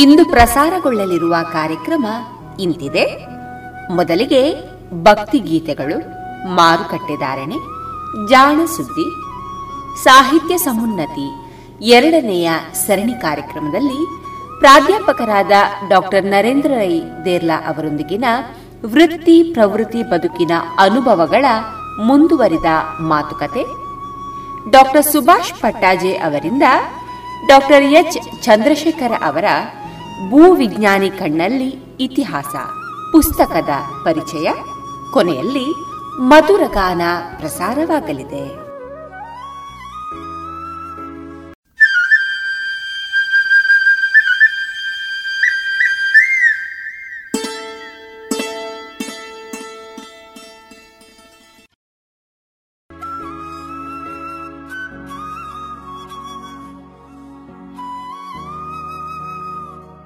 ಇಂದು ಪ್ರಸಾರಗೊಳ್ಳಲಿರುವ ಕಾರ್ಯಕ್ರಮ ಇಂತಿದೆ. ಮೊದಲಿಗೆ ಭಕ್ತಿ ಗೀತೆಗಳು, ಮಾರುಕಟ್ಟೆ ಧಾರಣೆ, ಜಾಣ ಸುದ್ದಿ, ಸಾಹಿತ್ಯ ಸಮುನ್ನತಿ, ಎರಡನೆಯ ಸರಣಿ ಕಾರ್ಯಕ್ರಮದಲ್ಲಿ ಪ್ರಾಧ್ಯಾಪಕರಾದ ಡಾಕ್ಟರ್ ನರೇಂದ್ರ ರೈ ದೇರ್ಲಾ ಅವರೊಂದಿಗಿನ ವೃತ್ತಿ ಪ್ರವೃತ್ತಿ ಬದುಕಿನ ಅನುಭವಗಳ ಮುಂದುವರಿದ ಮಾತುಕತೆ, ಡಾಕ್ಟರ್ ಸುಭಾಷ್ ಪಟ್ಟಾಜೆ ಅವರಿಂದ ಡಾಕ್ಟರ್ ಎಚ್ ಚಂದ್ರಶೇಖರ ಅವರ ಭೂವಿಜ್ಞಾನಿ ಕಣ್ಣಲ್ಲಿ ಇತಿಹಾಸ ಪುಸ್ತಕದ ಪರಿಚಯ ಕೊನೆಯಲ್ಲಿ ಮಧುರಗಾನ ಪ್ರಸಾರವಾಗಲಿದೆ.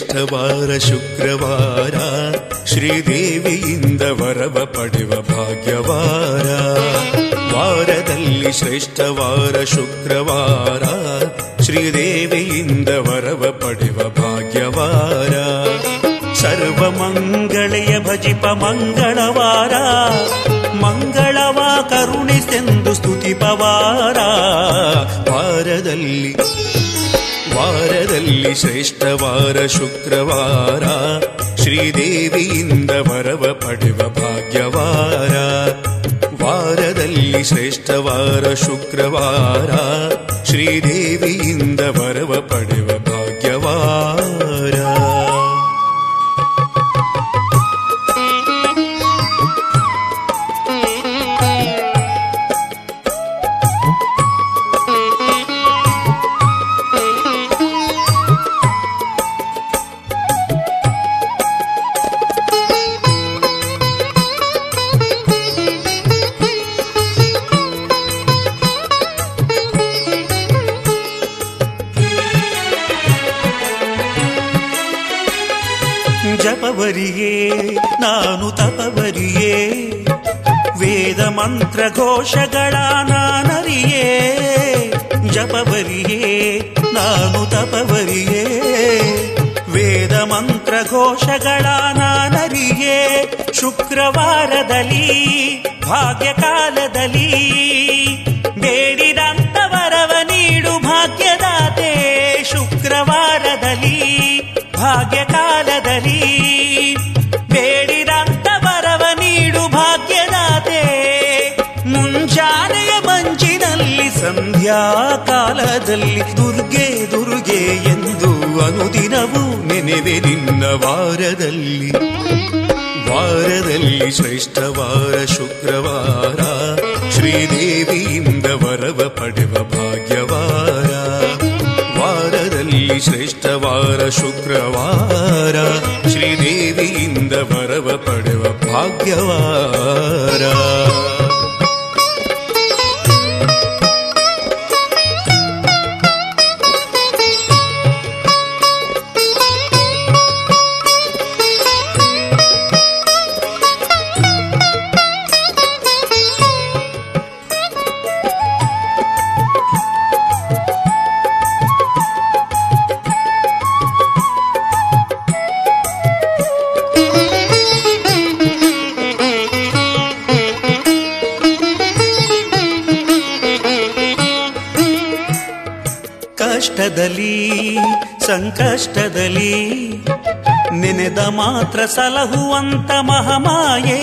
ಶ್ರೇಷ್ಠವಾರ ಶುಕ್ರವಾರ, ಶ್ರೀದೇವಿಯಿಂದ ವರವ ಪಡೆವ ಭಾಗ್ಯವಾರ. ವಾರದಲ್ಲಿ ಶ್ರೇಷ್ಠವಾರ ಶುಕ್ರವಾರ, ಶ್ರೀದೇವಿಯಿಂದ ವರವ ಪಡೆವ ಭಾಗ್ಯವಾರ. ಸರ್ವ ಮಂಗಳೆಯ ಭಜಿಪ ಮಂಗಳವಾರ, ಮಂಗಳವ ಕರುಣಿಸೆಂದು ಸ್ತುತಿಪವಾರ ವಾರದಲ್ಲಿ ವಾರದಲ್ಲಿ ಶ್ರೇಷ್ಠವಾರ ಶುಕ್ರವಾರ. ಶ್ರೀದೇವಿಯಿಂದ ವರವ ಪಡೆವ ಭಾಗ್ಯವಾರ. ವಾರದಲ್ಲಿ ಶ್ರೇಷ್ಠವಾರ ಶುಕ್ರವಾರ. ಶ್ರೀದೇವಿಯಿಂದ ವರವ ಪಡೆವ ಭಾಗ್ಯಕಾಲದಲ್ಲಿ ಬೇಡಿದಂತ ವರವ ನೀಡು ಭಾಗ್ಯದಾತೆ. ಶುಕ್ರವಾರದಲ್ಲಿ ಭಾಗ್ಯ ಕಾಲದಲ್ಲಿ ಬೇಡಿದಂತ ಬರವ ನೀಡು ಭಾಗ್ಯದಾತೆ. ಮುಂಜಾನೆಯ ಮಂಚಿನಲ್ಲಿ ಸಂಧ್ಯಾ ಕಾಲದಲ್ಲಿ ದುರ್ಗೆ ದುರ್ಗೆ ಎಂದು ಅನುದಿನವೂ ನೆನೆವೆ ನಿನ್ನ ವಾರದಲ್ಲಿ. ವಾರದಲ್ಲಿ ಶ್ರೇಷ್ಠವಾರ ಶುಕ್ರವಾರ ಶುಕ್ರವಾರ ಶ್ರೀದೇವಿಯಿಂದ ವರವ ಪಡೆವ ಭಾಗ್ಯವಾರ ಕಷ್ಟದಲ್ಲಿ ಸಂಕಷ್ಟದಲ್ಲಿ ನೆನೆದ ಮಾತ್ರ ಸಲಹುವಂತ ಮಹಾಮಾಯೇ.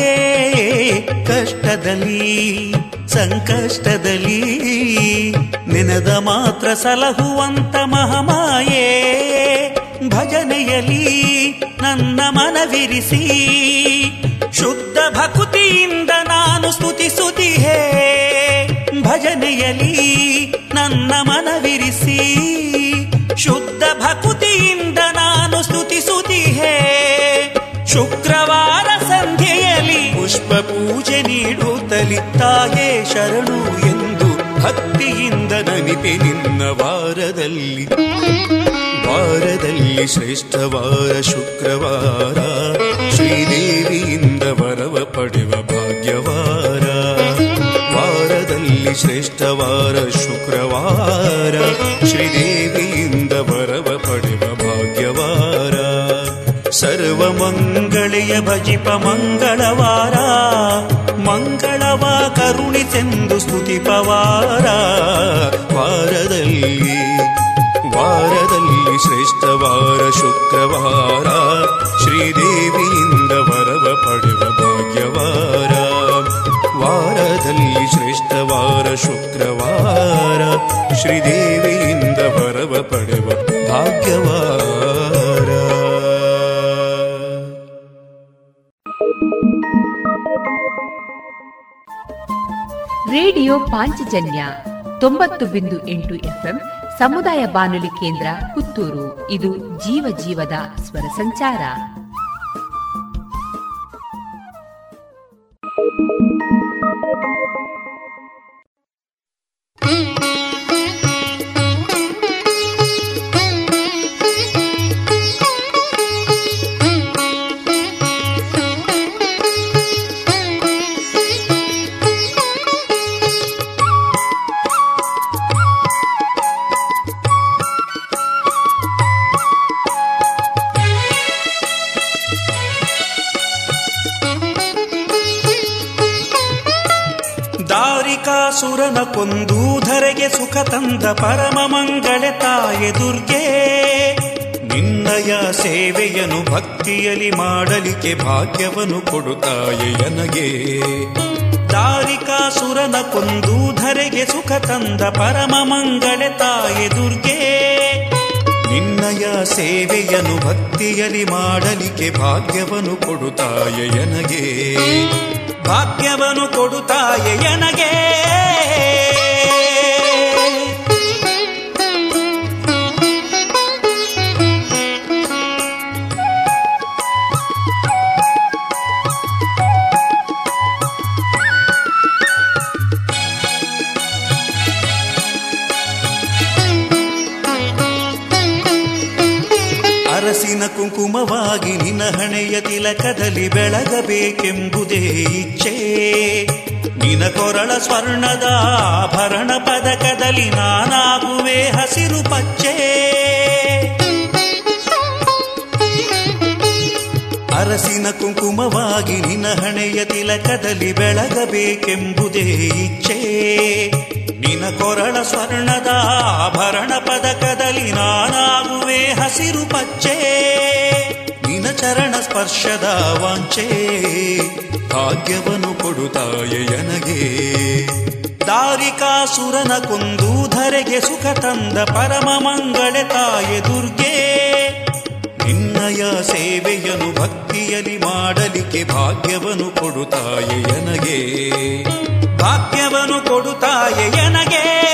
ಕಷ್ಟದಲ್ಲಿ, ಸಂಕಷ್ಟದಲ್ಲಿ ನೆನೆದ ಮಾತ್ರ ಸಲಹುವಂತ ಮಹಾಮಾಯೇ. ಭಜನೆಯಲ್ಲಿ ನನ್ನ ಮನವಿರಿಸಿ, ಶುದ್ಧ ಭಕುತಿಯಿಂದ ನಾನು ಸ್ತುತಿಸುತ್ತಿಹೇ. ಭಜನೆಯಲ್ಲಿ ನನ್ನ ಮನವಿರಿಸಿ ಶುದ್ಧ ಭಕುತಿಯಿಂದ ನಾನು ಸ್ತುತಿಸುತ್ತಿಹೇ. ಶುಕ್ರವಾರ ಸಂಧ್ಯೆಯಲ್ಲಿ ಪುಷ್ಪ ಪೂಜೆ ನೀಡುತ್ತಲಿ ತಾಯೇ ಶರಣು ಎಂದು ಭಕ್ತಿಯಿಂದ ನನಿಪೆ ನಿನ್ನ ವಾರದಲ್ಲಿ. ವಾರದಲ್ಲಿ ಶ್ರೇಷ್ಠವಾರ ಶುಕ್ರವಾರ, ಶ್ರೀದೇವಿಯಿಂದ ವರವ ಪಡೆವ ಭಾಗ್ಯವಾರ. ಶ್ರೇಷ್ಠವಾರ ಶುಕ್ರವಾರ, ಶ್ರೀದೇವಿಯಿಂದ ವರವ ಪಡೆವ ಭಾಗ್ಯವಾರ. ಸರ್ವ ಮಂಗಳೆಯ ಭಜಿಪ ಮಂಗಳವಾರ, ಮಂಗಳವ ಕರುಣಿಸೆಂದು ಸ್ತುತಿಪವಾರ ವಾರದಲ್ಲಿ ವಾರದಲ್ಲಿ ಶ್ರೇಷ್ಠವಾರ ಶುಕ್ರವಾರ, ಶ್ರೀದೇವಿಯಿಂದ ವರವ ಪಡೆವ ಭಾಗ್ಯವಾರ. ವಾರದಲ್ಲಿ ಶ್ರೇಷ್ಠವಾರ ಶುಕ್ರವಾರ ಶ್ರೀದೇವಿಯಿಂದ ವರವ ಪಡೆವ ಭಾಗ್ಯವಾರ. ರೇಡಿಯೋ ಪಾಂಚಜನ್ಯ ತೊಂಬತ್ತು ಬಿಂದು ಎಂಟು ಎಫ್ಎಂ ಸಮುದಾಯ ಬಾನುಲಿ ಕೇಂದ್ರ ಪುತ್ತೂರು. ಇದು ಜೀವ ಜೀವದ ಸ್ವರ ಸಂಚಾರ. ದಾರಿಕಾಸುರನ ಕೊಂದು ಧರೆಗೆ ಸುಖ ತಂದ ಪರಮ ಮಂಗಳೆ ತಾಯೆ ದುರ್ಗೆ. ನಿನ್ನಯ ಸೇವೆಯನು ಭಕ್ತಿಯಲಿ ಮಾಡಲಿಕ್ಕೆ ಭಾಗ್ಯವನ್ನು ಕೊಡುತ್ತಾಯನಗೆ ತಾಯೆ ನನಗೆ. ದಾರಿಕಾಸುರನ ಕೊಂದು ಧರೆಗೆ ಸುಖ ತಂದ ಪರಮ ಮಂಗಳೆ ತಾಯೆ ದುರ್ಗೆ. ನಿನ್ನಯ ಸೇವೆಯನು ಭಕ್ತಿಯಲಿ ಮಾಡಲಿಕ್ಕೆ ಭಾಗ್ಯವನ್ನು ಕೊಡುತ್ತಾಯನಗೆ ತಾಯೆ ನನಗೆ. ಭಾಗ್ಯವನ್ನು ಕೊಡು ತಾಯೆ ನನಗೆ. ಕುಂಕುಮವಾಗಿ ನಿನ್ನ ಹಣೆಯ ತಿಲಕದಲ್ಲಿ ಬೆಳಗಬೇಕೆಂಬುದೇ ಇಚ್ಛೆ. ನಿನ ಕೊರಳ ಸ್ವರ್ಣದ ಭರಣ ಪದಕದಲ್ಲಿ ನಾನಾಗುವೆ ಹಸಿರು ಪಚ್ಚೆ. ಅರಸಿನ ಕುಂಕುಮವಾಗಿ ನಿನ್ನ ಹಣೆಯ ತಿಲಕದಲ್ಲಿ ಬೆಳಗಬೇಕೆಂಬುದೇ ಇಚ್ಛೆ. ನಿನ ಕೊರಳ ಸ್ವರ್ಣದ ಭರಣ ಪದಕದಲ್ಲಿ ನಾನಾಗುವೆ ಹಸಿರು ಪಚ್ಚೆ, ನಿನ ಚರಣ ಸ್ಪರ್ಶದ ವಾಂಚೆ, ಭಾಗ್ಯವನ್ನು ಕೊಡುತ್ತಾಯೆ ನನಗೆ. ದಾರಿಕಾಸುರನ ಕೊಂದು ಧರೆಗೆ ಸುಖ ತಂದ ಪರಮ ಮಂಗಳೆ ತಾಯೆ ದುರ್ಗೆ. ನಿನ್ನಯ ಸೇವೆಯನ್ನು ಭಕ್ತಿಯಲ್ಲಿ ಮಾಡಲಿಕ್ಕೆ ಭಾಗ್ಯವನ್ನು ಕೊಡುತ್ತಾಯೆ ನನಗೆ. ಭಾಗ್ಯವನ್ನು ಕೊಡುತ್ತಾಯೆ ನನಗೆ.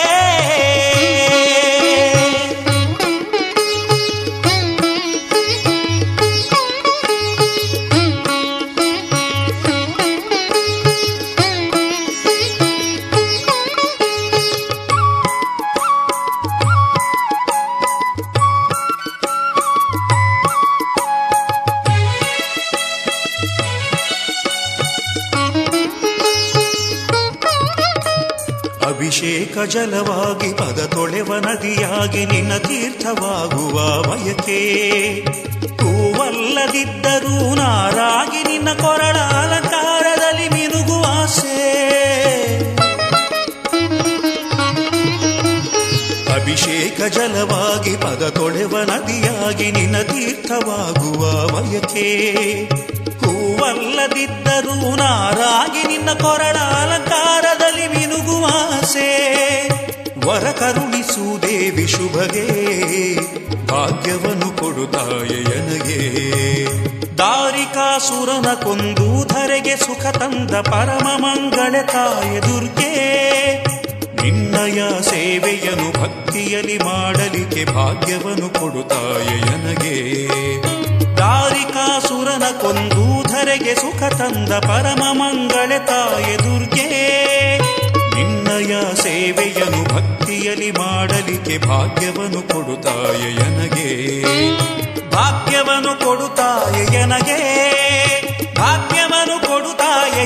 ಅಭಿಷೇಕ ಜಲವಾಗಿ ಪದ ತೊಳೆವ ನದಿಯಾಗಿ ನಿನ್ನ ತೀರ್ಥವಾಗುವ ಬಯಕೆ ಹೂವಲ್ಲದಿದ್ದರೂ ನಾರಾಗಿ ನಿನ್ನ ಕೊರಳ ಅಲಂಕಾರದಲ್ಲಿ ಮಿನುಗುವ ಆಸೆ. ಅಭಿಷೇಕ ಜಲವಾಗಿ ಪದ ತೊಳೆವ ನದಿಯಾಗಿ ನಿನ್ನ ತೀರ್ಥವಾಗುವ ಬಯಕೆ ಹೂವಲ್ಲದಿದ್ದರೂ ನಾರಾಗಿ ನಿನ್ನ ಕೊರಳ ಅಲಂಕಾರದಲ್ಲಿ ಮಿನುಗುವ ಆಸೆ. ವರ ಕರುಣಿಸು ದೇವಿ ಶುಭಗೆ ಭಾಗ್ಯವನ್ನು ಕೊಡುತ್ತಾಯೆ ನನಗೆ ದಾರಿಕಾಸುರನ ಕೊಂದು ಧರೆಗೆ ಸುಖ ತಂದ ಪರಮ ಮಂಗಳ ತಾಯ ದುರ್ಗೆ. ನಿನ್ನಯ ಸೇವೆಯನ್ನು ಭಕ್ತಿಯಲ್ಲಿ ಮಾಡಲಿಕ್ಕೆ ಭಾಗ್ಯವನ್ನು ಕೊಡುತ್ತಾಯೆ ನನಗೆ ದಾರಿಕಾಸುರನ ಕೊಂದು ಧರೆಗೆ ಸುಖ ತಂದ ಪರಮ ಮಂಗಳ ತಾಯೆ ದುರ್ಗೆ. ನಿನ್ನಯ ಸೇವೆಯನ್ನು ಭಕ್ತಿಯಲ್ಲಿ ಮಾಡಲಿಕ್ಕೆ ಭಾಗ್ಯವನ್ನು ಕೊಡುತ್ತಾಯನಗೆ ಭಾಗ್ಯವನ್ನು ಕೊಡುತ್ತಾಯನಗೆ ಭಾಗ್ಯವನ್ನು ಕೊಡುತ್ತಾಯೆ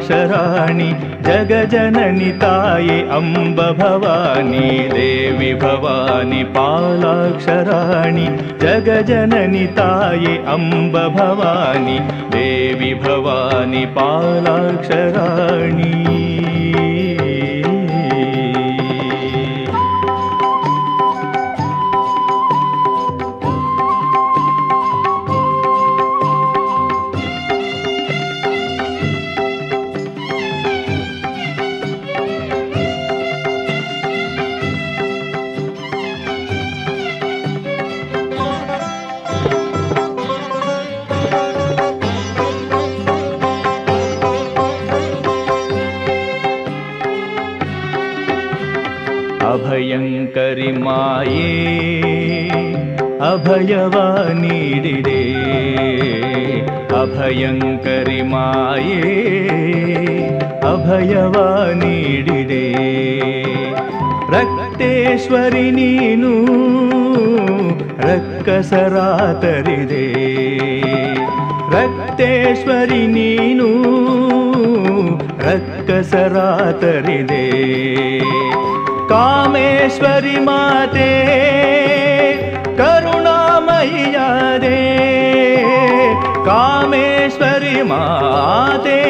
पालाक्षराणि जगजननि ताये अम्ब भवानी देवि भवानि पालाक्षराणि जगजननि ताये अम्ब भवानी देवि भवानि पालाक्षराणि ಅಭಯಂಕರಿ ಮಾಯೇ ಅಭಯವ ನೀಡಿದೆ ಅಭಯಂಕರಿ ಮಾಯೇ ಅಭಯವ ನೀಡಿದೆ ರಕ್ತೇಶ್ವರಿ ನೀನು ರಕ್ಕಸರಾತರಿದೆ ರಕ್ತೇಶ್ವರಿ ನೀನು कामेश्वरि माते करुणामयि यादे। कामेश्वरि माते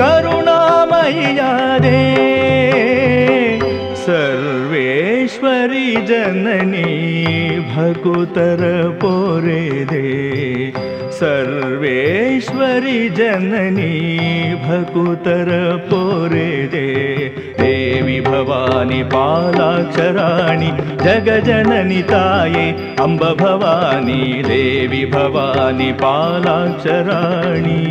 करुणामयि यादे। सर्वेश्वरि जननी भकुतरपोरे दे। सर्वेश्वरि जननी भकुतरपोरे दे। भवानि पालाक्षराणि जगजननि ताये अम्ब भवानि देवी भवानि पालाक्षराणि।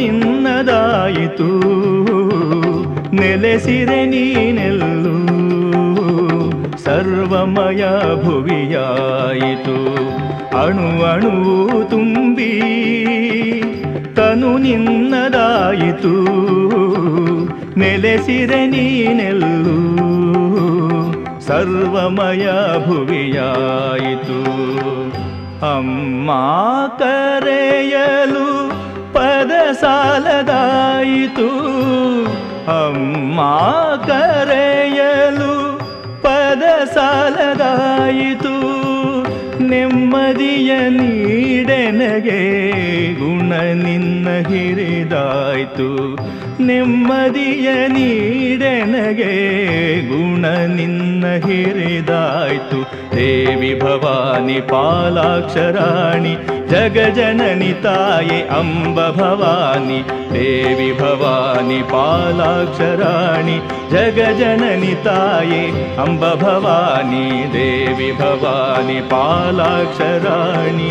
ನಿನ್ನದಾಯಿತು. ನೆಲೆಸಿರೆ ನೀನೆಲ್ಲು. ಸರ್ವಮಯ ಭುವಿಯಾಯಿತು. ಅಣು ಅಣುವು ತುಂಬಿ ತನು ನಿನ್ನದಾಯಿತು. ನೆಲೆಸಿರೆ ನೀನೆಲ್ಲು. ಸರ್ವಮಯ ಭುವಿಯಾಯಿತು. ಅಮ್ಮ ಕರೆಯಲು ಪದ ಸಾಲದಾಯಿತು. ಅಮ್ಮ ಕರೆಯಲು ಪದ ಸಾಲದಾಯಿತು. ನೆಮ್ಮದಿಯ ನೀಡೆನಗೆ ಗುಣ ಗುಣ ನಿನ್ನ ಹಿರಿದಾಯಿತು. ನೆಮ್ಮದಿಯ ನೀಡೆನಗೆ ಗುಣ ನಿನ್ನ ಹಿರಿದಾಯ್ತು. देवि भवानि पालाक्षराणि जग जननिताय अम्ब भवानि। देवि भवानि पालाक्षराणि जग जननिताय अम्ब भवानि। देवि भवानि पालाक्षराणि।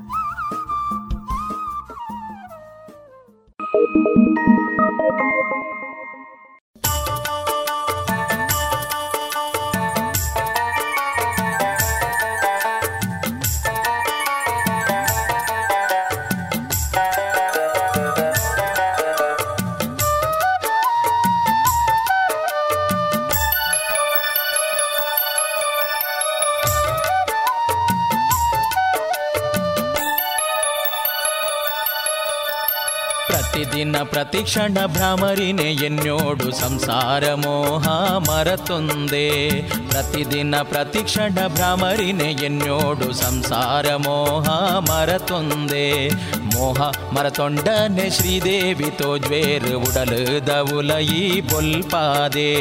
ಪ್ರತಿದಿನ ಪ್ರತಿಕ್ಷಣ ಭ್ರಮರಿನೆ ಎನ್ನೋಡು ಸಂಸಾರ ಮೋಹ ಮರತೊಂದೆ ಪ್ರತಿದಿನ ಪ್ರತಿಕ್ಷಣ ಭ್ರಮರಿನೆ ಎನ್ನೋಡು ಸಂಸಾರ ಮೋಹ ಮರತೊಂದೆ ಮೋಹ ಮರತೊಂಡನೆ ಶ್ರೀದೇವಿ ತೋಜ್ವೇರ್ ಉಡಲದ ಉಲಯಿ ಬೊಲ್ಪಾದೆ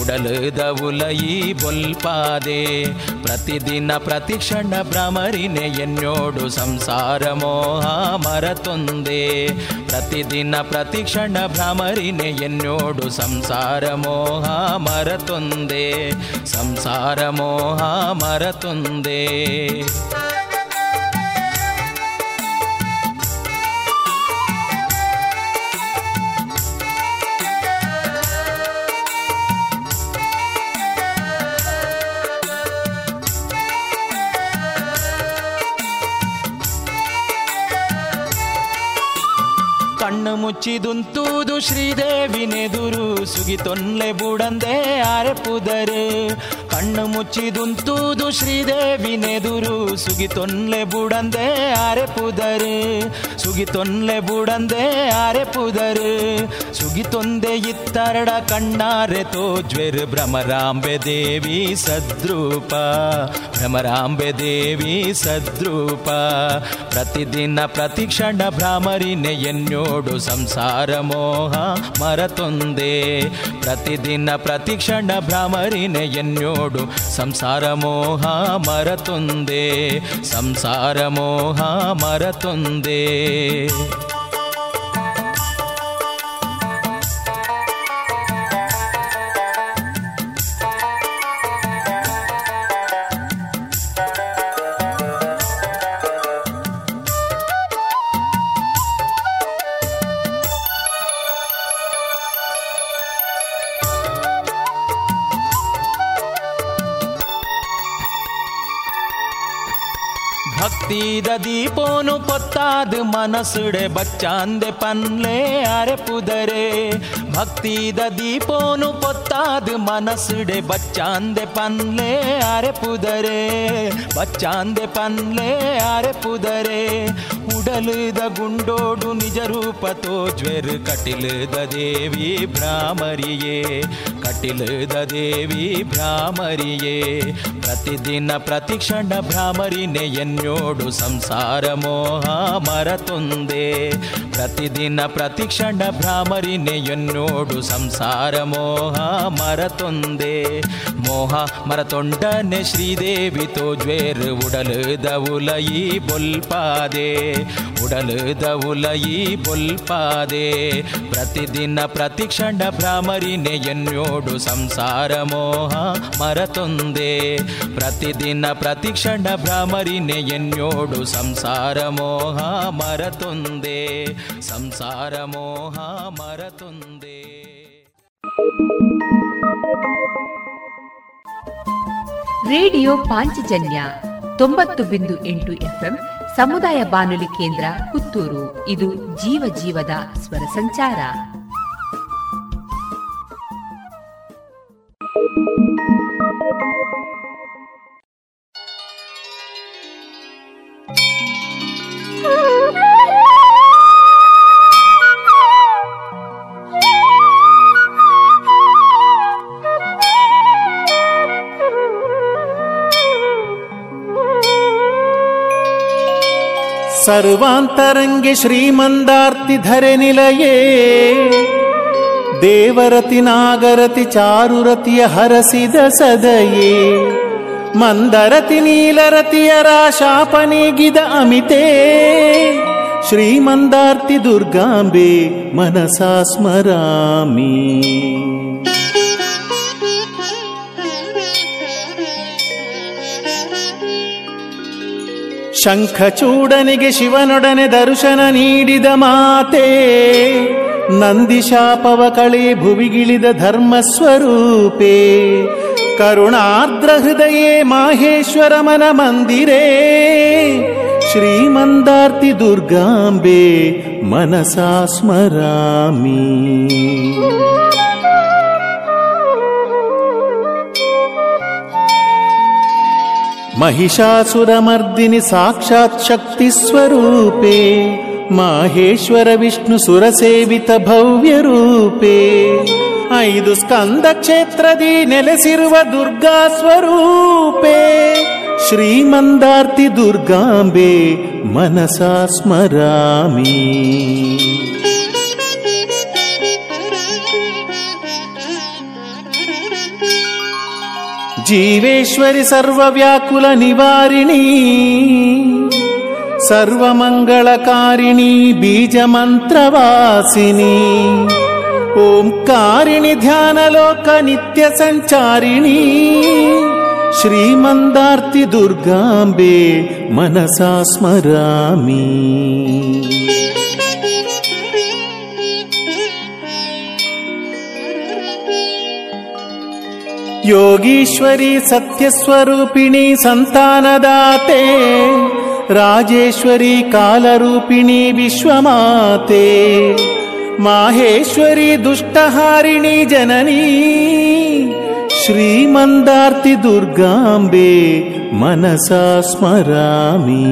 ಉಡಲದ ಉಲಯಿ ಬೊಲ್ಪಾದೆ ಪ್ರತಿದಿನ ಪ್ರತಿಕ್ಷಣ ಭ್ರಮರಿನೆ ಎನ್ನೋಡು ಸಂಸಾರ ಮೋಹ ಮರತೊಂದೆ ಪ್ರತಿದಿನ ಪ್ರತಿಕ್ಷಣ ಭ್ರಮರಿನೆ ಎನ್ನೋಡು ಸಂಸಾರ ಮೋಹ ಮರತೊಂದೆ ಸಂಸಾರ ಮೋಹ ಮರತೊಂದೆ ಮುಚ್ಚಿದುಂತೂದು ಶ್ರೀದೇವಿನೆದುರು ಸುಗಿತೊನ್ಲೆ ಬುಡಂದೆ ಆರೆಪುದರು ಕಣ್ಣು ಮುಚ್ಚಿದುಂತೂದು ಶ್ರೀದೇವಿನೆದುರು. ಸುಗಿತೊನ್ಲೆ ಬುಡಂದೆ ಆರೆಪುದರು ಸುಗಿತೊನ್ಲೆ ಬುಡಂದೆ ಆರೆಪುದರು ಸುಗಿತೊಂದೆ ಇತ್ತರಡ ಕಣ್ಣಾರೆ ತೋಜ್ವೆರ್ ಭ್ರಮರಾಂಬೆ ದೇವಿ ಸದ್ರೂಪ. ಭ್ರಮರಾಂಬೆ ದೇವಿ ಸದ್ರೂಪ. ಪ್ರತಿದಿನ ಪ್ರತಿಕ್ಷಣ ಭ್ರಮರಿನೆ ಎನ್ನೋಡು ಸಂಸಾರ ಮೋಹ ಮರತೊಂದೆ. ಪ್ರತಿದಿನ ಪ್ರತಿಕ್ಷಣ ಭ್ರಮರಿನೆ ಎನ್ನೋಡು ಸಂಸಾರ ಮೋಹ ಮರತೊಂದೆ ಸಂಸಾರ ಮೋಹ ಪೊತ್ತಾದ ಮನಸುಡೆ ಬಚ್ಚಾಂದೆ ಪನ್ಲೆ ಅರೆ ಪುದರೆ. ಭಕ್ತಿದ ದೀಪೋನು ಪೊತ್ತಾದ ಮನಸುಡೆ ಬಚ್ಚಾಂದೆ ಪನ್ಲೆ ಅರೆ ಪುದರೆ. ಬಚ್ಚಾಂದೆ ಪನ್ಲೆ ಅರೆ ಪುದರೆ. ಉಡಲದ ಗುಂಡೋಡು ನಿಜ ಕಟಿಲದ ದೇವಿ ಭ್ರಾಮರಿಯೇ, ಪ್ರತಿದಿನ ಪ್ರತಿಕ್ಷಣ ಭ್ರಾಮರಿನೆ ಎನ್ನೋಡು ಸಂಸಾರ ಮೋಹ ಮರತೊಂದೆ, ಪ್ರತಿದಿನ ಪ್ರತಿಕ್ಷಣ ಭ್ರಾಮರಿನೆ ಎನ್ನೋಡು ಸಂಸಾರ ಮೋಹ ಮರತೊಂದೆ. ಮೋಹ ಮರತೊಂಡನೆ ಶ್ರೀದೇವಿ ತೋಜ್ವೇರ್ ಉಡಲದ ಉಲಯಿ ಬೊಲ್ಪಾದೆ, ಉಡಲದ ಉಲಯಿ ಎನ್ನೋಡು ಸಂಸಾರ ಮೋಹ ಮರತೊಂದೆ. ಪ್ರತಿದಿನ ಪ್ರತಿಕ್ಷಣ ಭ್ರಾಮರಿನೆ ಎನ್ನೋಡು ಸಂಸಾರ ಮೋಹ ಮರತೊಂದೆ. ಸಂಸಾರ ಮೋಹ ಮರತೊಂದೆ. ರೇಡಿಯೋ ಪಾಂಚಜನ್ಯ ತೊಂಬತ್ತು ಬಿಂದು ಎಂಟು ಎಫ್ಎಂ ಸಮುದಾಯ ಬಾನುಲಿ ಕೇಂದ್ರ ಪುತ್ತೂರು. ಇದು ಜೀವ ಜೀವದ ಸ್ವರ ಸಂಚಾರ. सर्वान्तरङ्गे श्रीमन्दार्तिधरे निलये देवरति नागरति चारुरतिय हरसिद सदये मन्दरति नीलरति अराशानिगिद अमिते श्रीमन्दार्ति दुर्गाम्बे मनसा स्मरामि ಶಂಖಚೂಡನಿಗೆ ಶಿವನೊಡನೆ ದರ್ಶನ ನೀಡಿದ ಮಾತೆ ನಂದಿಶಾಪವ ಕಳೆ ಭುವಿಗಿಳಿದ ಧರ್ಮಸ್ವರೂಪೇ ಕರುಣಾರ್ದ್ರ ಹೃದಯೇ ಮಾಹೇಶ್ವರ ಮನ ಮಂದಿರೇ, ಶ್ರೀಮಂದಾರ್ತಿ ದುರ್ಗಾಂಬೆ ಮನಸಾ ಸ್ಮರಾಮಿ. महिषासुरमर्दिनि साक्षात् शक्तिस्वरूपे माहेश्वर विष्णु सुरसेवित भव्यरूपे ऐदु स्कन्दक्षेत्रदि क्षेत्रदि नेलसि दुर्गा स्वरूपे श्रीमन्दार्ति दुर्गाम्बे मनसा स्मरामि जीवेश्वरि सर्वव्याकुल निवारिणी सर्वमङ्गलकारिणी बीजमन्त्रवासिनी ओङ्कारिणि ध्यानलोक नित्यसञ्चारिणी श्रीमन्दार्ति दुर्गाम्बे मनसा स्मरामि योगीश्वरी सत्यस्वरूपिणी सन्तानदाते राजेश्वरी कालरूपिणी विश्वमाते माहेश्वरी दुष्टहारिणी जननी श्रीमन्दार्ति दुर्गाम्बे मनसा स्मरामि।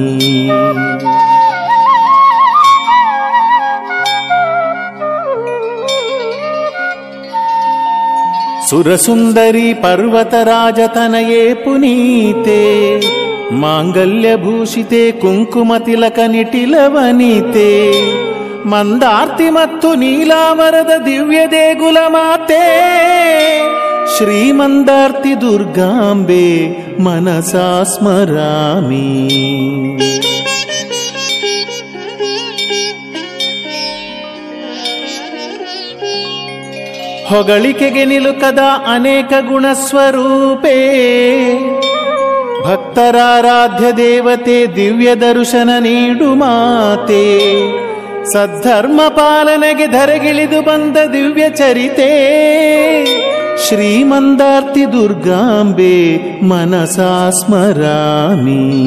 ಸುರಸುಂದರಿ ಪರ್ವತರಾಜತನಯೇ ಪುನೀತೆ ಮಾಂಗಲ್ಯಭೂಷಿತೆ ಕುಂಕುಮತಿಲಕ ನಿಟಿಲವನಿತೆ ಮಂದಾರ್ತಿ ಮತ್ತು ನೀಲಾಮರದ ದಿವ್ಯ ದೇಗುಲ ಮಾತೆ ಶ್ರೀಮಂದಾರ್ತಿ ದುರ್ಗಾಂಬೆ ಮನಸಾ ಸ್ಮರಾಮಿ ಹೊಗಳಿಕೆಗೆ ನಿಲುಕದ ಅನೇಕ ಗುಣಸ್ವರೂಪೇ. ಭಕ್ತರಾರಾಧ್ಯ ದೇವತೆ ದಿವ್ಯ ದರ್ಶನ ನೀಡು ಮಾತೆ. ಸದ್ಧರ್ಮ ಪಾಲನೆಗೆ ಧರೆಗಿಳಿದು ಬಂದ ದಿವ್ಯ ಚರಿತೆ. ಶ್ರೀಮಂದಾರ್ತಿ ದುರ್ಗಾಂಬೆ ಮನಸಾ ಸ್ಮರಾಮಿ.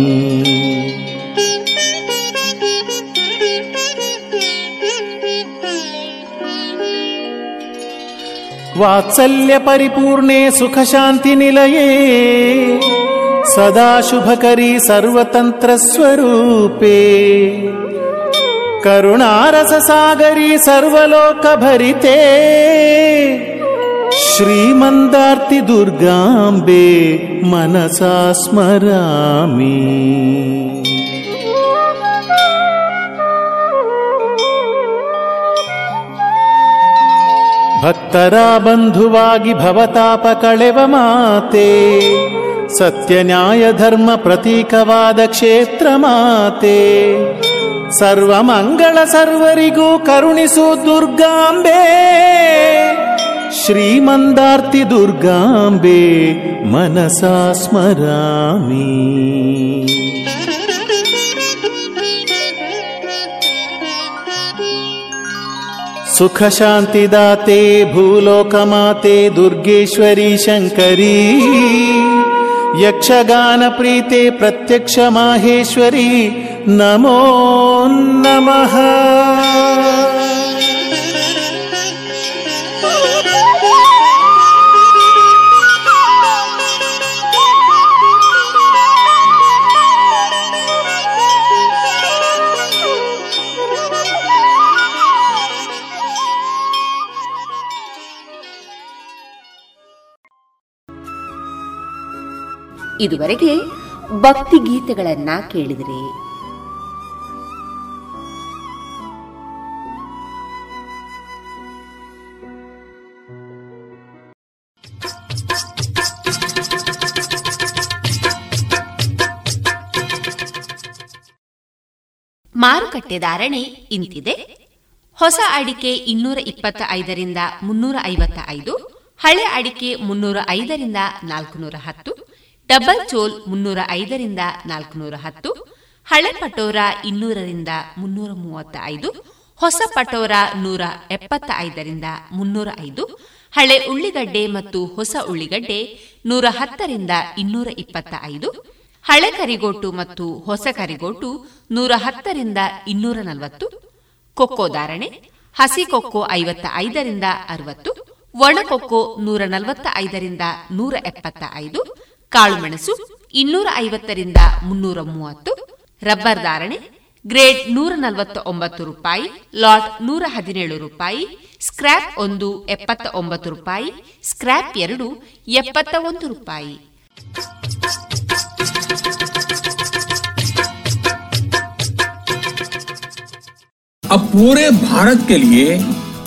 वात्सल्यपरिपूर्णे सुखशान्तिनिलये सुखशान्ति सदा शुभकरी सर्वतन्त्रस्वरूपे करुणारससागरी सर्वलोकभरिते श्रीमन्दार्ति दुर्गाम्बे मनसा स्मरामि। ಭಕ್ತರ ಬಂಧುವಾಗಿ ಭವತಾಪ ಕಳೆವ ಮಾತೆ ಸತ್ಯ ನ್ಯಾಯ ಧರ್ಮ ಪ್ರತೀಕವಾದ ಕ್ಷೇತ್ರ ಮಾತೆ ಸರ್ವ ಮಂಗಳ ಸರ್ವರಿಗೂ ಕರುಣಿಸು ದುರ್ಗಾಂಬೆ ಶ್ರೀಮಂದಾರ್ತಿ ದುರ್ಗಾಂಬೆ ಮನಸಾ ಸ್ಮರಾಮಿ सुखशान्तिदाते भूलोकमाते दुर्गेश्वरी शङ्करी। यक्षगानप्रीते प्रत्यक्ष माहेश्वरी नमो नमः। ಇದುವರೆಗೆ ಭಕ್ತಿ ಗೀತೆಗಳನ್ನ ಕೇಳಿದಿರಿ. ಮಾರುಕಟ್ಟೆ ಧಾರಣೆ ಇಂತಿದೆ. ಹೊಸ ಅಡಿಕೆ ಇನ್ನೂರ ಇಪ್ಪತ್ತ ಐದರಿಂದ ಮುನ್ನೂರ ಐವತ್ತ ಐದು ಹಳೆ ಅಡಿಕೆ ಮುನ್ನೂರ ಐದರಿಂದ ನಾಲ್ಕುನೂರ ಹತ್ತು ಡಬಲ್ ಚೋಲ್ ಮುನ್ನೂರ ಐದರಿಂದ ನಾಲ್ಕುನೂರ ಹತ್ತು, ಹಳೆ ಪಟೋರ ಇನ್ನೂರರಿಂದ ಮುನ್ನೂರ ಮೂವತ್ತ ಐದು, ಹೊಸ ಪಟೋರ ನೂರ ಎಪ್ಪತ್ತ ಐದರಿಂದ ಮುನ್ನೂರ ಐದು, ಹಳೆ ಉಳ್ಳಿಗಡ್ಡೆ ಮತ್ತು ಹೊಸ ಉಳ್ಳಿಗಡ್ಡೆ ನೂರ ಹತ್ತರಿಂದ ಇನ್ನೂರ ಇಪ್ಪತ್ತ ಐದು, ಹಳೆ ಕರಿಗೋಟು ಮತ್ತು ಹೊಸ ಕರಿಗೋಟು ನೂರ ಹತ್ತರಿಂದ ಇನ್ನೂರ ನಲವತ್ತು, ಕೊಕ್ಕೋ ಧಾರಣೆ ಹಸಿ ಕೊಕ್ಕೋ ಐವತ್ತ ಐದರಿಂದ ಅರವತ್ತು ಒಣಕೊಕ್ಕೋ ನೂರ ನಲವತ್ತ ಐದರಿಂದ ನೂರ ಎಪ್ಪತ್ತ ಐದು ಕಾಳುಮೆಣಸು ಇನ್ನೂರ ಐವತ್ತರಿಂದ ಮುನ್ನೂರ ಮೂವತ್ತು ರಬ್ಬರ್ ಧಾರಣೆ ಗ್ರೇಡ್ ನೂರ ನಲವತ್ತ ಒಂಬತ್ತು ರೂಪಾಯಿ ಲಾಟ್ ನೂರ ಹದಿನೇಳು ರೂಪಾಯಿ ಸ್ಕ್ರಾಪ್ ಒಂದು ಎಪ್ಪತ್ತ ಒಂಬತ್ತು ರೂಪಾಯಿ ಸ್ಕ್ರಾಪ್ ಎರಡು ಎಪ್ಪತ್ತ ಒಂದು ರೂಪಾಯಿ अब पूरे भारत के लिए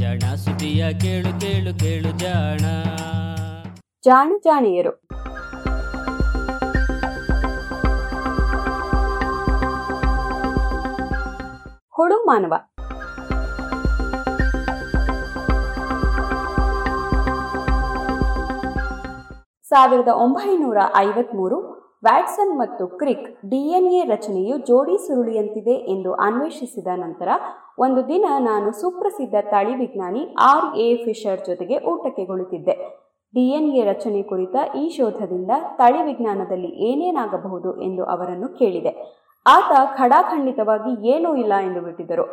ಜಾಣ ಸುದಿಯ ಕೇಳು ಕೇಳು ಕೇಳು ಜಾಣ. ಜಾಣ ಜಾಣಿಯರು. ಹುಡು ಮಾನವ. ಸಾವಿರದ ಒಂಬೈನೂರ ಐವತ್ಮೂರು ವ್ಯಾಟ್ಸನ್ ಮತ್ತು ಕ್ರಿಕ್ ಡಿಎನ್ಎ ರಚನೆಯು ಜೋಡಿ ಸುರುಳಿಯಂತಿದೆ ಎಂದು ಅನ್ವೇಷಿಸಿದ ನಂತರ, ಒಂದು ದಿನ ನಾನು ಸುಪ್ರಸಿದ್ಧ ತಳಿ ವಿಜ್ಞಾನಿ ಆರ್ ಎ ಫಿಶರ್ ಜೊತೆಗೆ ಊಟಕ್ಕೆ ಕುಳಿತಿದ್ದೆ ಡಿಎನ್ಎ ರಚನೆ ಕುರಿತ ಈ ಶೋಧದಿಂದ ತಳಿ ವಿಜ್ಞಾನದಲ್ಲಿ ಏನೇನಾಗಬಹುದು ಎಂದು ಅವರನ್ನು ಕೇಳಿದೆ. ಆತ ಖಡಾಖಂಡಿತವಾಗಿ ಏನೂ ಇಲ್ಲ ಎಂದು ಬಿಟ್ಟಿದ್ದರು.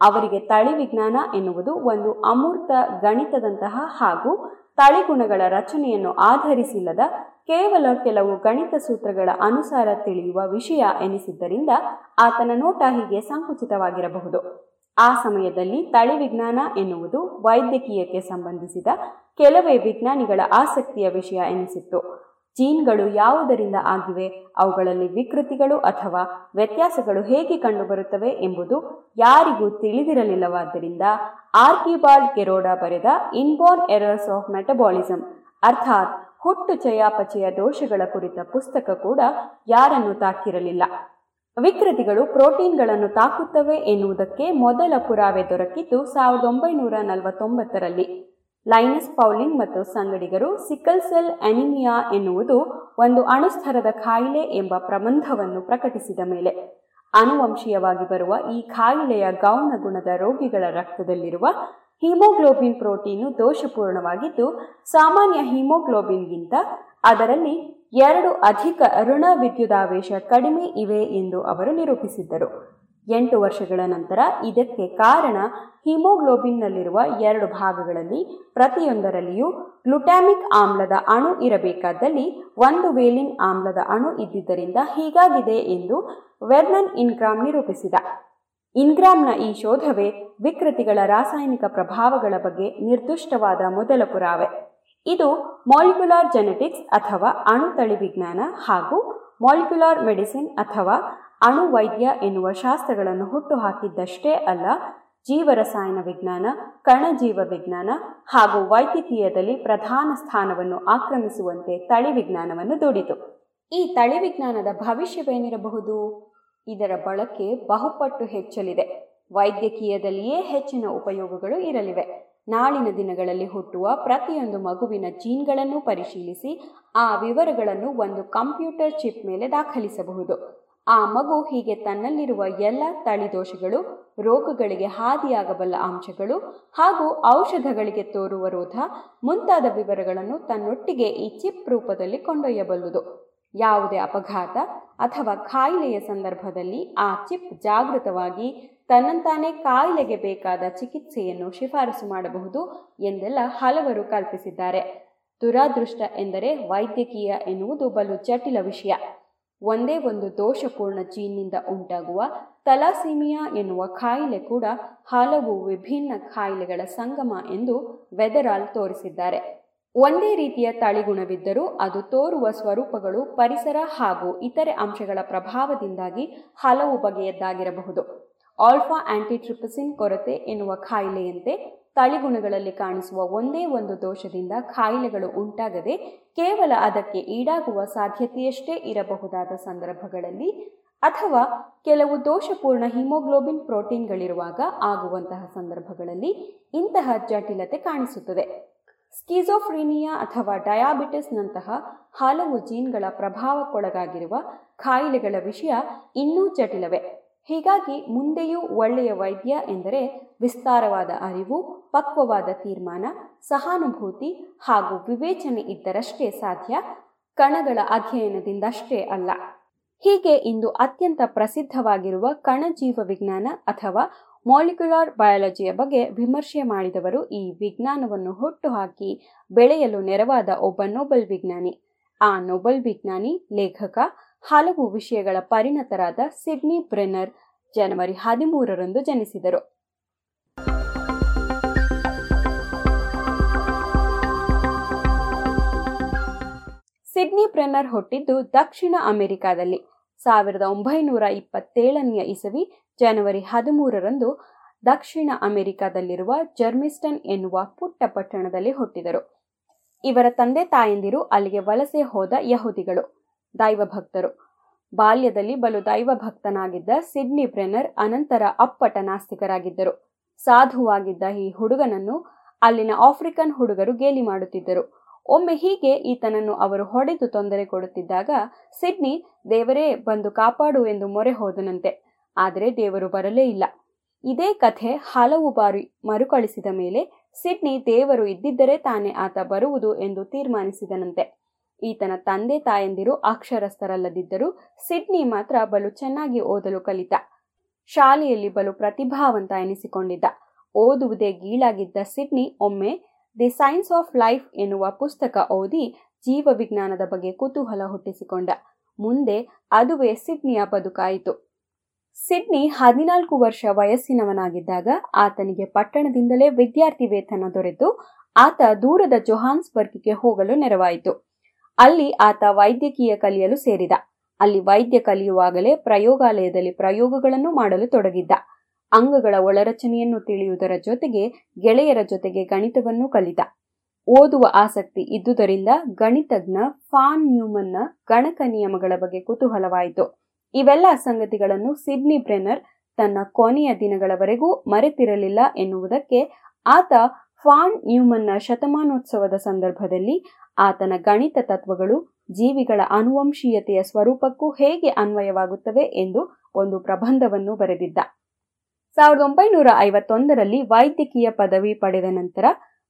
ಅವರಿಗೆ ತಳಿ ವಿಜ್ಞಾನ ಎನ್ನುವುದು ಒಂದು ಅಮೂರ್ತ ಗಣಿತದಂತಹ ಹಾಗೂ ತಳಿಗುಣಗಳ ರಚನೆಯನ್ನು ಆಧರಿಸಿಲ್ಲದ ಕೇವಲ ಕೆಲವು ಗಣಿತ ಸೂತ್ರಗಳ ಅನುಸಾರ ತಿಳಿಯುವ ವಿಷಯ ಎನಿಸಿದ್ದರಿಂದ ಆತನ ನೋಟ ಹೀಗೆ ಸಂಕುಚಿತವಾಗಿರಬಹುದು. ಆ ಸಮಯದಲ್ಲಿ ತಳಿ ವಿಜ್ಞಾನ ಎನ್ನುವುದು ವೈದ್ಯಕೀಯಕ್ಕೆ ಸಂಬಂಧಿಸಿದ ಕೆಲವೇ ವಿಜ್ಞಾನಿಗಳ ಆಸಕ್ತಿಯ ವಿಷಯ ಎನಿಸಿತ್ತು. ಜೀನ್ಗಳು ಯಾವುದರಿಂದ ಆಗಿವೆ? ಅವುಗಳಲ್ಲಿ ವಿಕೃತಿಗಳು ಅಥವಾ ವ್ಯತ್ಯಾಸಗಳು ಹೇಗೆ ಕಂಡುಬರುತ್ತವೆ ಎಂಬುದು ಯಾರಿಗೂ ತಿಳಿದಿರಲಿಲ್ಲವಾದ್ದರಿಂದ ಆರ್ಕಿಬಾಲ್ಡ್ ಕೆರೋಡಾ ಬರೆದ ಇನ್ಬೋರ್ನ್ ಎರರ್ಸ್ ಆಫ್ ಮೆಟಬಾಲಿಸಂ, ಅರ್ಥಾತ್ ಹುಟ್ಟು ಚಯಾಪಚಯ ದೋಷಗಳ ಕುರಿತ ಪುಸ್ತಕ ಕೂಡ ಯಾರನ್ನು ತಾಕಿರಲಿಲ್ಲ. ವಿಕೃತಿಗಳು ಪ್ರೋಟೀನ್ಗಳನ್ನು ತಾಕುತ್ತವೆ ಎನ್ನುವುದಕ್ಕೆ ಮೊದಲ ಪುರಾವೆ ದೊರಕಿದ್ದು ಸಾವಿರದ ಒಂಬೈನೂರ ನಲವತ್ತೊಂಬತ್ತರಲ್ಲಿ. ಲೈನಸ್ ಪೌಲಿಂಗ್ ಮತ್ತು ಸಂಗಡಿಗರು ಸಿಕಲ್ ಸೆಲ್ ಅನಿಮಿಯಾ ಎನ್ನುವುದು ಒಂದು ಅಣುಸ್ಥರದ ಕಾಯಿಲೆ ಎಂಬ ಪ್ರಬಂಧವನ್ನು ಪ್ರಕಟಿಸಿದ ಮೇಲೆ. ಅನುವಂಶೀಯವಾಗಿ ಬರುವ ಈ ಖಾಯಿಲೆಯ ಗೌಣ ಗುಣದ ರೋಗಿಗಳ ರಕ್ತದಲ್ಲಿರುವ ಹಿಮೋಗ್ಲೋಬಿನ್ ಪ್ರೋಟೀನು ದೋಷಪೂರ್ಣವಾಗಿದ್ದು, ಸಾಮಾನ್ಯ ಹಿಮೋಗ್ಲೋಬಿನ್ಗಿಂತ ಅದರಲ್ಲಿ ಎರಡು ಅಧಿಕ ಋಣ ವಿದ್ಯುದಾವೇಶ ಕಡಿಮೆ ಇವೆ ಎಂದು ಅವರು ನಿರೂಪಿಸಿದ್ದರು. ಎಂಟು ವರ್ಷಗಳ ನಂತರ ಇದಕ್ಕೆ ಕಾರಣ ಹಿಮೋಗ್ಲೋಬಿನ್ನಲ್ಲಿರುವ ಎರಡು ಭಾಗಗಳಲ್ಲಿ ಪ್ರತಿಯೊಂದರಲ್ಲಿಯೂ ಗ್ಲುಟಾಮಿಕ್ ಆಮ್ಲದ ಅಣು ಇರಬೇಕಾದಲ್ಲಿ ಒಂದು ವೇಲಿನ್ ಆಮ್ಲದ ಅಣು ಇದ್ದಿದ್ದರಿಂದ ಹೀಗಾಗಿದೆ ಎಂದು ವೆರ್ನನ್ ಇನ್ಗ್ರಾಮ್ ನಿರೂಪಿಸಿದ. ಇನ್ಗ್ರಾಮ್ನ ಈ ಶೋಧವೇ ವಿಕೃತಿಗಳ ರಾಸಾಯನಿಕ ಪ್ರಭಾವಗಳ ಬಗ್ಗೆ ನಿರ್ದಿಷ್ಟವಾದ ಮೊದಲ ಪುರಾವೆ. ಇದು ಮಾಲಿಕ್ಯುಲಾರ್ ಜೆನೆಟಿಕ್ಸ್ ಅಥವಾ ಅಣುತಳಿ ವಿಜ್ಞಾನ ಹಾಗೂ ಮಾಲಿಕ್ಯುಲಾರ್ ಮೆಡಿಸಿನ್ ಅಥವಾ ಅಣುವೈದ್ಯ ಎನ್ನುವ ಶಾಸ್ತ್ರಗಳನ್ನು ಹುಟ್ಟುಹಾಕಿದ್ದಷ್ಟೇ ಅಲ್ಲ, ಜೀವರಸಾಯನ ವಿಜ್ಞಾನ, ಕಣಜೀವ ವಿಜ್ಞಾನ ಹಾಗೂ ವೈದ್ಯಕೀಯದಲ್ಲಿ ಪ್ರಧಾನ ಸ್ಥಾನವನ್ನು ಆಕ್ರಮಿಸುವಂತೆ ತಳಿ ವಿಜ್ಞಾನವನ್ನು ದುಡಿತು. ಈ ತಳಿ ವಿಜ್ಞಾನದ ಭವಿಷ್ಯವೇನಿರಬಹುದು? ಇದರ ಬಳಕೆ ಬಹುಪಟ್ಟು ಹೆಚ್ಚಲಿದೆ. ವೈದ್ಯಕೀಯದಲ್ಲಿಯೇ ಹೆಚ್ಚಿನ ಉಪಯೋಗಗಳು ಇರಲಿವೆ. ನಾಳಿನ ದಿನಗಳಲ್ಲಿ ಹುಟ್ಟುವ ಪ್ರತಿಯೊಂದು ಮಗುವಿನ ಜೀನ್ಗಳನ್ನು ಪರಿಶೀಲಿಸಿ, ಆ ವಿವರಗಳನ್ನು ಒಂದು ಕಂಪ್ಯೂಟರ್ ಚಿಪ್ ಮೇಲೆ ದಾಖಲಿಸಬಹುದು. ಆ ಮಗು ಹೀಗೆ ತನ್ನಲ್ಲಿರುವ ಎಲ್ಲ ತಳಿದೋಷಗಳು ರೋಗಗಳಿಗೆ ಹಾದಿಯಾಗಬಲ್ಲ ಅಂಶಗಳು ಹಾಗೂ ಔಷಧಗಳಿಗೆ ತೋರುವ ರೋಧ ಮುಂತಾದ ವಿವರಗಳನ್ನು ತನ್ನೊಟ್ಟಿಗೆ ಈ ಚಿಪ್ ರೂಪದಲ್ಲಿ ಕೊಂಡೊಯ್ಯಬಲ್ಲುದು. ಯಾವುದೇ ಅಪಘಾತ ಅಥವಾ ಕಾಯಿಲೆಯ ಸಂದರ್ಭದಲ್ಲಿ ಆ ಚಿಪ್ ಜಾಗೃತವಾಗಿ ತನ್ನಂತಾನೇ ಕಾಯಿಲೆಗೆ ಬೇಕಾದ ಚಿಕಿತ್ಸೆಯನ್ನು ಶಿಫಾರಸು ಮಾಡಬಹುದು ಎಂದೆಲ್ಲ ಹಲವರು ಕಲ್ಪಿಸಿದ್ದಾರೆ. ದುರಾದೃಷ್ಟ ಎಂದರೆ ವೈದ್ಯಕೀಯ ಎನ್ನುವುದು ಬಲು ಜಟಿಲ ವಿಷಯ. ಒಂದೇ ಒಂದು ದೋಷಪೂರ್ಣ ಜೀನ್ನಿಂದ ಉಂಟಾಗುವ ತಲಾಸಿಮಿಯಾ ಎನ್ನುವ ಕಾಯಿಲೆ ಕೂಡ ಹಲವು ವಿಭಿನ್ನ ಕಾಯಿಲೆಗಳ ಸಂಗಮ ಎಂದು ವೆದರಾಲ್ ತೋರಿಸಿದ್ದಾರೆ. ಒಂದೇ ರೀತಿಯ ತಳಿಗುಣವಿದ್ದರೂ ಅದು ತೋರುವ ಸ್ವರೂಪಗಳು ಪರಿಸರ ಹಾಗೂ ಇತರೆ ಅಂಶಗಳ ಪ್ರಭಾವದಿಂದಾಗಿ ಹಲವು ಬಗೆಯದ್ದಾಗಿರಬಹುದು. ಆಲ್ಫಾ ಆಂಟಿಟ್ರಿಪಸಿನ್ ಕೊರತೆ ಎನ್ನುವ ಕಾಯಿಲೆಯಂತೆ ತಳಿಗುಣಗಳಲ್ಲಿ ಕಾಣಿಸುವ ಒಂದೇ ಒಂದು ದೋಷದಿಂದ ಖಾಯಿಲೆಗಳು ಉಂಟಾಗದೆ ಕೇವಲ ಅದಕ್ಕೆ ಈಡಾಗುವ ಸಾಧ್ಯತೆಯಷ್ಟೇ ಇರಬಹುದಾದ ಸಂದರ್ಭಗಳಲ್ಲಿ ಅಥವಾ ಕೆಲವು ದೋಷಪೂರ್ಣ ಹಿಮೋಗ್ಲೋಬಿನ್ ಪ್ರೋಟೀನ್ಗಳಿರುವಾಗ ಆಗುವಂತಹ ಸಂದರ್ಭಗಳಲ್ಲಿ ಇಂತಹ ಜಟಿಲತೆ ಕಾಣಿಸುತ್ತದೆ. ಸ್ಕಿಜೋಫ್ರೀನಿಯಾ ಅಥವಾ ಡಯಾಬಿಟಿಸ್ನಂತಹ ಹಲವು ಜೀನ್ಗಳ ಪ್ರಭಾವಕ್ಕೊಳಗಾಗಿರುವ ಕಾಯಿಲೆಗಳ ವಿಷಯ ಇನ್ನೂ ಜಟಿಲವೇ. ಹೀಗಾಗಿ ಮುಂದೆಯೂ ಒಳ್ಳೆಯ ವೈದ್ಯ ಎಂದರೆ ವಿಸ್ತಾರವಾದ ಅರಿವು, ಪಕ್ವವಾದ ತೀರ್ಮಾನ, ಸಹಾನುಭೂತಿ ಹಾಗೂ ವಿವೇಚನೆ ಇದ್ದರಷ್ಟೇ ಸಾಧ್ಯ, ಕಣಗಳ ಅಧ್ಯಯನದಿಂದಷ್ಟೇ ಅಲ್ಲ. ಹೀಗೆ ಇಂದು ಅತ್ಯಂತ ಪ್ರಸಿದ್ಧವಾಗಿರುವ ಕಣಜೀವ ವಿಜ್ಞಾನ ಅಥವಾ ಮಾಲಿಕ್ಯುಲಾರ್ ಬಯಾಲಜಿಯ ಬಗ್ಗೆ ವಿಮರ್ಶೆ ಮಾಡಿದವರು ಈ ವಿಜ್ಞಾನವನ್ನು ಹುಟ್ಟುಹಾಕಿ ಬೆಳೆಯಲು ನೆರವಾದ ಒಬ್ಬ ನೊಬೆಲ್ ವಿಜ್ಞಾನಿ. ಆ ನೊಬೆಲ್ ವಿಜ್ಞಾನಿ, ಲೇಖಕ, ಹಲವು ವಿಷಯಗಳ ಪರಿಣತರಾದ ಸಿಡ್ನಿ ಬ್ರೆನರ್ ಜನವರಿ ಹದಿಮೂರರಂದು ಜನಿಸಿದರು. ಸಿಡ್ನಿ ಪ್ರೆನ್ನರ್ ಹುಟ್ಟಿದ್ದು ದಕ್ಷಿಣ ಅಮೆರಿಕಾದಲ್ಲಿ. ಸಾವಿರದ ಒಂಬೈನೂರ ಇಪ್ಪತ್ತೇಳನೆಯ ಇಸವಿ ಜನವರಿ ಹದಿಮೂರರಂದು ದಕ್ಷಿಣ ಅಮೆರಿಕಾದಲ್ಲಿರುವ ಜರ್ಮಿಸ್ಟನ್ ಎನ್ನುವ ಪುಟ್ಟ ಪಟ್ಟಣದಲ್ಲಿ ಹುಟ್ಟಿದರು. ಇವರ ತಂದೆ ತಾಯಂದಿರು ಅಲ್ಲಿಗೆ ವಲಸೆ ಹೋದ ಯಹುದಿಗಳು, ದೈವಭಕ್ತರು. ಬಾಲ್ಯದಲ್ಲಿ ಬಲು ದೈವಭಕ್ತನಾಗಿದ್ದ ಸಿಡ್ನಿ ಬ್ರೆನರ್ ಅನಂತರ ಅಪ್ಪಟ ನಾಸ್ತಿಕರಾಗಿದ್ದರು. ಸಾಧುವಾಗಿದ್ದ ಈ ಹುಡುಗನನ್ನು ಅಲ್ಲಿನ ಆಫ್ರಿಕನ್ ಹುಡುಗರು ಗೇಲಿ ಮಾಡುತ್ತಿದ್ದರು. ಒಮ್ಮೆ ಹೀಗೆ ಈತನನ್ನು ಅವರು ಹೊಡೆದು ತೊಂದರೆ ಕೊಡುತ್ತಿದ್ದಾಗ ಸಿಡ್ನಿ, ದೇವರೇ, ಬಂದು ಕಾಪಾಡು ಎಂದು ಮೊರೆ ಹೋದನಂತೆ. ಆದರೆ ದೇವರು ಬರಲೇ ಇಲ್ಲ. ಇದೇ ಕಥೆ ಹಲವು ಬಾರಿ ಮರುಕಳಿಸಿದ ಮೇಲೆ ಸಿಡ್ನಿ ದೇವರು ಇದ್ದಿದ್ದರೆ ತಾನೇ ಆತ ಬರುವುದು ಎಂದು ತೀರ್ಮಾನಿಸಿದನಂತೆ. ಈತನ ತಂದೆ ತಾಯಂದಿರು ಅಕ್ಷರಸ್ಥರಲ್ಲದಿದ್ದರೂ ಸಿಡ್ನಿ ಮಾತ್ರ ಬಲು ಚೆನ್ನಾಗಿ ಓದಲು ಕಲಿತ. ಶಾಲೆಯಲ್ಲಿ ಬಲು ಪ್ರತಿಭಾವಂತ ಎನಿಸಿಕೊಂಡಿದ್ದ. ಓದುವುದೇ ಗೀಳಾಗಿದ್ದ ಸಿಡ್ನಿ ಒಮ್ಮೆ ದಿ ಸೈನ್ಸ್ ಆಫ್ ಲೈಫ್ ಎನ್ನುವ ಪುಸ್ತಕ ಓದಿ ಜೀವ ವಿಜ್ಞಾನದ ಬಗ್ಗೆ ಕುತೂಹಲ ಹುಟ್ಟಿಸಿಕೊಂಡ. ಮುಂದೆ ಅದುವೇ ಸಿಡ್ನಿಯ ಬದುಕಾಯಿತು ಸಿಡ್ನಿ ಹದಿನಾಲ್ಕು ವರ್ಷ ವಯಸ್ಸಿನವನಾಗಿದ್ದಾಗ ಆತನಿಗೆ ಪಟ್ಟಣದಿಂದಲೇ ವಿದ್ಯಾರ್ಥಿ ವೇತನ ದೊರೆತು. ಆತ ದೂರದ ಜೊಹಾನ್ಸ್ಬರ್ಗ್ಗೆ ಹೋಗಲು ನೆರವಾಯಿತು. ಅಲ್ಲಿ ಆತ ವೈದ್ಯಕೀಯ ಕಲಿಯಲು ಸೇರಿದ. ಅಲ್ಲಿ ವೈದ್ಯ ಕಲಿಯುವಾಗಲೇ ಪ್ರಯೋಗಾಲಯದಲ್ಲಿ ಪ್ರಯೋಗಗಳನ್ನು ಮಾಡಲು ತೊಡಗಿದ್ದ. ಅಂಗಗಳ ಒಳರಚನೆಯನ್ನು ತಿಳಿಯುವುದರ ಜೊತೆಗೆ ಗೆಳೆಯರ ಜೊತೆಗೆ ಗಣಿತವನ್ನು ಕಲಿತ. ಓದುವ ಆಸಕ್ತಿ ಇದ್ದುದರಿಂದ ಗಣಿತಜ್ಞ ಫಾನ್ ನ್ಯೂಮನ್ನ ಗಣಕ ನಿಯಮಗಳ ಬಗ್ಗೆ ಕುತೂಹಲವಾಯಿತು. ಇವೆಲ್ಲ ಸಂಗತಿಗಳನ್ನು ಸಿಡ್ನಿ ಬ್ರೆನರ್ ತನ್ನ ಕೊನೆಯ ದಿನಗಳವರೆಗೂ ಮರೆತಿರಲಿಲ್ಲ ಎನ್ನುವುದಕ್ಕೆ ಆತ ಫಾನ್ ನ್ಯೂಮನ್ನ ಶತಮಾನೋತ್ಸವದ ಸಂದರ್ಭದಲ್ಲಿ ಆತನ ಗಣಿತ ತತ್ವಗಳು ಜೀವಿಗಳ ಅನುವಂಶೀಯತೆಯ ಸ್ವರೂಪಕ್ಕೂ ಹೇಗೆ ಅನ್ವಯವಾಗುತ್ತವೆ ಎಂದು ಒಂದು ಪ್ರಬಂಧವನ್ನು ಬರೆದಿದ್ದ. ಸಾವಿರದ ಒಂಬೈನೂರ ಐವತ್ತೊಂದರಲ್ಲಿ ವೈದ್ಯಕೀಯ ಪದವಿ ಪಡೆದ ನಂತರ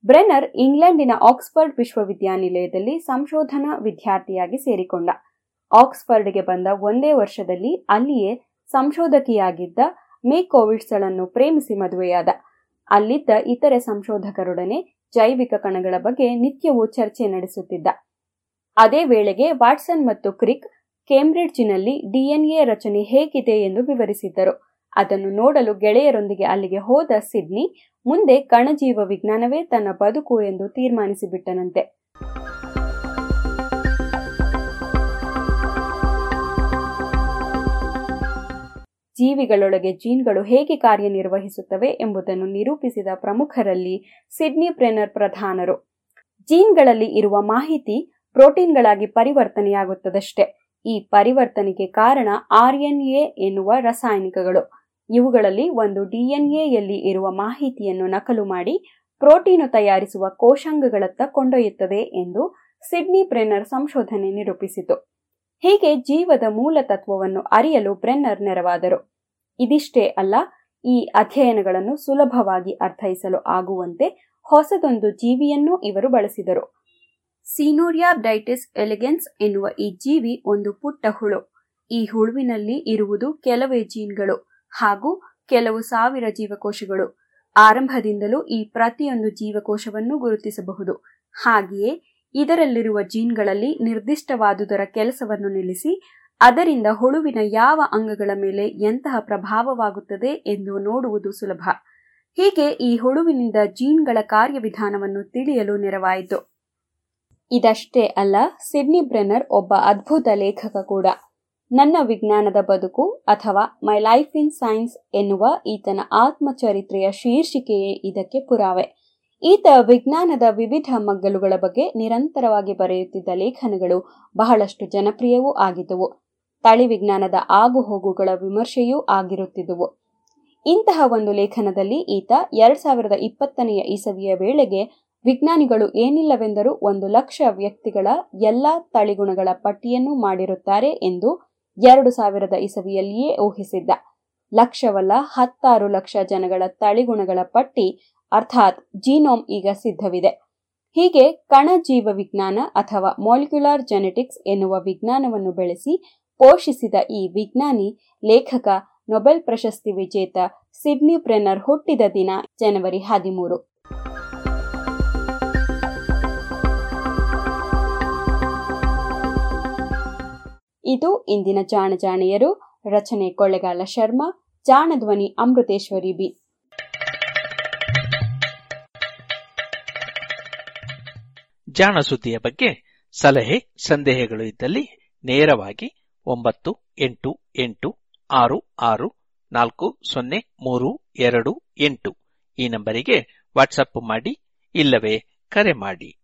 ಬ್ರೆನರ್ ಇಂಗ್ಲೆಂಡಿನ ಆಕ್ಸ್ಫರ್ಡ್ ವಿಶ್ವವಿದ್ಯಾನಿಲಯದಲ್ಲಿ ಸಂಶೋಧನಾ ವಿದ್ಯಾರ್ಥಿಯಾಗಿ ಸೇರಿಕೊಂಡ. ಆಕ್ಸ್ಫರ್ಡ್ಗೆ ಬಂದ ಒಂದೇ ವರ್ಷದಲ್ಲಿ ಅಲ್ಲಿಯೇ ಸಂಶೋಧಕಿಯಾಗಿದ್ದ ಮೇ ಕೋವಿಡ್ಸ್ಗಳನ್ನು ಪ್ರೇಮಿಸಿ ಮದುವೆಯಾದ. ಅಲ್ಲಿದ್ದ ಇತರೆ ಸಂಶೋಧಕರೊಡನೆ ಜೈವಿಕ ಕಣಗಳ ಬಗ್ಗೆ ನಿತ್ಯವೂ ಚರ್ಚೆ ನಡೆಸುತ್ತಿದ್ದ. ಅದೇ ವೇಳೆಗೆ ವಾಟ್ಸನ್ ಮತ್ತು ಕ್ರಿಕ್ ಕೇಂಬ್ರಿಡ್ಜ್ನಲ್ಲಿ ಡಿಎನ್ಎ ರಚನೆ ಹೇಗಿದೆ ಎಂದು ವಿವರಿಸಿದ್ದರು. ಅದನ್ನು ನೋಡಲು ಗೆಳೆಯರೊಂದಿಗೆ ಅಲ್ಲಿಗೆ ಹೋದ ಸಿಡ್ನಿ, ಮುಂದೆ ಕಣಜೀವ ವಿಜ್ಞಾನವೇ ತನ್ನ ಬದುಕು ಎಂದು ತೀರ್ಮಾನಿಸಿಬಿಟ್ಟನಂತೆ. ಜೀವಿಗಳೊಳಗೆ ಜೀನ್ಗಳು ಹೇಗೆ ಕಾರ್ಯನಿರ್ವಹಿಸುತ್ತವೆ ಎಂಬುದನ್ನು ನಿರೂಪಿಸಿದ ಪ್ರಮುಖರಲ್ಲಿ ಸಿಡ್ನಿ ಪ್ರೇನರ್ ಪ್ರಧಾನರು. ಜೀನ್ಗಳಲ್ಲಿ ಇರುವ ಮಾಹಿತಿ ಪ್ರೋಟೀನ್ಗಳಾಗಿ ಪರಿವರ್ತನೆಯಾಗುತ್ತದಷ್ಟೇ. ಈ ಪರಿವರ್ತನೆಗೆ ಕಾರಣ ಆರ್ಎನ್ಎ ಎನ್ನುವ ರಾಸಾಯನಿಕಗಳು. ಇವುಗಳಲ್ಲಿ ಒಂದು ಡಿಎನ್ಎಯಲ್ಲಿ ಇರುವ ಮಾಹಿತಿಯನ್ನು ನಕಲು ಮಾಡಿ ಪ್ರೋಟೀನು ತಯಾರಿಸುವ ಕೋಶಾಂಗಗಳತ್ತ ಕೊಂಡೊಯ್ಯುತ್ತದೆ ಎಂದು ಸಿಡ್ನಿ ಬ್ರೆನ್ನರ್ ಸಂಶೋಧನೆ ನಿರೂಪಿಸಿತು. ಹೀಗೆ ಜೀವದ ಮೂಲ ತತ್ವವನ್ನು ಅರಿಯಲು ಬ್ರೆನ್ನರ್ ನೆರವಾದರು. ಇದಿಷ್ಟೇ ಅಲ್ಲ, ಈ ಅಧ್ಯಯನಗಳನ್ನು ಸುಲಭವಾಗಿ ಅರ್ಥೈಸಲು ಆಗುವಂತೆ ಹೊಸದೊಂದು ಜೀವಿಯನ್ನೂ ಇವರು ಬಳಸಿದರು. ಸೀನೋರಿಯಾಬ್ಡೈಟಿಸ್ ಎಲಿಗೆನ್ಸ್ ಎನ್ನುವ ಈ ಜೀವಿ ಒಂದು ಪುಟ್ಟ ಹುಳು. ಈ ಹುಳುವಿನಲ್ಲಿ ಇರುವುದು ಕೆಲವೇ ಜೀನ್ಗಳು. ಹಾಗೂ ಕೆಲವು ಸಾವಿರ ಜೀವಕೋಶಗಳು. ಆರಂಭದಿಂದಲೂ ಈ ಪ್ರತಿಯೊಂದು ಜೀವಕೋಶವನ್ನು ಗುರುತಿಸಬಹುದು. ಹಾಗೆಯೇ ಇದರಲ್ಲಿರುವ ಜೀನ್ಗಳಲ್ಲಿ ನಿರ್ದಿಷ್ಟವಾದುದರ ಕೆಲಸವನ್ನು ನಿಲ್ಲಿಸಿ, ಅದರಿಂದ ಹುಳುವಿನ ಯಾವ ಅಂಗಗಳ ಮೇಲೆ ಎಂತಹ ಪ್ರಭಾವವಾಗುತ್ತದೆ ಎಂದು ನೋಡುವುದು ಸುಲಭ. ಹೀಗೆ ಈ ಹುಳುವಿನಿಂದ ಜೀನ್ಗಳ ಕಾರ್ಯವಿಧಾನವನ್ನು ತಿಳಿಯಲು ನೆರವಾಯಿತು. ಇದಷ್ಟೇ ಅಲ್ಲ, ಸಿಡ್ನಿ ಬ್ರೆನರ್ ಒಬ್ಬ ಅದ್ಭುತ ಲೇಖಕ ಕೂಡ. ನನ್ನ ವಿಜ್ಞಾನದ ಬದುಕು ಅಥವಾ ಮೈ ಲೈಫ್ ಇನ್ ಸೈನ್ಸ್ ಎನ್ನುವ ಈತನ ಆತ್ಮಚರಿತ್ರೆಯ ಶೀರ್ಷಿಕೆಯೇ ಇದಕ್ಕೆ ಪುರಾವೆ. ಈತ ವಿಜ್ಞಾನದ ವಿವಿಧ ಮಗ್ಗಲುಗಳ ಬಗ್ಗೆ ನಿರಂತರವಾಗಿ ಬರೆಯುತ್ತಿದ್ದ ಲೇಖನಗಳು ಬಹಳಷ್ಟು ಜನಪ್ರಿಯವೂ ಆಗಿದ್ದವು. ತಳಿ ವಿಜ್ಞಾನದ ಆಗುಹೋಗುಗಳ ವಿಮರ್ಶೆಯೂ ಆಗಿರುತ್ತಿದ್ದುವು. ಇಂತಹ ಒಂದು ಲೇಖನದಲ್ಲಿ ಈತ ಎರಡ್ ಸಾವಿರದ ಇಪ್ಪತ್ತನೆಯ ಇಸವಿಯ ವೇಳೆಗೆ ವಿಜ್ಞಾನಿಗಳು ಏನಿಲ್ಲವೆಂದರೂ ಒಂದು ಲಕ್ಷ ವ್ಯಕ್ತಿಗಳ ಎಲ್ಲಾ ತಳಿಗುಣಗಳ ಪಟ್ಟಿಯನ್ನು ಮಾಡಿರುತ್ತಾರೆ ಎಂದು ಎರಡು ಸಾವಿರದ ಇಸವಿಯಲ್ಲಿಯೇ ಊಹಿಸಿದ್ದ. ಲಕ್ಷವಲ್ಲ ಹತ್ತಾರು ಲಕ್ಷ ಜನಗಳ ತಳಿಗುಣಗಳ ಪಟ್ಟಿ ಅರ್ಥಾತ್ ಜೀನೋಮ್ ಈಗ ಸಿದ್ಧವಿದೆ. ಹೀಗೆ ಕಣ ಜೀವ ವಿಜ್ಞಾನ ಅಥವಾ ಮಾಲಿಕ್ಯುಲಾರ್ ಜೆನೆಟಿಕ್ಸ್ ಎನ್ನುವ ವಿಜ್ಞಾನವನ್ನು ಬೆಳೆಸಿ ಪೋಷಿಸಿದ ಈ ವಿಜ್ಞಾನಿ ಲೇಖಕ, ನೊಬೆಲ್ ಪ್ರಶಸ್ತಿ ವಿಜೇತ ಸಿಡ್ನಿ ಬ್ರೆನ್ನರ್ ಹುಟ್ಟಿದ ದಿನ ಜನವರಿ ಹದಿಮೂರು. ಇದು ಇಂದಿನ ಜಾಣಜಾಣೆಯರು. ರಚನೆ ಕೊಳ್ಳೆಗಾಲ ಶರ್ಮಾ, ಜಾಣಧ್ವನಿ ಅಮೃತೇಶ್ವರಿ ಬಿ. ಜಾಣ ಸುದ್ದಿಯ ಬಗ್ಗೆ ಸಲಹೆ, ಸಂದೇಹಗಳು ಇದ್ದಲ್ಲಿ ನೇರವಾಗಿ ಒಂಬತ್ತು, ಎಂಟು ಎಂಟು, ಆರು ಆರು, ನಾಲ್ಕು, ಸೊನ್ನೆ, ಮೂರು, ಎರಡು, ಎಂಟು ಈ ನಂಬರಿಗೆ ವಾಟ್ಸಪ್ ಮಾಡಿ ಇಲ್ಲವೇ ಕರೆ ಮಾಡಿ.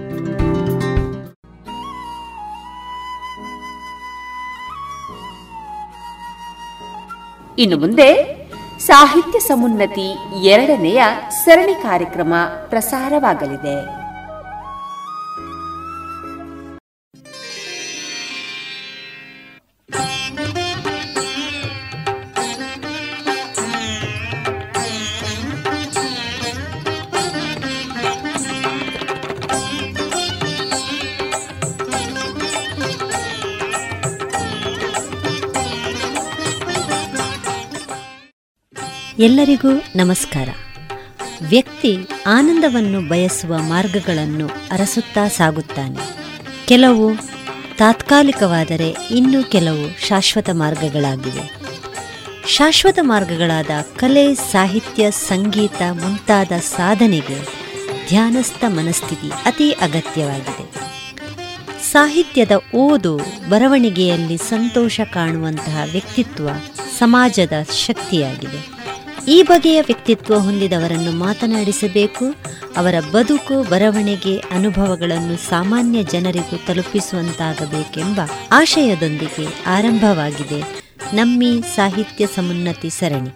ಇನ್ನು ಮುಂದೆ ಸಾಹಿತ್ಯ ಸಮುನ್ನತಿ ಎರಡನೆಯ ಸರಣಿ ಕಾರ್ಯಕ್ರಮ ಪ್ರಸಾರವಾಗಲಿದೆ. ಎಲ್ಲರಿಗೂ ನಮಸ್ಕಾರ. ವ್ಯಕ್ತಿ ಆನಂದವನ್ನು ಬಯಸುವ ಮಾರ್ಗಗಳನ್ನು ಅರಸುತ್ತಾ ಸಾಗುತ್ತಾನೆ. ಕೆಲವು ತಾತ್ಕಾಲಿಕವಾದರೆ ಇನ್ನು ಕೆಲವು ಶಾಶ್ವತ ಮಾರ್ಗಗಳಾಗಿವೆ. ಶಾಶ್ವತ ಮಾರ್ಗಗಳಾದ ಕಲೆ, ಸಾಹಿತ್ಯ, ಸಂಗೀತ ಮುಂತಾದ ಸಾಧನೆಗೆ ಧ್ಯಾನಸ್ಥ ಮನಸ್ಥಿತಿ ಅತಿ ಅಗತ್ಯವಾಗಿದೆ. ಸಾಹಿತ್ಯದ ಓದು ಬರವಣಿಗೆಯಲ್ಲಿ ಸಂತೋಷ ಕಾಣುವಂತಹ ವ್ಯಕ್ತಿತ್ವ ಸಮಾಜದ ಶಕ್ತಿಯಾಗಿದೆ. ಈ ಬಗೆಯ ವ್ಯಕ್ತಿತ್ವ ಹೊಂದಿದವರನ್ನು ಮಾತನಾಡಿಸಬೇಕು. ಅವರ ಬದುಕು, ಬರವಣಿಗೆ, ಅನುಭವಗಳನ್ನು ಸಾಮಾನ್ಯ ಜನರಿಗೂ ತಲುಪಿಸುವಂತಾಗಬೇಕೆಂಬ ಆಶಯದೊಂದಿಗೆ ಆರಂಭವಾಗಿದೆ. ನಮ್ಮಿ ಸಾಹಿತ್ಯ ಸಮುನ್ನತಿ ಸರಣಿ.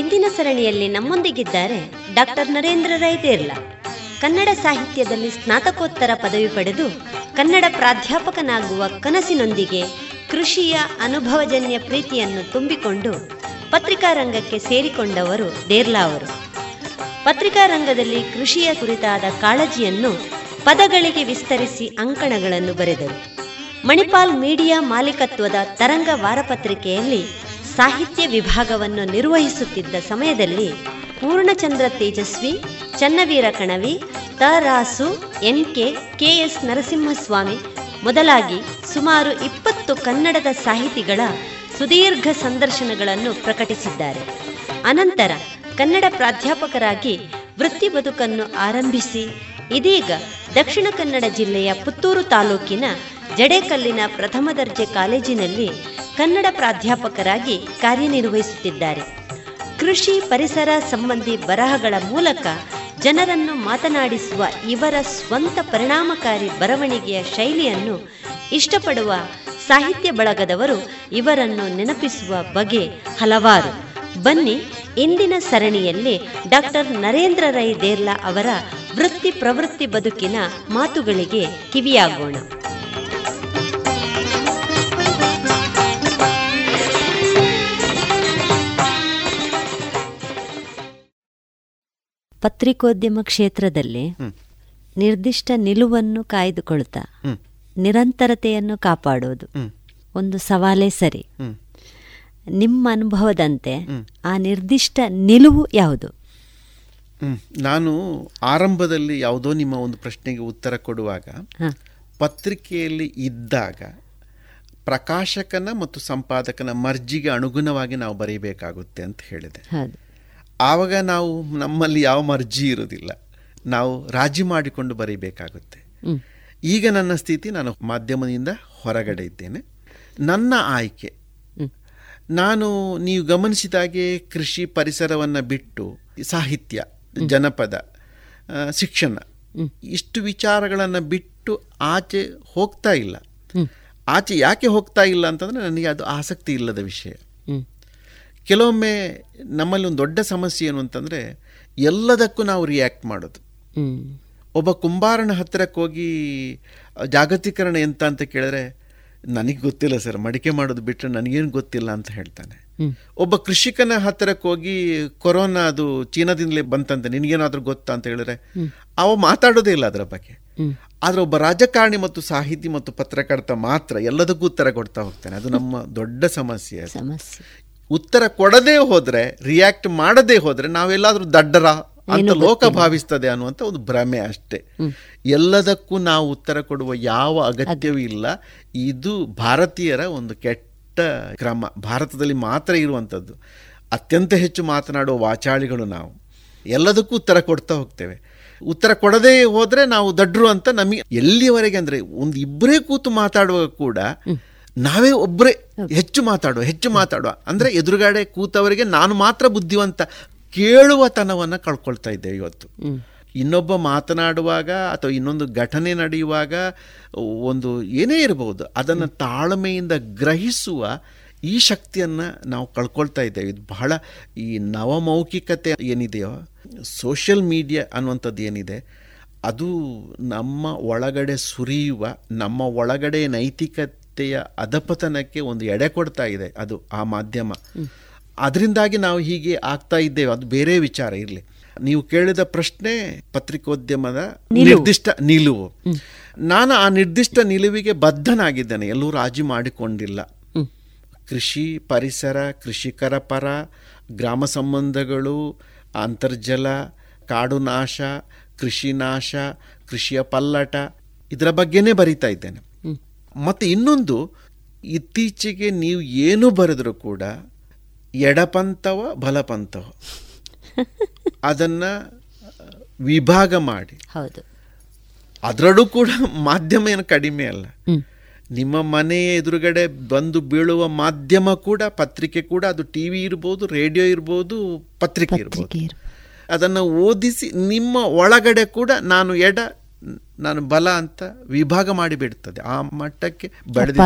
ಇಂದಿನ ಸರಣಿಯಲ್ಲಿ ನಮ್ಮೊಂದಿಗಿದ್ದಾರೆ ಡಾಕ್ಟರ್ ನರೇಂದ್ರ ರೈ ದೇರ್ಲ ಕನ್ನಡ ಸಾಹಿತ್ಯದಲ್ಲಿ ಸ್ನಾತಕೋತ್ತರ ಪದವಿ ಪಡೆದು ಕನ್ನಡ ಪ್ರಾಧ್ಯಾಪಕನಾಗುವ ಕನಸಿನೊಂದಿಗೆ ಕೃಷಿಯ ಅನುಭವಜನ್ಯ ಪ್ರೀತಿಯನ್ನು ತುಂಬಿಕೊಂಡು ಪತ್ರಿಕಾ ರಂಗಕ್ಕೆ ಸೇರಿಕೊಂಡವರು ದೇರ್ಲಾ ಅವರು. ಪತ್ರಿಕಾ ರಂಗದಲ್ಲಿ ಕೃಷಿಯ ಕುರಿತಾದ ಕಾಳಜಿಯನ್ನು ಪದಗಳಿಗೆ ವಿಸ್ತರಿಸಿ ಅಂಕಣಗಳನ್ನು ಬರೆದರು. ಮಣಿಪಾಲ್ ಮೀಡಿಯಾ ಮಾಲೀಕತ್ವದ ತರಂಗ ವಾರಪತ್ರಿಕೆಯಲ್ಲಿ ಸಾಹಿತ್ಯ ವಿಭಾಗವನ್ನು ನಿರ್ವಹಿಸುತ್ತಿದ್ದ ಸಮಯದಲ್ಲಿ ಪೂರ್ಣಚಂದ್ರ ತೇಜಸ್ವಿ, ಚನ್ನವೀರ ಕಣವಿ ತರಾಸು ಎನ್ಕೆ ಕೆಎಸ್ ನರಸಿಂಹಸ್ವಾಮಿ ಮೊದಲಾಗಿ ಸುಮಾರು ಇಪ್ಪತ್ತು ಕನ್ನಡದ ಸಾಹಿತಿಗಳ ಸುದೀರ್ಘ ಸಂದರ್ಶನಗಳನ್ನು ಪ್ರಕಟಿಸಿದ್ದಾರೆ. ಅನಂತರ ಕನ್ನಡ ಪ್ರಾಧ್ಯಾಪಕರಾಗಿ ವೃತ್ತಿ ಬದುಕನ್ನು ಆರಂಭಿಸಿ, ಇದೀಗ ದಕ್ಷಿಣ ಕನ್ನಡ ಜಿಲ್ಲೆಯ ಪುತ್ತೂರು ತಾಲೂಕಿನ ಜಡೇಕಲ್ಲಿನ ಪ್ರಥಮ ದರ್ಜೆ ಕಾಲೇಜಿನಲ್ಲಿ ಕನ್ನಡ ಪ್ರಾಧ್ಯಾಪಕರಾಗಿ ಕಾರ್ಯನಿರ್ವಹಿಸುತ್ತಿದ್ದಾರೆ. ಕೃಷಿ ಪರಿಸರ ಸಂಬಂಧಿ ಬರಹಗಳ ಮೂಲಕ ಜನರನ್ನು ಮಾತನಾಡಿಸುವ ಇವರ ಸ್ವಂತ ಪರಿಣಾಮಕಾರಿ ಬರವಣಿಗೆಯ ಶೈಲಿಯನ್ನು ಇಷ್ಟಪಡುವ ಸಾಹಿತ್ಯ ಬಳಗದವರು ಇವರನ್ನು ನೆನಪಿಸುವ ಬಗೆ ಹಲವಾರು. ಬನ್ನಿ ಇಂದಿನ ಸರಣಿಯಲ್ಲಿ ಡಾಕ್ಟರ್ ನರೇಂದ್ರ ರೈ ದೇರ್ಲಾ ಅವರ ವೃತ್ತಿ ಪ್ರವೃತ್ತಿ ಬದುಕಿನ ಮಾತುಗಳಿಗೆ ಕಿವಿಯಾಗೋಣ. ಪತ್ರಿಕೋದ್ಯಮ ಕ್ಷೇತ್ರದಲ್ಲಿ ನಿರ್ದಿಷ್ಟ ನಿಲುವನ್ನು ಕಾಯ್ದುಕೊಳ್ತಾ ನಿರಂತರತೆಯನ್ನು ಕಾಪಾಡೋದು ಒಂದು ಸವಾಲೇ ಸರಿ. ನಿಮ್ಮ ಅನುಭವದಂತೆ ಆ ನಿರ್ದಿಷ್ಟ ನಿಲುವು ಯಾವುದು. ನಾನು ಆರಂಭದಲ್ಲಿ ಯಾವುದೋ ನಿಮ್ಮ ಒಂದು ಪ್ರಶ್ನೆಗೆ ಉತ್ತರ ಕೊಡುವಾಗ ಪತ್ರಿಕೆಯಲ್ಲಿ ಇದ್ದಾಗ ಪ್ರಕಾಶಕನ ಮತ್ತು ಸಂಪಾದಕನ ಮರ್ಜಿಗೆ ಅನುಗುಣವಾಗಿ ನಾವು ಬರೀಬೇಕಾಗುತ್ತೆ ಅಂತ ಹೇಳಿದೆ. ಆವಾಗ ನಾವು ನಮ್ಮಲ್ಲಿ ಯಾವ ಮರ್ಜಿ ಇರೋದಿಲ್ಲ ನಾವು ರಾಜಿ ಮಾಡಿಕೊಂಡು ಬರೀಬೇಕಾಗುತ್ತೆ. ಈಗ ನನ್ನ ಸ್ಥಿತಿ ನಾನು ಮಾಧ್ಯಮದಿಂದ ಹೊರಗಡೆ ಇದ್ದೇನೆ. ನನ್ನ ಆಯ್ಕೆ. ನಾನು ನೀವು ಗಮನಿಸಿದಾಗೆ ಕೃಷಿ ಪರಿಸರವನ್ನು ಬಿಟ್ಟು ಸಾಹಿತ್ಯ ಜನಪದ ಶಿಕ್ಷಣ ಇಷ್ಟು ವಿಚಾರಗಳನ್ನು ಬಿಟ್ಟು ಆಚೆ ಹೋಗ್ತಾ ಇಲ್ಲ. ಆಚೆ ಯಾಕೆ ಹೋಗ್ತಾ ಇಲ್ಲ ಅಂತಂದರೆ ನನಗೆ ಅದು ಆಸಕ್ತಿ ಇಲ್ಲದ ವಿಷಯ. ಕೆಲವೊಮ್ಮೆ ನಮ್ಮಲ್ಲಿ ಒಂದು ದೊಡ್ಡ ಸಮಸ್ಯೆ ಏನು ಅಂತಂದರೆ ಎಲ್ಲದಕ್ಕೂ ನಾವು ರಿಯಾಕ್ಟ್ ಮಾಡೋದು. ಒಬ್ಬ ಕುಂಬಾರನ ಹತ್ತಿರಕ್ಕೆ ಹೋಗಿ ಜಾಗತೀಕರಣ ಎಂತ ಅಂತ ಕೇಳಿದ್ರೆ ನನಗೆ ಗೊತ್ತಿಲ್ಲ ಸರ್ ಮಡಿಕೆ ಮಾಡೋದು ಬಿಟ್ಟರೆ ನನಗೇನು ಗೊತ್ತಿಲ್ಲ ಅಂತ ಹೇಳ್ತಾನೆ. ಒಬ್ಬ ಕೃಷಿಕನ ಹತ್ತಿರಕ್ಕೆ ಹೋಗಿ ಕೊರೋನಾ ಅದು ಚೀನಾದಿಂದಲೇ ಬಂತಂತೆ ನಿನಗೇನಾದರೂ ಗೊತ್ತಾ? ಅಂತ ಹೇಳಿದ್ರೆ. ಅವ ಮಾತಾಡೋದೇ ಇಲ್ಲ ಅದರ ಬಗ್ಗೆ. ಆದರೆ ಒಬ್ಬ ರಾಜಕಾರಣಿ ಮತ್ತು ಸಾಹಿತಿ ಮತ್ತು ಪತ್ರಕರ್ತ ಮಾತ್ರ ಎಲ್ಲದಕ್ಕೂ ಉತ್ತರ ಕೊಡ್ತಾ ಹೋಗ್ತಾನೆ. ಅದು ನಮ್ಮ ದೊಡ್ಡ ಸಮಸ್ಯೆ. ಉತ್ತರ ಕೊಡದೇ ಹೋದ್ರೆ ರಿಯಾಕ್ಟ್ ಮಾಡದೇ ಹೋದ್ರೆ ನಾವೆಲ್ಲಾದ್ರೂ ದಡ್ಡರ ಅಂತ ಲೋಕ ಭಾವಿಸ್ತದೆ ಅನ್ನುವಂಥ ಒಂದು ಭ್ರಮೆ ಅಷ್ಟೇ. ಎಲ್ಲದಕ್ಕೂ ನಾವು ಉತ್ತರ ಕೊಡುವ ಯಾವ ಅಗತ್ಯವೂ ಇಲ್ಲ. ಇದು ಭಾರತೀಯರ ಒಂದು ಕೆಟ್ಟ ಕ್ರಮ. ಭಾರತದಲ್ಲಿ ಮಾತ್ರ ಇರುವಂಥದ್ದು ಅತ್ಯಂತ ಹೆಚ್ಚು ಮಾತನಾಡುವ ವಾಚಾಳಿಗಳು ನಾವು. ಎಲ್ಲದಕ್ಕೂ ಉತ್ತರ ಕೊಡ್ತಾ ಹೋಗ್ತೇವೆ. ಉತ್ತರ ಕೊಡದೇ ಹೋದ್ರೆ ನಾವು ದಡ್ರು ಅಂತ ನಮಗೆ ಎಲ್ಲಿವರೆಗೆ ಅಂದ್ರೆ ಒಂದು ಇಬ್ಬರೇ ಕೂತು ಮಾತಾಡುವಾಗ ಕೂಡ ನಾವೇ ಒಬ್ಬರೇ ಹೆಚ್ಚು ಮಾತಾಡುವ ಹೆಚ್ಚು ಮಾತಾಡುವ. ಅಂದರೆ ಎದುರುಗಡೆ ಕೂತವರಿಗೆ ನಾನು ಮಾತ್ರ ಬುದ್ಧಿವಂತ ಕೇಳುವತನವನ್ನು ಕಳ್ಕೊಳ್ತಾ ಇದ್ದೇವೆ ಇವತ್ತು. ಇನ್ನೊಬ್ಬ ಮಾತನಾಡುವಾಗ ಅಥವಾ ಇನ್ನೊಂದು ಘಟನೆ ನಡೆಯುವಾಗ ಒಂದು ಏನೇ ಇರಬಹುದು ಅದನ್ನು ತಾಳ್ಮೆಯಿಂದ ಗ್ರಹಿಸುವ ಈ ಶಕ್ತಿಯನ್ನು ನಾವು ಕಳ್ಕೊಳ್ತಾ ಇದ್ದೇವೆ. ಇದು ಬಹಳ ಈ ನವಮೌಖಿಕತೆ ಏನಿದೆಯೋ ಸೋಷಿಯಲ್ ಮೀಡಿಯಾ ಅನ್ನುವಂಥದ್ದು ಏನಿದೆ ಅದು ನಮ್ಮ ಒಳಗಡೆ ಸುರಿಯುವ ನಮ್ಮ ಒಳಗಡೆ ನೈತಿಕತೆಯ ಅಧಪತನಕ್ಕೆ ಒಂದು ಎಡೆ ಕೊಡ್ತಾ ಇದೆ ಅದು ಆ ಮಾಧ್ಯಮ. ಅದರಿಂದಾಗಿ ನಾವು ಹೀಗೆ ಆಗ್ತಾ ಇದ್ದೇವೆ. ಅದು ಬೇರೆ ವಿಚಾರ ಇರಲಿ. ನೀವು ಕೇಳಿದ ಪ್ರಶ್ನೆ ಪತ್ರಿಕೋದ್ಯಮದ ನಿರ್ದಿಷ್ಟ ನಿಲುವು. ನಾನು ಆ ನಿರ್ದಿಷ್ಟ ನಿಲುವಿಗೆ ಬದ್ಧನಾಗಿದ್ದೇನೆ. ಎಲ್ಲೂ ರಾಜಿ ಮಾಡಿಕೊಂಡಿಲ್ಲ. ಕೃಷಿ ಪರಿಸರ ಕೃಷಿಕರ ಪರ ಗ್ರಾಮ ಸಂಬಂಧಗಳು ಅಂತರ್ಜಲ ಕಾಡು ನಾಶ ಕೃಷಿ ನಾಶ ಕೃಷಿಯ ಪಲ್ಲಟ ಇದರ ಬಗ್ಗೆನೇ ಬರಿತಾ ಇದ್ದೇನೆ. ಮತ್ತು ಇನ್ನೊಂದು ಇತ್ತೀಚೆಗೆ ನೀವು ಏನು ಬರೆದರೂ ಕೂಡ ಎಡಪಂಥವ ಬಲಪಂಥವ. ಅದನ್ನು ವಿಭಾಗ ಮಾಡಿ. ಹೌದು. ಅದರಲ್ಲೂ ಕೂಡ ಮಾಧ್ಯಮ ಏನು ಕಡಿಮೆ ಅಲ್ಲ. ನಿಮ್ಮ ಮನೆಯ ಎದುರುಗಡೆ ಬಂದು ಬೀಳುವ ಮಾಧ್ಯಮ ಕೂಡ ಪತ್ರಿಕೆ ಕೂಡ ಅದು ಟಿ ವಿ ಇರ್ಬೋದು ರೇಡಿಯೋ ಇರ್ಬೋದು. ಪತ್ರಿಕೆ ಇರ್ಬೋದು. ಅದನ್ನು ಓದಿಸಿ ನಿಮ್ಮ ಒಳಗಡೆ ಕೂಡ ನಾನು ಎಡ ನಾನು ಬಲ ಅಂತ ವಿಭಾಗ ಮಾಡಿಬಿಡ್ತದೆ ಆ ಮಟ್ಟಕ್ಕೆ ಬೆಳೆದ.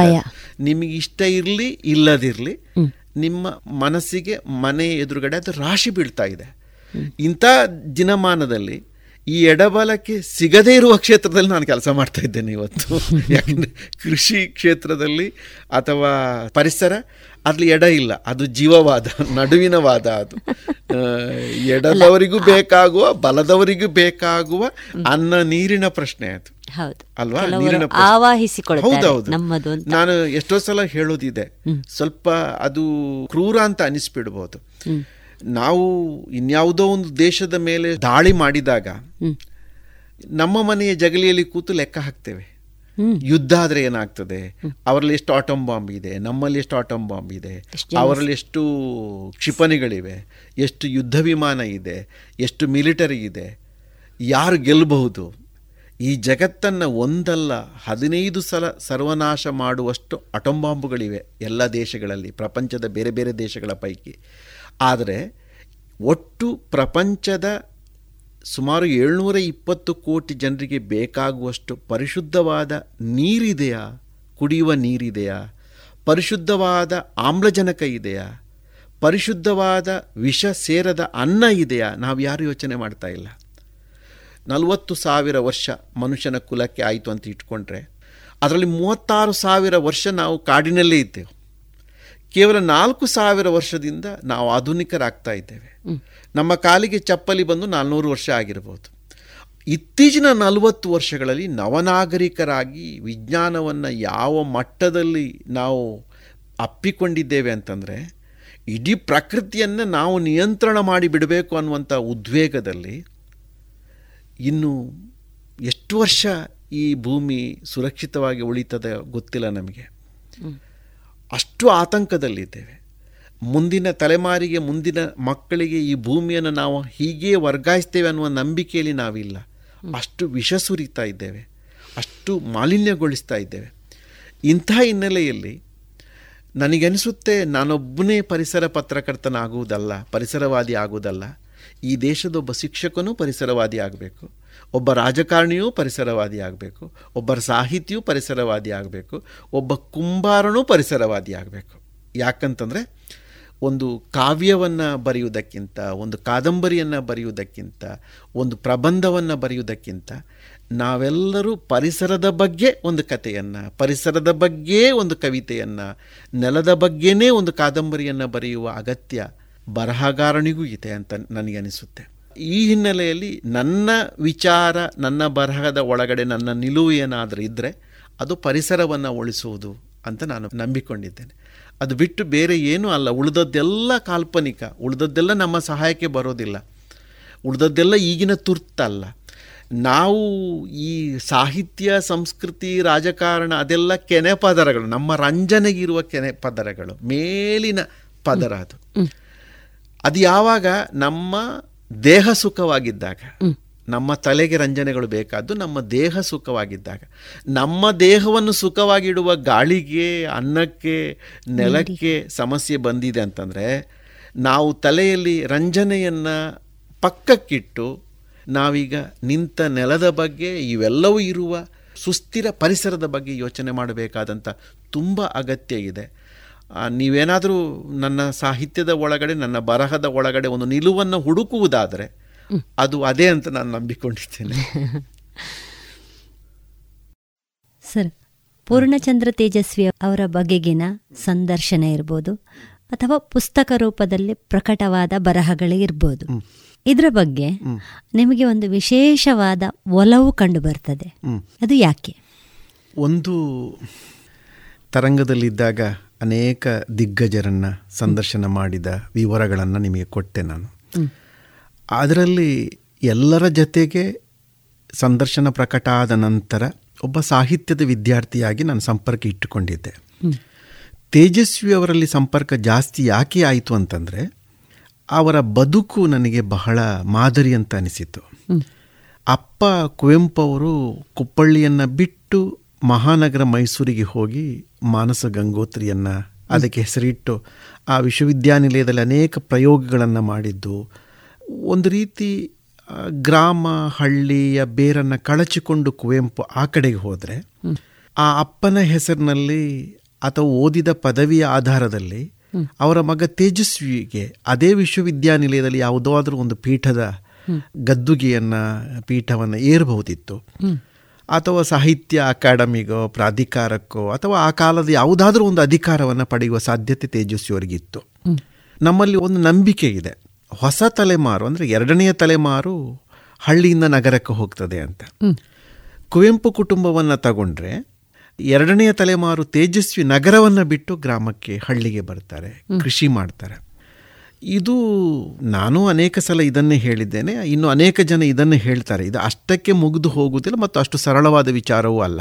ನಿಮಗೆ ಇಷ್ಟ ಇರಲಿ ಇಲ್ಲದಿರಲಿ ನಿಮ್ಮ ಮನಸ್ಸಿಗೆ ಮನೆ ಎದುರುಗಡೆ ಅದು ರಾಶಿ ಬೀಳ್ತಾ ಇದೆ. ಇಂಥ ದಿನಮಾನದಲ್ಲಿ ಈ ಎಡಬಲಕ್ಕೆ ಸಿಗದೇ ಇರುವ ಕ್ಷೇತ್ರದಲ್ಲಿ ನಾನು ಕೆಲಸ ಮಾಡ್ತಾ ಇದ್ದೇನೆ ಇವತ್ತು. ಯಾಕಂದರೆ ಕೃಷಿ ಕ್ಷೇತ್ರದಲ್ಲಿ ಅಥವಾ ಪರಿಸರ ಅಲ್ಲಿ ಎಡ ಇಲ್ಲ. ಅದು ಜೀವವಾದ ನಡುವಿನ ವಾದ ಅದು ಎಡದವರಿಗೂ ಬೇಕಾಗುವ ಬಲದವರಿಗೂ ಬೇಕಾಗುವ ಅನ್ನ ನೀರಿನ ಪ್ರಶ್ನೆ ಅದು. ಹೌದು. ಅಲ್ವಾ? ನೀರಿನ ಹೌದೌದು. ನಾನು ಎಷ್ಟೋ ಸಲ ಹೇಳೋದಿದೆ. ಸ್ವಲ್ಪ ಅದು ಕ್ರೂರ ಅಂತ ಅನಿಸ್ಬಿಡ್ಬೋದು. ನಾವು ಇನ್ಯಾವುದೋ ಒಂದು ದೇಶದ ಮೇಲೆ ದಾಳಿ ಮಾಡಿದಾಗ ನಮ್ಮ ಮನೆಯ ಜಗಲಿಯಲ್ಲಿ ಕೂತು ಲೆಕ್ಕ ಹಾಕ್ತೇವೆ. ಯುದ್ಧ ಆದರೆ ಏನಾಗ್ತದೆ? ಅವರಲ್ಲಿ ಎಷ್ಟು ಆಟಮ್ ಬಾಂಬ್ ಇದೆ? ನಮ್ಮಲ್ಲಿ ಎಷ್ಟು ಆಟಮ್ ಬಾಂಬ್ ಇದೆ? ಅವರಲ್ಲಿ ಎಷ್ಟು ಕ್ಷಿಪಣಿಗಳಿವೆ? ಎಷ್ಟು ಯುದ್ಧ ವಿಮಾನ ಇದೆ? ಎಷ್ಟು ಮಿಲಿಟರಿ ಇದೆ? ಯಾರು ಗೆಲ್ಲಬಹುದು ಈ ಜಗತ್ತನ್ನು ಒಂದಲ್ಲ ಹದಿನೈದು ಸಲ ಸರ್ವನಾಶ ಮಾಡುವಷ್ಟು ಅಟಮ್ ಬಾಂಬುಗಳಿವೆ ಎಲ್ಲ ದೇಶಗಳಲ್ಲಿ ಪ್ರಪಂಚದ ಬೇರೆ ಬೇರೆ ದೇಶಗಳ ಪೈಕಿ. ಆದರೆ ಒಟ್ಟು ಪ್ರಪಂಚದ ಸುಮಾರು ಏಳ್ನೂರ ಇಪ್ಪತ್ತು ಕೋಟಿ ಜನರಿಗೆ ಬೇಕಾಗುವಷ್ಟು ಪರಿಶುದ್ಧವಾದ ನೀರಿದೆಯಾ? ಕುಡಿಯುವ ನೀರಿದೆಯಾ? ಪರಿಶುದ್ಧವಾದ ಆಮ್ಲಜನಕ ಇದೆಯಾ? ಪರಿಶುದ್ಧವಾದ ವಿಷ ಸೇರದ ಅನ್ನ ಇದೆಯಾ? ನಾವು ಯಾರು ಯೋಚನೆ ಮಾಡ್ತಾ ಇಲ್ಲ. ನಲವತ್ತು ಸಾವಿರ ವರ್ಷ ಮನುಷ್ಯನ ಕುಲಕ್ಕೆ ಆಯಿತು ಅಂತ ಇಟ್ಕೊಂಡ್ರೆ, ಅದರಲ್ಲಿ ಮೂವತ್ತಾರು ಸಾವಿರ ವರ್ಷ ನಾವು ಕಾಡಿನಲ್ಲೇ ಇದ್ದೇವೆ. ಕೇವಲ ನಾಲ್ಕು ಸಾವಿರ ವರ್ಷದಿಂದ ನಾವು ಆಧುನಿಕರಾಗ್ತಾ ಇದ್ದೇವೆ. ನಮ್ಮ ಕಾಲಿಗೆ ಚಪ್ಪಲಿ ಬಂದು ನಾಲ್ನೂರು ವರ್ಷ ಆಗಿರ್ಬೋದು. ಇತ್ತೀಚಿನ ನಲವತ್ತು ವರ್ಷಗಳಲ್ಲಿ ನವನಾಗರಿಕರಾಗಿ ವಿಜ್ಞಾನವನ್ನು ಯಾವ ಮಟ್ಟದಲ್ಲಿ ನಾವು ಅಪ್ಪಿಕೊಂಡಿದ್ದೇವೆ ಅಂತಂದರೆ ಇಡೀ ಪ್ರಕೃತಿಯನ್ನು ನಾವು ನಿಯಂತ್ರಣ ಮಾಡಿ ಬಿಡಬೇಕು ಅನ್ನುವಂಥ ಉದ್ವೇಗದಲ್ಲಿ ಇನ್ನು ಎಷ್ಟು ವರ್ಷ ಈ ಭೂಮಿ ಸುರಕ್ಷಿತವಾಗಿ ಉಳಿತದೆ ಗೊತ್ತಿಲ್ಲ ನಮಗೆ. ಅಷ್ಟು ಆತಂಕದಲ್ಲಿದ್ದೇವೆ. ಮುಂದಿನ ತಲೆಮಾರಿಗೆ, ಮುಂದಿನ ಮಕ್ಕಳಿಗೆ ಈ ಭೂಮಿಯನ್ನು ನಾವು ಹೀಗೆ ವರ್ಗಾಯಿಸ್ತೇವೆ ಅನ್ನುವ ನಂಬಿಕೆಯಲ್ಲಿ ನಾವಿಲ್ಲ. ಅಷ್ಟು ವಿಷ ಸುರಿತಾ ಇದ್ದೇವೆ. ಅಷ್ಟು ಮಾಲಿನ್ಯಗೊಳಿಸ್ತಾ ಇದ್ದೇವೆ. ಇಂಥ ಹಿನ್ನೆಲೆಯಲ್ಲಿ ನನಗನಿಸುತ್ತೆ ನಾನೊಬ್ಬನೇ ಪರಿಸರ ಪತ್ರಕರ್ತನಾಗುವುದಲ್ಲ, ಪರಿಸರವಾದಿ ಆಗುವುದಲ್ಲ. ಈ ದೇಶದೊಬ್ಬ ಶಿಕ್ಷಕನೂ ಪರಿಸರವಾದಿ ಆಗಬೇಕು. ಒಬ್ಬ ರಾಜಕಾರಣಿಯೂ ಪರಿಸರವಾದಿ ಆಗಬೇಕು ಒಬ್ಬ ಸಾಹಿತಿಯೂ ಪರಿಸರವಾದಿ ಆಗಬೇಕು ಒಬ್ಬ ಕುಂಬಾರನೂ ಪರಿಸರವಾದಿ ಆಗಬೇಕು ಯಾಕಂತಂದರೆ ಒಂದು ಕಾವ್ಯವನ್ನು ಬರೆಯುವುದಕ್ಕಿಂತ, ಒಂದು ಕಾದಂಬರಿಯನ್ನು ಬರೆಯುವುದಕ್ಕಿಂತ, ಒಂದು ಪ್ರಬಂಧವನ್ನು ಬರೆಯುವುದಕ್ಕಿಂತ ನಾವೆಲ್ಲರೂ ಪರಿಸರದ ಬಗ್ಗೆ ಒಂದು ಕಥೆಯನ್ನು, ಪರಿಸರದ ಬಗ್ಗೆ ಒಂದು ಕವಿತೆಯನ್ನು, ನೆಲದ ಬಗ್ಗೆನೇ ಒಂದು ಕಾದಂಬರಿಯನ್ನು ಬರೆಯುವ ಅಗತ್ಯ ಬರಹಗಾರನಿಗೂ ಇದೆ ಅಂತ ನನಗನಿಸುತ್ತೆ ಈ ಹಿನ್ನೆಲೆಯಲ್ಲಿ ನನ್ನ ವಿಚಾರ ನನ್ನ ಬರಹದ ಒಳಗಡೆ ನನ್ನ ನಿಲುವು ಏನಾದರೂ ಇದ್ದರೆ ಅದು ಪರಿಸರವನ್ನು ಉಳಿಸುವುದು ಅಂತ ನಾನು ನಂಬಿಕೊಂಡಿದ್ದೇನೆ. ಅದು ಬಿಟ್ಟು ಬೇರೆ ಏನೂ ಅಲ್ಲ. ಉಳಿದದ್ದೆಲ್ಲ ಕಾಲ್ಪನಿಕ ಉಳಿದದ್ದೆಲ್ಲ ನಮ್ಮ ಸಹಾಯಕ್ಕೆ ಬರೋದಿಲ್ಲ. ಉಳಿದದ್ದೆಲ್ಲ ಈಗಿನ ತುರ್ತಲ್ಲ. ನಾವು ಈ ಸಾಹಿತ್ಯ ಸಂಸ್ಕೃತಿ ರಾಜಕಾರಣ ಅದೆಲ್ಲ ಕೆನೆ ಪದರಗಳು. ನಮ್ಮ ರಂಜನೆಗಿರುವ ಕೆನೆ ಪದರಗಳು. ಮೇಲಿನ ಪದರ ಅದು. ಅದು ಯಾವಾಗ ನಮ್ಮ ದೇಹ ಸುಖವಾಗಿದ್ದಾಗ ನಮ್ಮ ತಲೆಗೆ ರಂಜನೆಗಳು ಬೇಕಾದ್ದು ನಮ್ಮ ದೇಹ ಸುಖವಾಗಿದ್ದಾಗ. ನಮ್ಮ ದೇಹವನ್ನು ಸುಖವಾಗಿಡುವ ಗಾಳಿಗೆ ಅನ್ನಕ್ಕೆ ನೆಲಕ್ಕೆ ಸಮಸ್ಯೆ ಬಂದಿದೆ ಅಂತಂದರೆ ನಾವು ತಲೆಯಲ್ಲಿ ರಂಜನೆಯನ್ನು ಪಕ್ಕಕ್ಕಿಟ್ಟು ನಾವೀಗ ನಿಂತ ನೆಲದ ಬಗ್ಗೆ ಇವೆಲ್ಲವೂ ಇರುವ ಸುಸ್ಥಿರ ಪರಿಸರದ ಬಗ್ಗೆ ಯೋಚನೆ ಮಾಡಬೇಕಾದಂಥ ತುಂಬ ಅಗತ್ಯ ಇದೆ. ನೀವೇನಾದರೂ ನನ್ನ ಸಾಹಿತ್ಯದ ಒಳಗಡೆ ನನ್ನ ಬರಹದ ಒಳಗಡೆ ಒಂದು ನಿಲುವನ್ನು ಹುಡುಕುವುದಾದರೆ ಅದು ಅದೇ ಅಂತ ನಾನು ನಂಬಿಕೊಂಡಿದ್ದೇನೆ. ಸರ್ ಪೂರ್ಣಚಂದ್ರ ತೇಜಸ್ವಿ ಅವರ ಬಗೆಗಿನ ಸಂದರ್ಶನ ಇರ್ಬೋದು ಅಥವಾ ಪುಸ್ತಕ ರೂಪದಲ್ಲಿ ಪ್ರಕಟವಾದ ಬರಹಗಳೇ ಇರ್ಬೋದು. ಇದರ ಬಗ್ಗೆ ನಿಮಗೆ ಒಂದು ವಿಶೇಷವಾದ ಒಲವು ಕಂಡು ಬರ್ತದೆ. ಅದು ಯಾಕೆ? ಒಂದು ತರಂಗದಲ್ಲಿದ್ದಾಗ ಅನೇಕ ದಿಗ್ಗಜರನ್ನು ಸಂದರ್ಶನ ಮಾಡಿದ ವಿವರಗಳನ್ನು ನಿಮಗೆ ಕೊಟ್ಟೆ ನಾನು. ಅದರಲ್ಲಿ ಎಲ್ಲರ ಜೊತೆಗೆ ಸಂದರ್ಶನ ಪ್ರಕಟ ಆದ ನಂತರ ಒಬ್ಬ ಸಾಹಿತ್ಯದ ವಿದ್ಯಾರ್ಥಿಯಾಗಿ ನಾನು ಸಂಪರ್ಕ ಇಟ್ಟುಕೊಂಡಿದ್ದೆ. ತೇಜಸ್ವಿ ಅವರಲ್ಲಿ ಸಂಪರ್ಕ ಜಾಸ್ತಿ ಯಾಕೆ ಆಯಿತು ಅಂತಂದರೆ ಅವರ ಬದುಕು ನನಗೆ ಬಹಳ ಮಾದರಿ ಅಂತ ಅನಿಸಿತು ಅಪ್ಪ ಕುವೆಂಪು ಅವರು ಕುಪ್ಪಳ್ಳಿಯನ್ನು ಬಿಟ್ಟು ಮಹಾನಗರ ಮೈಸೂರಿಗೆ ಹೋಗಿ ಮಾನಸ ಗಂಗೋತ್ರಿಯನ್ನು ಅದಕ್ಕೆ ಹೆಸರಿಟ್ಟು ಆ ವಿಶ್ವವಿದ್ಯಾನಿಲಯದಲ್ಲಿ ಅನೇಕ ಪ್ರಯೋಗಗಳನ್ನು ಮಾಡಿದ್ದು ಒಂದು ರೀತಿ ಗ್ರಾಮ ಹಳ್ಳಿಯ ಬೇರನ್ನು ಕಳಚಿಕೊಂಡು ಕುವೆಂಪು ಆ ಕಡೆಗೆ ಹೋದರೆ ಆ ಅಪ್ಪನ ಹೆಸರಿನಲ್ಲಿ ಅಥವಾ ಓದಿದ ಪದವಿಯ ಆಧಾರದಲ್ಲಿ ಅವರ ಮಗ ತೇಜಸ್ವಿಗೆ ಅದೇ ವಿಶ್ವವಿದ್ಯಾನಿಲಯದಲ್ಲಿ ಯಾವುದಾದ್ರೂ ಒಂದು ಪೀಠದ ಗದ್ದುಗೆಯನ್ನು ಪೀಠವನ್ನು ಏರಬಹುದಿತ್ತು. ಅಥವಾ ಸಾಹಿತ್ಯ ಅಕಾಡೆಮಿಗೋ ಪ್ರಾಧಿಕಾರಕ್ಕೋ ಅಥವಾ ಆ ಕಾಲದ ಯಾವುದಾದ್ರೂ ಒಂದು ಅಧಿಕಾರವನ್ನು ಪಡೆಯುವ ಸಾಧ್ಯತೆ ತೇಜಸ್ವಿಯವರಿಗಿತ್ತು. ನಮ್ಮಲ್ಲಿ ಒಂದು ನಂಬಿಕೆ ಇದೆ. ಹೊಸ ತಲೆಮಾರು ಅಂದರೆ ಎರಡನೆಯ ತಲೆಮಾರು ಹಳ್ಳಿಯಿಂದ ನಗರಕ್ಕೆ ಹೋಗ್ತದೆ ಅಂತ. ಕುವೆಂಪು ಕುಟುಂಬವನ್ನು ತಗೊಂಡ್ರೆ ಎರಡನೆಯ ತಲೆಮಾರು ತೇಜಸ್ವಿ ನಗರವನ್ನು ಬಿಟ್ಟು ಗ್ರಾಮಕ್ಕೆ ಹಳ್ಳಿಗೆ ಬರ್ತಾರೆ ಕೃಷಿ ಮಾಡ್ತಾರೆ. ಇದು ನಾನು ಅನೇಕ ಸಲ ಇದನ್ನೇ ಹೇಳಿದ್ದೇನೆ ಇನ್ನು ಅನೇಕ ಜನ ಇದನ್ನೇ ಹೇಳ್ತಾರೆ. ಇದು ಅಷ್ಟಕ್ಕೆ ಮುಗಿದು ಹೋಗುವುದಿಲ್ಲ ಮತ್ತು ಅಷ್ಟು ಸರಳವಾದ ವಿಚಾರವೂ ಅಲ್ಲ.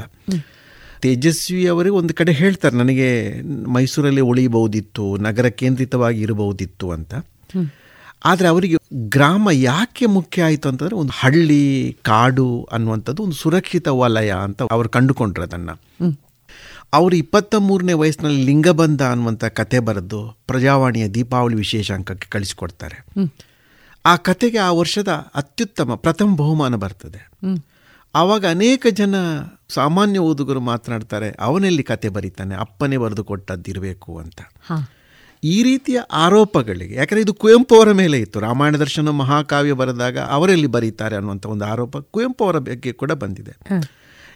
ತೇಜಸ್ವಿ ಅವರಿಗೆ ಒಂದು ಕಡೆ ಹೇಳ್ತಾರೆ ನನಗೆ ಮೈಸೂರಲ್ಲಿ ಉಳಿಯಬಹುದಿತ್ತು ನಗರ ಕೇಂದ್ರಿತವಾಗಿ ಇರಬಹುದಿತ್ತು ಅಂತ. ಆದರೆ ಅವರಿಗೆ ಗ್ರಾಮ ಯಾಕೆ ಮುಖ್ಯ ಆಯಿತು ಅಂತಂದರೆ ಒಂದು ಹಳ್ಳಿ ಕಾಡು ಅನ್ನುವಂಥದ್ದು ಒಂದು ಸುರಕ್ಷಿತ ವಲಯ ಅಂತ ಅವರು ಕಂಡುಕೊಂಡ್ರು ಅದನ್ನು. ಅವರು ಇಪ್ಪತ್ತ ಮೂರನೇ ವಯಸ್ಸಿನಲ್ಲಿ ಲಿಂಗಬಂಧ ಅನ್ನುವಂಥ ಕತೆ ಬರೆದು ಪ್ರಜಾವಾಣಿಯ ದೀಪಾವಳಿ ವಿಶೇಷಾಂಕಕ್ಕೆ ಕಳಿಸಿಕೊಡ್ತಾರೆ. ಆ ಕತೆಗೆ ಆ ವರ್ಷದ ಅತ್ಯುತ್ತಮ ಪ್ರಥಮ ಬಹುಮಾನ ಬರ್ತದೆ. ಆವಾಗ ಅನೇಕ ಜನ ಸಾಮಾನ್ಯ ಓದುಗರು ಮಾತನಾಡ್ತಾರೆ ಅವನಲ್ಲಿ ಕತೆ ಬರೀತಾನೆ ಅಪ್ಪನೇ ಬರೆದು ಕೊಟ್ಟದ್ದಿರಬೇಕು ಅಂತ. ಈ ರೀತಿಯ ಆರೋಪಗಳಿಗೆ ಯಾಕಂದರೆ ಇದು ಕುವೆಂಪು ಅವರ ಮೇಲೆ ಇತ್ತು ರಾಮಾಯಣ ದರ್ಶನ ಮಹಾಕಾವ್ಯ ಬರೆದಾಗ ಅವರಲ್ಲಿ ಬರೀತಾರೆ ಅನ್ನುವಂಥ ಒಂದು ಆರೋಪ ಕುವೆಂಪು ಅವರ ಬಗ್ಗೆ ಕೂಡ ಬಂದಿದೆ.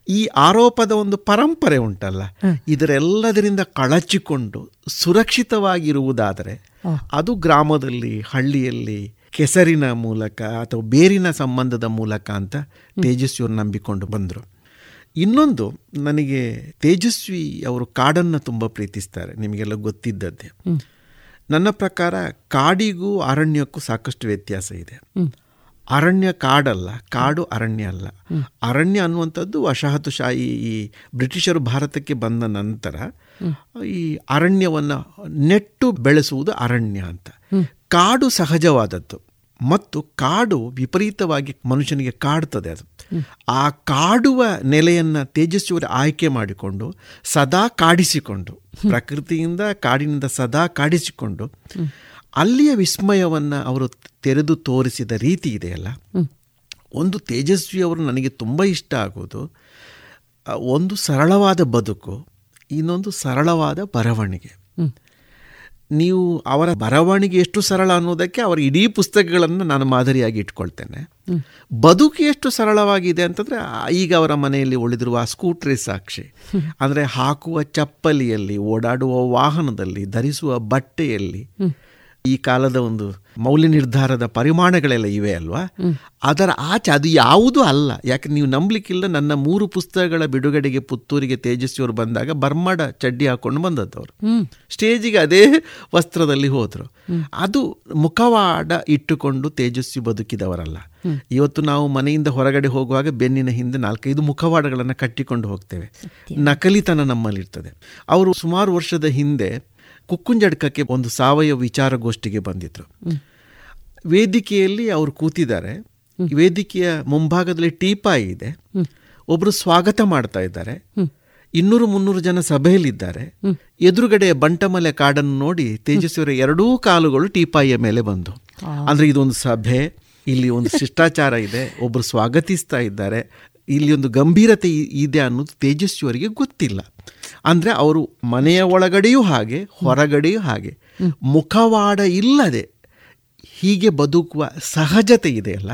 ಈ ಆರೋಪದ ಒಂದು ಪರಂಪರೆ ಉಂಟಲ್ಲ? ಇದರೆಲ್ಲದರಿಂದ ಕಳಚಿಕೊಂಡು ಸುರಕ್ಷಿತವಾಗಿರುವುದಾದರೆ ಅದು ಗ್ರಾಮದಲ್ಲಿ ಹಳ್ಳಿಯಲ್ಲಿ ಕೆಸರಿನ ಮೂಲಕ ಅಥವಾ ಬೇರಿನ ಸಂಬಂಧದ ಮೂಲಕ ಅಂತ ತೇಜಸ್ವಿಯವರು ನಂಬಿಕೊಂಡು ಬಂದರು. ಇನ್ನೊಂದು ನನಗೆ ತೇಜಸ್ವಿ ಅವರು ಕಾಡನ್ನು ತುಂಬ ಪ್ರೀತಿಸ್ತಾರೆ ನಿಮಗೆಲ್ಲ ಗೊತ್ತಿದ್ದದ್ದೇ. ನನ್ನ ಪ್ರಕಾರ ಕಾಡಿಗೂ ಅರಣ್ಯಕ್ಕೂ ಸಾಕಷ್ಟು ವ್ಯತ್ಯಾಸ ಇದೆ. ಅರಣ್ಯ ಕಾಡಲ್ಲ, ಕಾಡು ಅರಣ್ಯ ಅಲ್ಲ. ಅರಣ್ಯ ಅನ್ನುವಂಥದ್ದು ವಸಾಹತುಶಾಹಿ ಈ ಬ್ರಿಟಿಷರು ಭಾರತಕ್ಕೆ ಬಂದ ನಂತರ ಈ ಅರಣ್ಯವನ್ನು ನೆಟ್ಟು ಬೆಳೆಸುವುದು ಅರಣ್ಯ ಅಂತ. ಕಾಡು ಸಹಜವಾದದ್ದು ಮತ್ತು ಕಾಡು ವಿಪರೀತವಾಗಿ ಮನುಷ್ಯನಿಗೆ ಕಾಡ್ತದೆ ಅದು. ಆ ಕಾಡುವ ನೆಲೆಯನ್ನು ತೇಜಸ್ವಿಯವರು ಆಯ್ಕೆ ಮಾಡಿಕೊಂಡು ಸದಾ ಕಾಡಿಸಿಕೊಂಡು, ಪ್ರಕೃತಿಯಿಂದ ಕಾಡಿನಿಂದ ಸದಾ ಕಾಡಿಸಿಕೊಂಡು ಅಲ್ಲಿಯ ವಿಸ್ಮಯವನ್ನು ಅವರು ತೆರೆದು ತೋರಿಸಿದ ರೀತಿ ಇದೆಯಲ್ಲ ಒಂದು ತೇಜಸ್ವಿ ಅವರು ನನಗೆ ತುಂಬ ಇಷ್ಟ ಆಗೋದು ಒಂದು ಸರಳವಾದ ಬದುಕು ಇನ್ನೊಂದು ಸರಳವಾದ ಬರವಣಿಗೆ. ನೀವು ಅವರ ಬರವಣಿಗೆ ಎಷ್ಟು ಸರಳ ಅನ್ನೋದಕ್ಕೆ ಅವರ ಇಡೀ ಪುಸ್ತಕಗಳನ್ನು ನಾನು ಮಾದರಿಯಾಗಿ ಇಟ್ಕೊಳ್ತೇನೆ. ಬದುಕು ಎಷ್ಟು ಸರಳವಾಗಿದೆ ಅಂತಂದರೆ ಈಗ ಅವರ ಮನೆಯಲ್ಲಿ ಉಳಿದಿರುವ ಸ್ಕೂಟ್ರೇ ಸಾಕ್ಷಿ. ಅಂದರೆ ಹಾಕುವ ಚಪ್ಪಲಿಯಲ್ಲಿ ಓಡಾಡುವ ವಾಹನದಲ್ಲಿ ಧರಿಸುವ ಬಟ್ಟೆಯಲ್ಲಿ ಈ ಕಾಲದ ಒಂದು ಮೌಲ್ಯ ನಿರ್ಧಾರದ ಪರಿಮಾಣಗಳೆಲ್ಲ ಇವೆ ಅಲ್ವಾ? ಅದರ ಆಚೆ ಅದು ಯಾವುದೂ ಅಲ್ಲ. ಯಾಕೆ ನೀವು ನಂಬಲಿಕ್ಕಿಲ್ಲ ನನ್ನ ಮೂರು ಪುಸ್ತಕಗಳ ಬಿಡುಗಡೆಗೆ ಪುತ್ತೂರಿಗೆ ತೇಜಸ್ವಿಯವರು ಬಂದಾಗ ಬರ್ಮಡ ಚಡ್ಡಿ ಹಾಕೊಂಡು ಬಂದದ್ದವರು ಸ್ಟೇಜಿಗೆ ಅದೇ ವಸ್ತ್ರದಲ್ಲಿ ಹೋದರು. ಅದು ಮುಖವಾಡ ಇಟ್ಟುಕೊಂಡು ತೇಜಸ್ವಿ ಬದುಕಿದವರಲ್ಲ. ಇವತ್ತು ನಾವು ಮನೆಯಿಂದ ಹೊರಗಡೆ ಹೋಗುವಾಗ ಬೆನ್ನಿನ ಹಿಂದೆ ನಾಲ್ಕೈದು ಮುಖವಾಡಗಳನ್ನು ಕಟ್ಟಿಕೊಂಡು ಹೋಗ್ತೇವೆ. ನಕಲಿತನ ನಮ್ಮಲ್ಲಿರ್ತದೆ. ಅವರು ಸುಮಾರು ವರ್ಷದ ಹಿಂದೆ ಕುಕ್ಕುಂಜಡ್ಕಕ್ಕೆ ಒಂದು ಸಾವಯವ ವಿಚಾರಗೋಷ್ಠಿಗೆ ಬಂದಿದ್ರು. ವೇದಿಕೆಯಲ್ಲಿ ಅವರು ಕೂತಿದ್ದಾರೆ. ವೇದಿಕೆಯ ಮುಂಭಾಗದಲ್ಲಿ ಟೀಪಾಯಿ ಇದೆ. ಒಬ್ಬರು ಸ್ವಾಗತ ಮಾಡ್ತಾ ಇದ್ದಾರೆ. ಇನ್ನೂರು ಮುನ್ನೂರು ಜನ ಸಭೆಯಲ್ಲಿದ್ದಾರೆ. ಎದುರುಗಡೆ ಬಂಟಮಲೆ ಕಾಡನ್ನು ನೋಡಿ ತೇಜಸ್ವಿಯವರ ಎರಡೂ ಕಾಲುಗಳು ಟೀಪಾಯಿಯ ಮೇಲೆ ಬಂದು. ಅಂದ್ರೆ ಇದೊಂದು ಸಭೆ ಇಲ್ಲಿ ಒಂದು ಶಿಷ್ಟಾಚಾರ ಇದೆ ಒಬ್ಬರು ಸ್ವಾಗತಿಸ್ತಾ ಇದ್ದಾರೆ. ಇಲ್ಲಿ ಒಂದು ಗಂಭೀರತೆ ಇದೆ ಅನ್ನೋದು ತೇಜಸ್ವಿ ಅವರಿಗೆ ಗೊತ್ತಿಲ್ಲ. ಅಂದರೆ ಅವರು ಮನೆಯ ಒಳಗಡೆಯೂ ಹಾಗೆ, ಹೊರಗಡೆಯೂ ಹಾಗೆ. ಮುಖವಾಡ ಇಲ್ಲದೆ ಹೀಗೆ ಬದುಕುವ ಸಹಜತೆ ಇದೆಯಲ್ಲ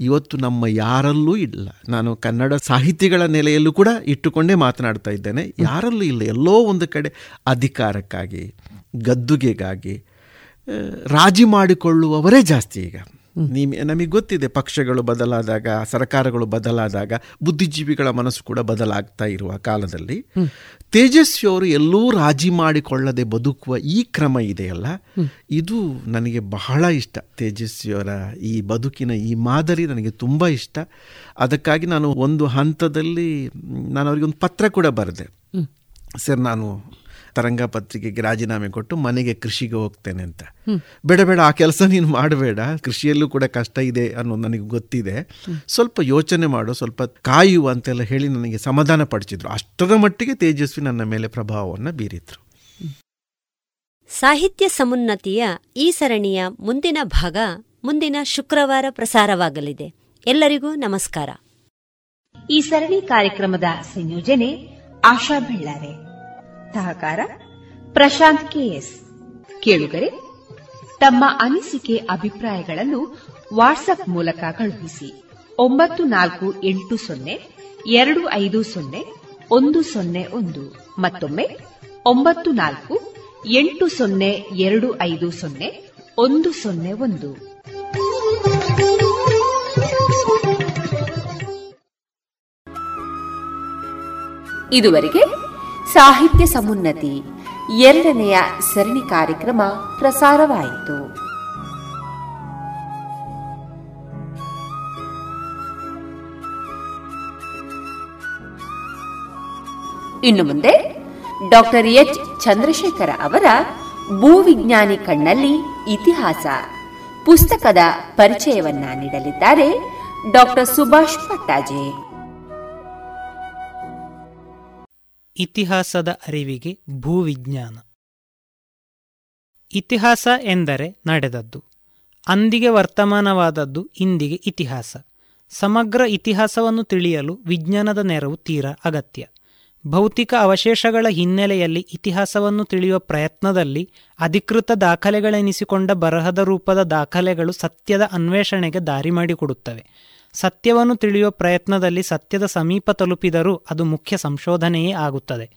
ಇವತ್ತು ನಮ್ಮ ಯಾರಲ್ಲೂ ಇಲ್ಲ. ನಾನು ಕನ್ನಡ ಸಾಹಿತಿಗಳ ನೆಲೆಯಲ್ಲೂ ಕೂಡ ಇಟ್ಟುಕೊಂಡೇ ಮಾತನಾಡ್ತಾ ಇದ್ದೇನೆ. ಯಾರಲ್ಲೂ ಇಲ್ಲ. ಎಲ್ಲೋ ಒಂದು ಕಡೆ ಅಧಿಕಾರಕ್ಕಾಗಿ, ಗದ್ದುಗೆಗಾಗಿ ರಾಜಿ ಮಾಡಿಕೊಳ್ಳುವವರೇ ಜಾಸ್ತಿ ಈಗ. ನಿಮ್ ನಮಗೆ ಗೊತ್ತಿದೆ ಪಕ್ಷಗಳು ಬದಲಾದಾಗ ಸರ್ಕಾರಗಳು ಬದಲಾದಾಗ ಬುದ್ಧಿಜೀವಿಗಳ ಮನಸ್ಸು ಕೂಡ ಬದಲಾಗ್ತಾ ಇರುವ ಕಾಲದಲ್ಲಿ. ತೇಜಸ್ವಿಯವರು ಎಲ್ಲೂ ರಾಜಿ ಮಾಡಿಕೊಳ್ಳದೆ ಬದುಕುವ ಈ ಕ್ರಮ ಇದೆಯಲ್ಲ? ಇದು ನನಗೆ ಬಹಳ ಇಷ್ಟ. ತೇಜಸ್ವಿಯವರ ಈ ಬದುಕಿನ ಈ ಮಾದರಿ ನನಗೆ ತುಂಬ ಇಷ್ಟ. ಅದಕ್ಕಾಗಿ ನಾನು ಒಂದು ಹಂತದಲ್ಲಿ ನಾನು ಅವರಿಗೆ ಒಂದು ಪತ್ರ ಕೂಡ ಬರೆದೆ. ಸರ್ ನಾನು ತರಂಗ ಪತ್ರಿಕೆಗೆ ರಾಜೀನಾಮೆ ಕೊಟ್ಟು ಮನೆಗೆ ಕೃಷಿಗೆ ಹೋಗ್ತೇನೆ ಅಂತ. ಬೇಡ ಬೇಡ ಆ ಕೆಲಸ ನೀನು ಮಾಡಬೇಡ. ಕೃಷಿಯಲ್ಲೂ ಕೂಡ ಕಷ್ಟ ಇದೆ ಅನ್ನೋ ನನಗೆ ಗೊತ್ತಿದೆ. ಸ್ವಲ್ಪ ಯೋಚನೆ ಮಾಡು ಸ್ವಲ್ಪ ಕಾಯುವ ಅಂತೆಲ್ಲ ಹೇಳಿ ನನಗೆ ಸಮಾಧಾನ ಪಡಿಸಿದ್ರು. ಅಷ್ಟರ ಮಟ್ಟಿಗೆ ತೇಜಸ್ವಿ ನನ್ನ ಮೇಲೆ ಪ್ರಭಾವವನ್ನು ಬೀರಿದ್ರು. ಸಾಹಿತ್ಯ ಸಮುನ್ನತಿಯ ಈ ಸರಣಿಯ ಮುಂದಿನ ಭಾಗ ಮುಂದಿನ ಶುಕ್ರವಾರ ಪ್ರಸಾರವಾಗಲಿದೆ. ಎಲ್ಲರಿಗೂ ನಮಸ್ಕಾರ. ಈ ಸರಣಿ ಕಾರ್ಯಕ್ರಮದ ಸಂಯೋಜನೆ ಆಶಾ ಬೆಳ್ಳಾರೆ. ಸಹಕಾರ, ಪ್ರಶಾಂತ್ ಕೆಎಸ್. ಕೇಳುಗರೆ, ತಮ್ಮ ಅನಿಸಿಕೆ ಅಭಿಪ್ರಾಯಗಳನ್ನು ವಾಟ್ಸ್ಆಪ್ ಮೂಲಕ ಕಳುಹಿಸಿ. ಒಂಬತ್ತು ನಾಲ್ಕು ಎಂಟು ಸೊನ್ನೆ, ಎರಡು ಐದು ಸೊನ್ನೆ, ಒಂದು ಸೊನ್ನೆ ಒಂದು. ಮತ್ತೊಮ್ಮೆ, ಒಂಬತ್ತು ನಾಲ್ಕು, ಎಂಟು ಸೊನ್ನೆ, ಎರಡು ಐದು ಸೊನ್ನೆ, ಒಂದು ಸೊನ್ನೆ ಒಂದು. ಇದುವರೆಗೆ ಸಾಹಿತ್ಯ ಸಮುನ್ನತಿ ಎರಡನೆಯ ಸರಣಿ ಕಾರ್ಯಕ್ರಮ ಪ್ರಸಾರವಾಯಿತು. ಇನ್ನು ಮುಂದೆ ಡಾಕ್ಟರ್ ಎಚ್ ಚಂದ್ರಶೇಖರ ಅವರ ಭೂವಿಜ್ಞಾನಿ ಕಣ್ಣಲ್ಲಿ ಇತಿಹಾಸ ಪುಸ್ತಕದ ಪರಿಚಯವನ್ನ ನೀಡಲಿದ್ದಾರೆ ಡಾಕ್ಟರ್ ಸುಭಾಷ್ ಪಟ್ಟಾಜೆ. ಇತಿಹಾಸದ ಅರಿವಿಗೆ ಭೂವಿಜ್ಞಾನ. ಇತಿಹಾಸ ಎಂದರೆ ನಡೆದದ್ದು. ಅಂದಿಗೆ ವರ್ತಮಾನವಾದದ್ದು, ಇಂದಿಗೆ ಇತಿಹಾಸ. ಸಮಗ್ರ ಇತಿಹಾಸವನ್ನು ತಿಳಿಯಲು ವಿಜ್ಞಾನದ ನೆರವು ತೀರಾ ಅಗತ್ಯ. ಭೌತಿಕ ಅವಶೇಷಗಳ ಹಿನ್ನೆಲೆಯಲ್ಲಿ ಇತಿಹಾಸವನ್ನು ತಿಳಿಯುವ ಪ್ರಯತ್ನದಲ್ಲಿ ಅಧಿಕೃತ ದಾಖಲೆಗಳೆನಿಸಿಕೊಂಡ ಬರಹದ ರೂಪದ ದಾಖಲೆಗಳು ಸತ್ಯದ ಅನ್ವೇಷಣೆಗೆ ದಾರಿ ಮಾಡಿಕೊಡುತ್ತವೆ. ಸತ್ಯವನ್ನು ತಿಳಿಯುವ ಪ್ರಯತ್ನದಲ್ಲಿ ಸತ್ಯದ ಸಮೀಪ ತಲುಪಿದರೂ ಅದು ಮುಖ್ಯ ಸಂಶೋಧನೆಯೇ ಆಗುತ್ತದೆ.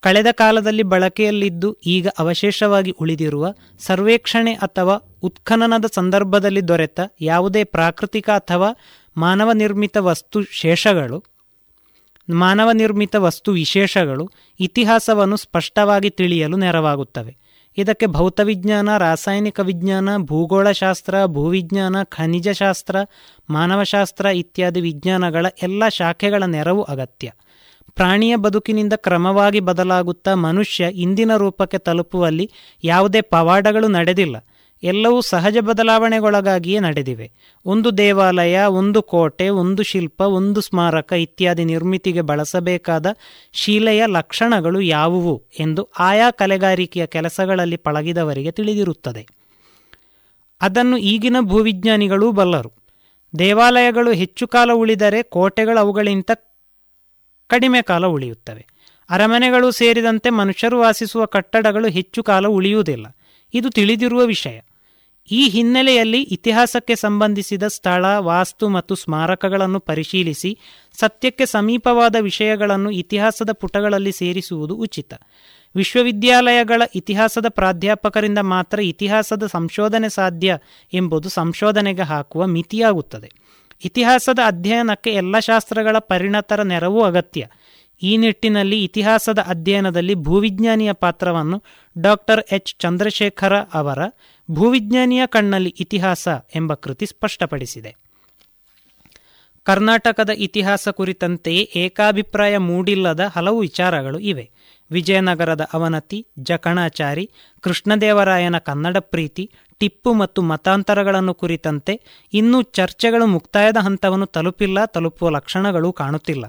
ಕಳೆದ ಕಾಲದಲ್ಲಿ ಬಳಕೆಯಲ್ಲಿದ್ದು ಈಗ ಅವಶೇಷವಾಗಿ ಉಳಿದಿರುವ ಸರ್ವೇಕ್ಷಣೆ ಅಥವಾ ಉತ್ಖನನದ ಸಂದರ್ಭದಲ್ಲಿ ದೊರೆತ ಯಾವುದೇ ಪ್ರಾಕೃತಿಕ ಅಥವಾ ಮಾನವ ನಿರ್ಮಿತ ವಸ್ತು ಶೇಷಗಳು ಮಾನವ ನಿರ್ಮಿತ ವಸ್ತು ವಿಶೇಷಗಳು ಇತಿಹಾಸವನ್ನು ಸ್ಪಷ್ಟವಾಗಿ ತಿಳಿಯಲು ನೆರವಾಗುತ್ತವೆ. ಇದಕ್ಕೆ ಭೌತವಿಜ್ಞಾನ, ರಾಸಾಯನಿಕ ವಿಜ್ಞಾನ, ಭೂಗೋಳಶಾಸ್ತ್ರ, ಭೂವಿಜ್ಞಾನ, ಖನಿಜಶಾಸ್ತ್ರ, ಮಾನವಶಾಸ್ತ್ರ ಇತ್ಯಾದಿ ವಿಜ್ಞಾನಗಳ ಎಲ್ಲ ಶಾಖೆಗಳ ನೆರವು ಅಗತ್ಯ. ಪ್ರಾಣಿಯ ಬದುಕಿನಿಂದ ಕ್ರಮವಾಗಿ ಬದಲಾಗುತ್ತಾ ಮನುಷ್ಯ ಇಂದಿನ ರೂಪಕ್ಕೆ ತಲುಪುವಲ್ಲಿ ಯಾವುದೇ ಪವಾಡಗಳು ನಡೆದಿಲ್ಲ. ಎಲ್ಲವೂ ಸಹಜ ಬದಲಾವಣೆಗೊಳಗಾಗಿಯೇ ನಡೆದಿವೆ. ಒಂದು ದೇವಾಲಯ, ಒಂದು ಕೋಟೆ, ಒಂದು ಶಿಲ್ಪ, ಒಂದು ಸ್ಮಾರಕ ಇತ್ಯಾದಿ ನಿರ್ಮಿತಿಗೆ ಬಳಸಬೇಕಾದ ಶಿಲೆಯ ಲಕ್ಷಣಗಳು ಯಾವುವು ಎಂದು ಆಯಾ ಕಲೆಗಾರಿಕೆಯ ಕೆಲಸಗಳಲ್ಲಿ ಪಳಗಿದವರಿಗೆ ತಿಳಿದಿರುತ್ತದೆ. ಅದನ್ನು ಈಗಿನ ಭೂವಿಜ್ಞಾನಿಗಳೂ ಬಲ್ಲರು. ದೇವಾಲಯಗಳು ಹೆಚ್ಚು ಕಾಲ ಉಳಿದರೆ ಕೋಟೆಗಳು ಅವುಗಳಿಂತ ಕಡಿಮೆ ಕಾಲ ಉಳಿಯುತ್ತವೆ. ಅರಮನೆಗಳು ಸೇರಿದಂತೆ ಮನುಷ್ಯರು ವಾಸಿಸುವ ಕಟ್ಟಡಗಳು ಹೆಚ್ಚು ಕಾಲ ಉಳಿಯುವುದಿಲ್ಲ. ಇದು ತಿಳಿದಿರುವ ವಿಷಯ. ಈ ಹಿನ್ನೆಲೆಯಲ್ಲಿ ಇತಿಹಾಸಕ್ಕೆ ಸಂಬಂಧಿಸಿದ ಸ್ಥಳ, ವಾಸ್ತು ಮತ್ತು ಸ್ಮಾರಕಗಳನ್ನು ಪರಿಶೀಲಿಸಿ ಸತ್ಯಕ್ಕೆ ಸಮೀಪವಾದ ವಿಷಯಗಳನ್ನು ಇತಿಹಾಸದ ಪುಟಗಳಲ್ಲಿ ಸೇರಿಸುವುದು ಉಚಿತ. ವಿಶ್ವವಿದ್ಯಾಲಯಗಳ ಇತಿಹಾಸದ ಪ್ರಾಧ್ಯಾಪಕರಿಂದ ಮಾತ್ರ ಇತಿಹಾಸದ ಸಂಶೋಧನೆ ಸಾಧ್ಯ ಎಂಬುದು ಸಂಶೋಧನೆಗೆ ಹಾಕುವ ಮಿತಿಯಾಗುತ್ತದೆ. ಇತಿಹಾಸದ ಅಧ್ಯಯನಕ್ಕೆ ಎಲ್ಲ ಶಾಸ್ತ್ರಗಳ ಪರಿಣತರ ನೆರವು ಅಗತ್ಯ. ಈ ನಿಟ್ಟಿನಲ್ಲಿ ಇತಿಹಾಸದ ಅಧ್ಯಯನದಲ್ಲಿ ಭೂವಿಜ್ಞಾನಿಯ ಪಾತ್ರವನ್ನು ಡಾಕ್ಟರ್ ಎಚ್. ಚಂದ್ರಶೇಖರ ಅವರ ಭೂವಿಜ್ಞಾನಿಯ ಕಣ್ಣಲ್ಲಿ ಇತಿಹಾಸ ಎಂಬ ಕೃತಿ ಸ್ಪಷ್ಟಪಡಿಸಿದೆ. ಕರ್ನಾಟಕದ ಇತಿಹಾಸ ಕುರಿತಂತೆಯೇ ಏಕಾಭಿಪ್ರಾಯ ಮೂಡಿಲ್ಲದ ಹಲವು ವಿಚಾರಗಳು ಇವೆ. ವಿಜಯನಗರದ ಅವನತಿ, ಜಕಣಾಚಾರಿ, ಕೃಷ್ಣದೇವರಾಯನ ಕನ್ನಡ ಪ್ರೀತಿ, ಟಿಪ್ಪು ಮತ್ತು ಮತಾಂತರಗಳನ್ನು ಕುರಿತಂತೆ ಇನ್ನೂ ಚರ್ಚೆಗಳು ಮುಕ್ತಾಯದ ಹಂತವನ್ನು ತಲುಪಿಲ್ಲ, ತಲುಪುವ ಲಕ್ಷಣಗಳು ಕಾಣುತ್ತಿಲ್ಲ.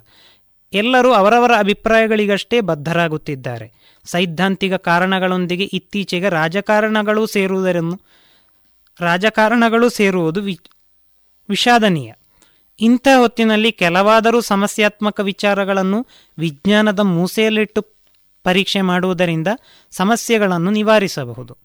ಎಲ್ಲರೂ ಅವರವರ ಅಭಿಪ್ರಾಯಗಳಿಗಷ್ಟೇ ಬದ್ಧರಾಗುತ್ತಿದ್ದಾರೆ. ಸೈದ್ಧಾಂತಿಕ ಕಾರಣಗಳೊಂದಿಗೆ ಇತ್ತೀಚೆಗೆ ರಾಜಕಾರಣಗಳು ಸೇರುವುದರನ್ನು ರಾಜಕಾರಣಗಳು ಸೇರುವುದು ವಿ ವಿಷಾದನೀಯ. ಇಂಥ ಹೊತ್ತಿನಲ್ಲಿ ಕೆಲವಾದರೂ ಸಮಸ್ಯಾತ್ಮಕ ವಿಚಾರಗಳನ್ನು ವಿಜ್ಞಾನದ ಮೂಸೆಯಲ್ಲಿಟ್ಟು ಪರೀಕ್ಷೆ ಮಾಡುವುದರಿಂದ ಸಮಸ್ಯೆಗಳನ್ನು ನಿವಾರಿಸಬಹುದು.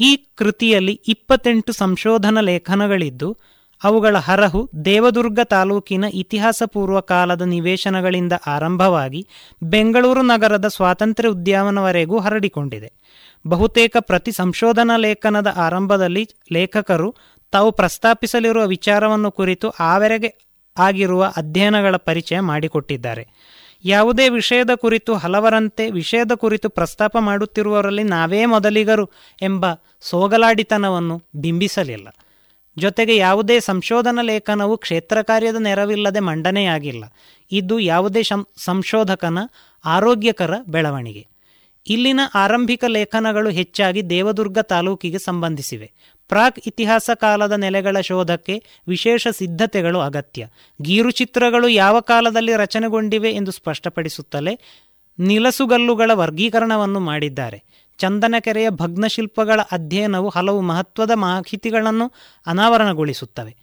ಈ ಕೃತಿಯಲ್ಲಿ ಇಪ್ಪತ್ತೆಂಟು ಸಂಶೋಧನಾ ಲೇಖನಗಳಿದ್ದು ಅವುಗಳ ಹರಹು ದೇವದುರ್ಗ ತಾಲೂಕಿನ ಇತಿಹಾಸಪೂರ್ವ ಕಾಲದ ನಿವೇಶನಗಳಿಂದ ಆರಂಭವಾಗಿ ಬೆಂಗಳೂರು ನಗರದ ಸ್ವಾತಂತ್ರ್ಯ ಉದ್ಯಾನವರೆಗೂ ಹರಡಿಕೊಂಡಿದೆ. ಬಹುತೇಕ ಪ್ರತಿ ಸಂಶೋಧನಾ ಲೇಖನದ ಆರಂಭದಲ್ಲಿ ಲೇಖಕರು ತಾವು ಪ್ರಸ್ತಾಪಿಸಲಿರುವ ವಿಚಾರವನ್ನು ಕುರಿತು ಆವರೆಗೆ ಆಗಿರುವ ಅಧ್ಯಯನಗಳ ಪರಿಚಯ ಮಾಡಿಕೊಟ್ಟಿದ್ದಾರೆ. ಯಾವುದೇ ವಿಷಯದ ಕುರಿತು ಹಲವರಂತೆ ವಿಷಯದ ಕುರಿತು ಪ್ರಸ್ತಾಪ ಮಾಡುತ್ತಿರುವವರಲ್ಲಿ ನಾವೇ ಮೊದಲಿಗರು ಎಂಬ ಸೋಗಲಾಡಿತನವನ್ನು ಬಿಂಬಿಸಲಿಲ್ಲ. ಜೊತೆಗೆ ಯಾವುದೇ ಸಂಶೋಧನಾ ಲೇಖನವು ಕ್ಷೇತ್ರ ಕಾರ್ಯದ ನೆರವಿಲ್ಲದೆ ಮಂಡನೆಯಾಗಿಲ್ಲ. ಇದು ಯಾವುದೇ ಸಂಶೋಧಕನ ಆರೋಗ್ಯಕರ ಬೆಳವಣಿಗೆ. ಇಲ್ಲಿನ ಆರಂಭಿಕ ಲೇಖನಗಳು ಹೆಚ್ಚಾಗಿ ದೇವದುರ್ಗ ತಾಲೂಕಿಗೆ ಸಂಬಂಧಿಸಿವೆ. ಪ್ರಾಕ್ ಇತಿಹಾಸ ಕಾಲದ ನೆಲೆಗಳ ಶೋಧಕ್ಕೆ ವಿಶೇಷ ಸಿದ್ಧತೆಗಳು ಅಗತ್ಯ. ಗೀರು ಚಿತ್ರಗಳು ಯಾವ ಕಾಲದಲ್ಲಿ ರಚನೆಗೊಂಡಿವೆ ಎಂದು ಸ್ಪಷ್ಟಪಡಿಸುತ್ತಲೇ ನಿಲಸುಗಲ್ಲುಗಳ ವರ್ಗೀಕರಣವನ್ನು ಮಾಡಿದ್ದಾರೆ. ಚಂದನಕೆರೆಯ ಭಗ್ನಶಿಲ್ಪಗಳ ಅಧ್ಯಯನವು ಹಲವು ಮಹತ್ವದ ಮಾಹಿತಿಗಳನ್ನು ಅನಾವರಣಗೊಳಿಸುತ್ತವೆ.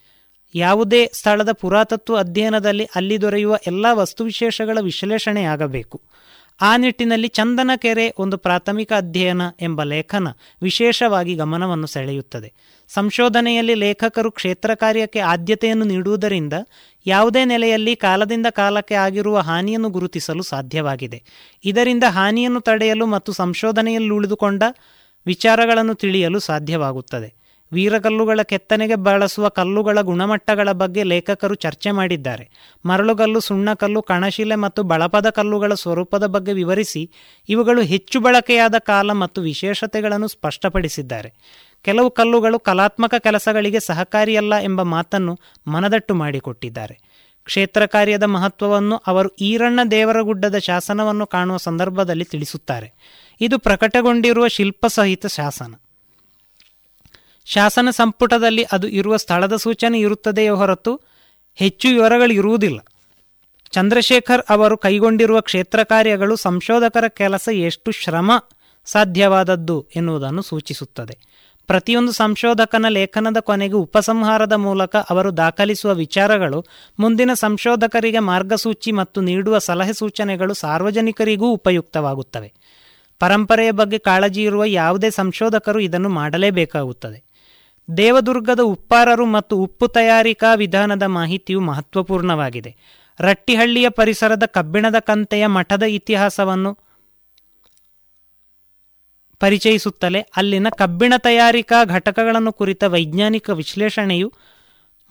ಯಾವುದೇ ಸ್ಥಳದ ಪುರಾತತ್ವ ಅಧ್ಯಯನದಲ್ಲಿ ಅಲ್ಲಿ ದೊರೆಯುವ ಎಲ್ಲ ವಸ್ತುವಿಶೇಷಗಳ ವಿಶ್ಲೇಷಣೆಯಾಗಬೇಕು. ಆ ನಿಟ್ಟಿನಲ್ಲಿ ಚಂದನಕೆರೆ ಒಂದು ಪ್ರಾಥಮಿಕ ಅಧ್ಯಯನ ಎಂಬ ಲೇಖನ ವಿಶೇಷವಾಗಿ ಗಮನವನ್ನು ಸೆಳೆಯುತ್ತದೆ. ಸಂಶೋಧನೆಯಲ್ಲಿ ಲೇಖಕರು ಕ್ಷೇತ್ರ ಕಾರ್ಯಕ್ಕೆ ಆದ್ಯತೆಯನ್ನು ನೀಡುವುದರಿಂದ ಯಾವುದೇ ನೆಲೆಯಲ್ಲಿ ಕಾಲದಿಂದ ಕಾಲಕ್ಕೆ ಆಗಿರುವ ಹಾನಿಯನ್ನು ಗುರುತಿಸಲು ಸಾಧ್ಯವಾಗಿದೆ. ಇದರಿಂದ ಹಾನಿಯನ್ನು ತಡೆಯಲು ಮತ್ತು ಸಂಶೋಧನೆಯಲ್ಲಿ ಉಳಿದುಕೊಂಡ ವಿಚಾರಗಳನ್ನು ತಿಳಿಯಲು ಸಾಧ್ಯವಾಗುತ್ತದೆ. ವೀರಕಲ್ಲುಗಳ ಕೆತ್ತನೆಗೆ ಬಳಸುವ ಕಲ್ಲುಗಳ ಗುಣಮಟ್ಟಗಳ ಬಗ್ಗೆ ಲೇಖಕರು ಚರ್ಚೆ ಮಾಡಿದ್ದಾರೆ. ಮರಳುಗಲ್ಲು, ಸುಣ್ಣಕಲ್ಲು, ಕಣಶಿಲೆ ಮತ್ತು ಬಳಪದ ಕಲ್ಲುಗಳ ಸ್ವರೂಪದ ಬಗ್ಗೆ ವಿವರಿಸಿ ಇವುಗಳು ಹೆಚ್ಚು ಬಳಕೆಯಾದ ಕಾಲ ಮತ್ತು ವಿಶೇಷತೆಗಳನ್ನು ಸ್ಪಷ್ಟಪಡಿಸಿದ್ದಾರೆ. ಕೆಲವು ಕಲ್ಲುಗಳು ಕಲಾತ್ಮಕ ಕೆಲಸಗಳಿಗೆ ಸಹಕಾರಿಯಲ್ಲ ಎಂಬ ಮಾತನ್ನು ಮನದಟ್ಟು ಮಾಡಿಕೊಟ್ಟಿದ್ದಾರೆ. ಕ್ಷೇತ್ರ ಕಾರ್ಯದ ಮಹತ್ವವನ್ನು ಅವರು ಈರಣ್ಣ ದೇವರಗುಡ್ಡದ ಶಾಸನವನ್ನು ಕಾಣುವ ಸಂದರ್ಭದಲ್ಲಿ ತಿಳಿಸುತ್ತಾರೆ. ಇದು ಪ್ರಕಟಗೊಂಡಿರುವ ಶಿಲ್ಪ ಸಹಿತ ಶಾಸನ. ಶಾಸನ ಸಂಪುಟದಲ್ಲಿ ಅದು ಇರುವ ಸ್ಥಳದ ಸೂಚನೆ ಇರುತ್ತದೆಯೇ ಹೊರತು ಹೆಚ್ಚು ವಿವರಗಳು ಇರುವುದಿಲ್ಲ. ಚಂದ್ರಶೇಖರ್ ಅವರು ಕೈಗೊಂಡಿರುವ ಕ್ಷೇತ್ರ ಕಾರ್ಯಗಳು ಸಂಶೋಧಕರ ಕೆಲಸ ಎಷ್ಟು ಶ್ರಮ ಸಾಧ್ಯವಾದದ್ದು ಎನ್ನುವುದನ್ನು ಸೂಚಿಸುತ್ತದೆ. ಪ್ರತಿಯೊಂದು ಸಂಶೋಧಕನ ಲೇಖನದ ಕೊನೆಗೆ ಉಪಸಂಹಾರದ ಮೂಲಕ ಅವರು ದಾಖಲಿಸುವ ವಿಚಾರಗಳು, ಮುಂದಿನ ಸಂಶೋಧಕರಿಗೆ ಮಾರ್ಗಸೂಚಿ ಮತ್ತು ನೀಡುವ ಸಲಹೆ ಸೂಚನೆಗಳು ಸಾರ್ವಜನಿಕರಿಗೂ ಉಪಯುಕ್ತವಾಗುತ್ತವೆ. ಪರಂಪರೆಯ ಬಗ್ಗೆ ಕಾಳಜಿ ಇರುವ ಯಾವುದೇ ಸಂಶೋಧಕರು ಇದನ್ನು ಮಾಡಲೇಬೇಕಾಗುತ್ತದೆ. ದೇವದುರ್ಗದ ಉಪ್ಪಾರರು ಮತ್ತು ಉಪ್ಪು ತಯಾರಿಕಾ ವಿಧಾನದ ಮಾಹಿತಿಯು ಮಹತ್ವಪೂರ್ಣವಾಗಿದೆ. ರಟ್ಟಿಹಳ್ಳಿಯ ಪರಿಸರದ ಕಬ್ಬಿಣದ ಕಂತೆಯ ಮಠದ ಇತಿಹಾಸವನ್ನು ಪರಿಚಯಿಸುತ್ತಲೇ ಅಲ್ಲಿನ ಕಬ್ಬಿಣ ತಯಾರಿಕಾ ಘಟಕಗಳನ್ನು ಕುರಿತ ವೈಜ್ಞಾನಿಕ ವಿಶ್ಲೇಷಣೆಯು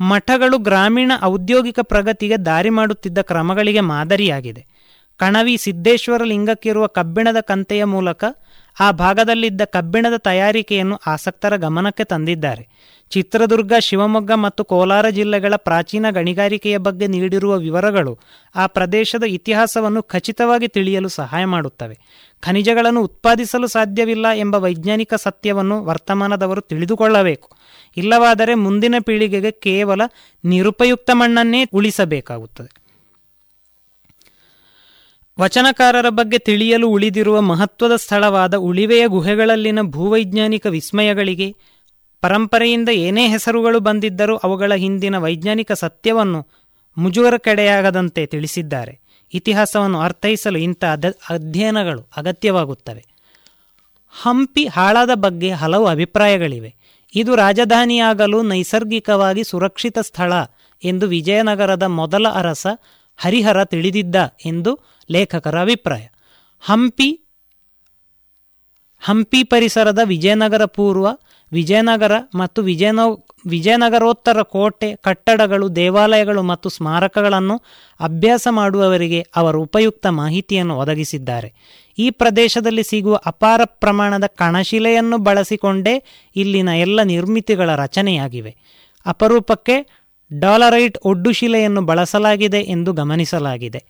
ಮಠಗಳು ಗ್ರಾಮೀಣ ಔದ್ಯೋಗಿಕ ಪ್ರಗತಿಗೆ ದಾರಿ ಮಾಡುತ್ತಿದ್ದ ಕ್ರಮಗಳಿಗೆ ಮಾದರಿಯಾಗಿದೆ. ಕಣವಿ ಸಿದ್ದೇಶ್ವರ ಲಿಂಗಕ್ಕಿರುವ ಕಬ್ಬಿಣದ ಕಂತೆಯ ಮೂಲಕ ಆ ಭಾಗದಲ್ಲಿದ್ದ ಕಬ್ಬಿಣದ ತಯಾರಿಕೆಯನ್ನು ಆಸಕ್ತರ ಗಮನಕ್ಕೆ ತಂದಿದ್ದಾರೆ. ಚಿತ್ರದುರ್ಗ, ಶಿವಮೊಗ್ಗ ಮತ್ತು ಕೋಲಾರ ಜಿಲ್ಲೆಗಳ ಪ್ರಾಚೀನ ಗಣಿಗಾರಿಕೆಯ ಬಗ್ಗೆ ನೀಡಿರುವ ವಿವರಗಳು ಆ ಪ್ರದೇಶದ ಇತಿಹಾಸವನ್ನು ಖಚಿತವಾಗಿ ತಿಳಿಯಲು ಸಹಾಯ ಮಾಡುತ್ತವೆ. ಖನಿಜಗಳನ್ನು ಉತ್ಪಾದಿಸಲು ಸಾಧ್ಯವಿಲ್ಲ ಎಂಬ ವೈಜ್ಞಾನಿಕ ಸತ್ಯವನ್ನು ವರ್ತಮಾನದವರು ತಿಳಿದುಕೊಳ್ಳಬೇಕು. ಇಲ್ಲವಾದರೆ ಮುಂದಿನ ಪೀಳಿಗೆಗೆ ಕೇವಲ ನಿರುಪಯುಕ್ತ ಮಣ್ಣನ್ನೇ ಉಳಿಸಬೇಕಾಗುತ್ತದೆ. ವಚನಕಾರರ ಬಗ್ಗೆ ತಿಳಿಯಲು ಉಳಿದಿರುವ ಮಹತ್ವದ ಸ್ಥಳವಾದ ಉಳಿವೆಯ ಗುಹೆಗಳಲ್ಲಿನ ಭೂವೈಜ್ಞಾನಿಕ ವಿಸ್ಮಯಗಳಿಗೆ, ಪರಂಪರೆಯಿಂದ ಏನೇ ಹೆಸರುಗಳು ಬಂದಿದ್ದರೂ ಅವುಗಳ ಹಿಂದಿನ ವೈಜ್ಞಾನಿಕ ಸತ್ಯವನ್ನು ಮುಜುಗರ ಕಡೆಯಾಗದಂತೆ ತಿಳಿಸಿದ್ದಾರೆ. ಇತಿಹಾಸವನ್ನು ಅರ್ಥೈಸಲು ಇಂಥ ಅಧ್ಯಯನಗಳು ಅಗತ್ಯವಾಗುತ್ತವೆ. ಹಂಪಿ ಹಾಳಾದ ಬಗ್ಗೆ ಹಲವು ಅಭಿಪ್ರಾಯಗಳಿವೆ. ಇದು ರಾಜಧಾನಿಯಾಗಲು ನೈಸರ್ಗಿಕವಾಗಿ ಸುರಕ್ಷಿತ ಸ್ಥಳ ಎಂದು ವಿಜಯನಗರದ ಮೊದಲ ಅರಸ ಹರಿಹರ ತಿಳಿದಿದ್ದ ಎಂದು ಲೇಖಕರ ಅಭಿಪ್ರಾಯ. ಹಂಪಿ ಹಂಪಿ ಪರಿಸರದ ವಿಜಯನಗರ ಪೂರ್ವ, ವಿಜಯನಗರ ಮತ್ತು ವಿಜಯನೋ, ವಿಜಯನಗರೋತ್ತರ ಕೋಟೆ ಕಟ್ಟಡಗಳು, ದೇವಾಲಯಗಳು ಮತ್ತು ಸ್ಮಾರಕಗಳನ್ನು ಅಭ್ಯಾಸ ಮಾಡುವವರಿಗೆ ಅವರು ಉಪಯುಕ್ತ ಮಾಹಿತಿಯನ್ನು ಒದಗಿಸಿದ್ದಾರೆ. ಈ ಪ್ರದೇಶದಲ್ಲಿ ಸಿಗುವ ಅಪಾರ ಪ್ರಮಾಣದ ಕಣಶಿಲೆಯನ್ನು ಬಳಸಿಕೊಂಡೇ ಇಲ್ಲಿನ ಎಲ್ಲ ನಿರ್ಮಿತಿಗಳ ರಚನೆಯಾಗಿವೆ. ಅಪರೂಪಕ್ಕೆ ಡಾಲರೈಟ್ ಒಡ್ಡುಶಿಲೆಯನ್ನು ಬಳಸಲಾಗಿದೆ ಎಂದು ಗಮನಿಸಲಾಗಿದೆ.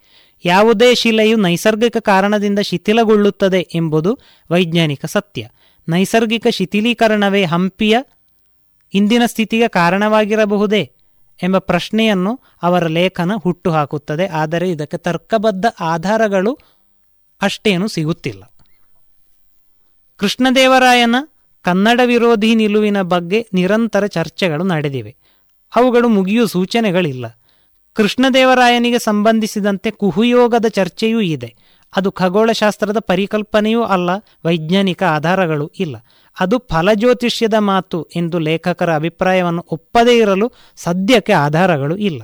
ಯಾವುದೇ ಶಿಲೆಯು ನೈಸರ್ಗಿಕ ಕಾರಣದಿಂದ ಶಿಥಿಲಗೊಳ್ಳುತ್ತದೆ ಎಂಬುದು ವೈಜ್ಞಾನಿಕ ಸತ್ಯ. ನೈಸರ್ಗಿಕ ಶಿಥಿಲೀಕರಣವೇ ಹಂಪಿಯ ಇಂದಿನ ಸ್ಥಿತಿಗೆ ಕಾರಣವಾಗಿರಬಹುದೇ ಎಂಬ ಪ್ರಶ್ನೆಯನ್ನು ಅವರ ಲೇಖನ ಹುಟ್ಟುಹಾಕುತ್ತದೆ. ಆದರೆ ಇದಕ್ಕೆ ತರ್ಕಬದ್ಧ ಆಧಾರಗಳು ಅಷ್ಟೇನು ಸಿಗುತ್ತಿಲ್ಲ. ಕೃಷ್ಣದೇವರಾಯನ ಕನ್ನಡ ವಿರೋಧಿ ನಿಲುವಿನ ಬಗ್ಗೆ ನಿರಂತರ ಚರ್ಚೆಗಳು ನಡೆದಿವೆ. ಅವುಗಳು ಮುಗಿಯುವ ಸೂಚನೆಗಳಿಲ್ಲ. ಕೃಷ್ಣದೇವರಾಯನಿಗೆ ಸಂಬಂಧಿಸಿದಂತೆ ಕುಹುಯೋಗದ ಚರ್ಚೆಯೂ ಇದೆ. ಅದು ಖಗೋಳಶಾಸ್ತ್ರದ ಪರಿಕಲ್ಪನೆಯೂ ಅಲ್ಲ, ವೈಜ್ಞಾನಿಕ ಆಧಾರಗಳು ಇಲ್ಲ. ಅದು ಫಲಜ್ಯೋತಿಷ್ಯದ ಮಾತು ಎಂದು ಲೇಖಕರ ಅಭಿಪ್ರಾಯವನ್ನು ಒಪ್ಪದೇ ಇರಲು ಸದ್ಯಕ್ಕೆ ಆಧಾರಗಳು ಇಲ್ಲ.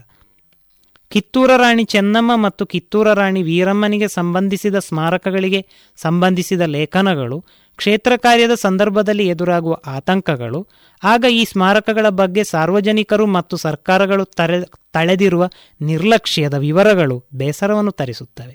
ಕಿತ್ತೂರ ರಾಣಿ ಚೆನ್ನಮ್ಮ ಮತ್ತು ಕಿತ್ತೂರ ರಾಣಿ ವೀರಮ್ಮನಿಗೆ ಸಂಬಂಧಿಸಿದ ಸ್ಮಾರಕಗಳಿಗೆ ಸಂಬಂಧಿಸಿದ ಲೇಖನಗಳು ಕ್ಷೇತ್ರ ಕಾರ್ಯದ ಸಂದರ್ಭದಲ್ಲಿ ಎದುರಾಗುವ ಆತಂಕಗಳು, ಆಗ ಈ ಸ್ಮಾರಕಗಳ ಬಗ್ಗೆ ಸಾರ್ವಜನಿಕರು ಮತ್ತು ಸರ್ಕಾರಗಳು ತರೆ, ತಳೆದಿರುವ ನಿರ್ಲಕ್ಷ್ಯದ ವಿವರಗಳು ಬೇಸರವನ್ನು ತರಿಸುತ್ತವೆ.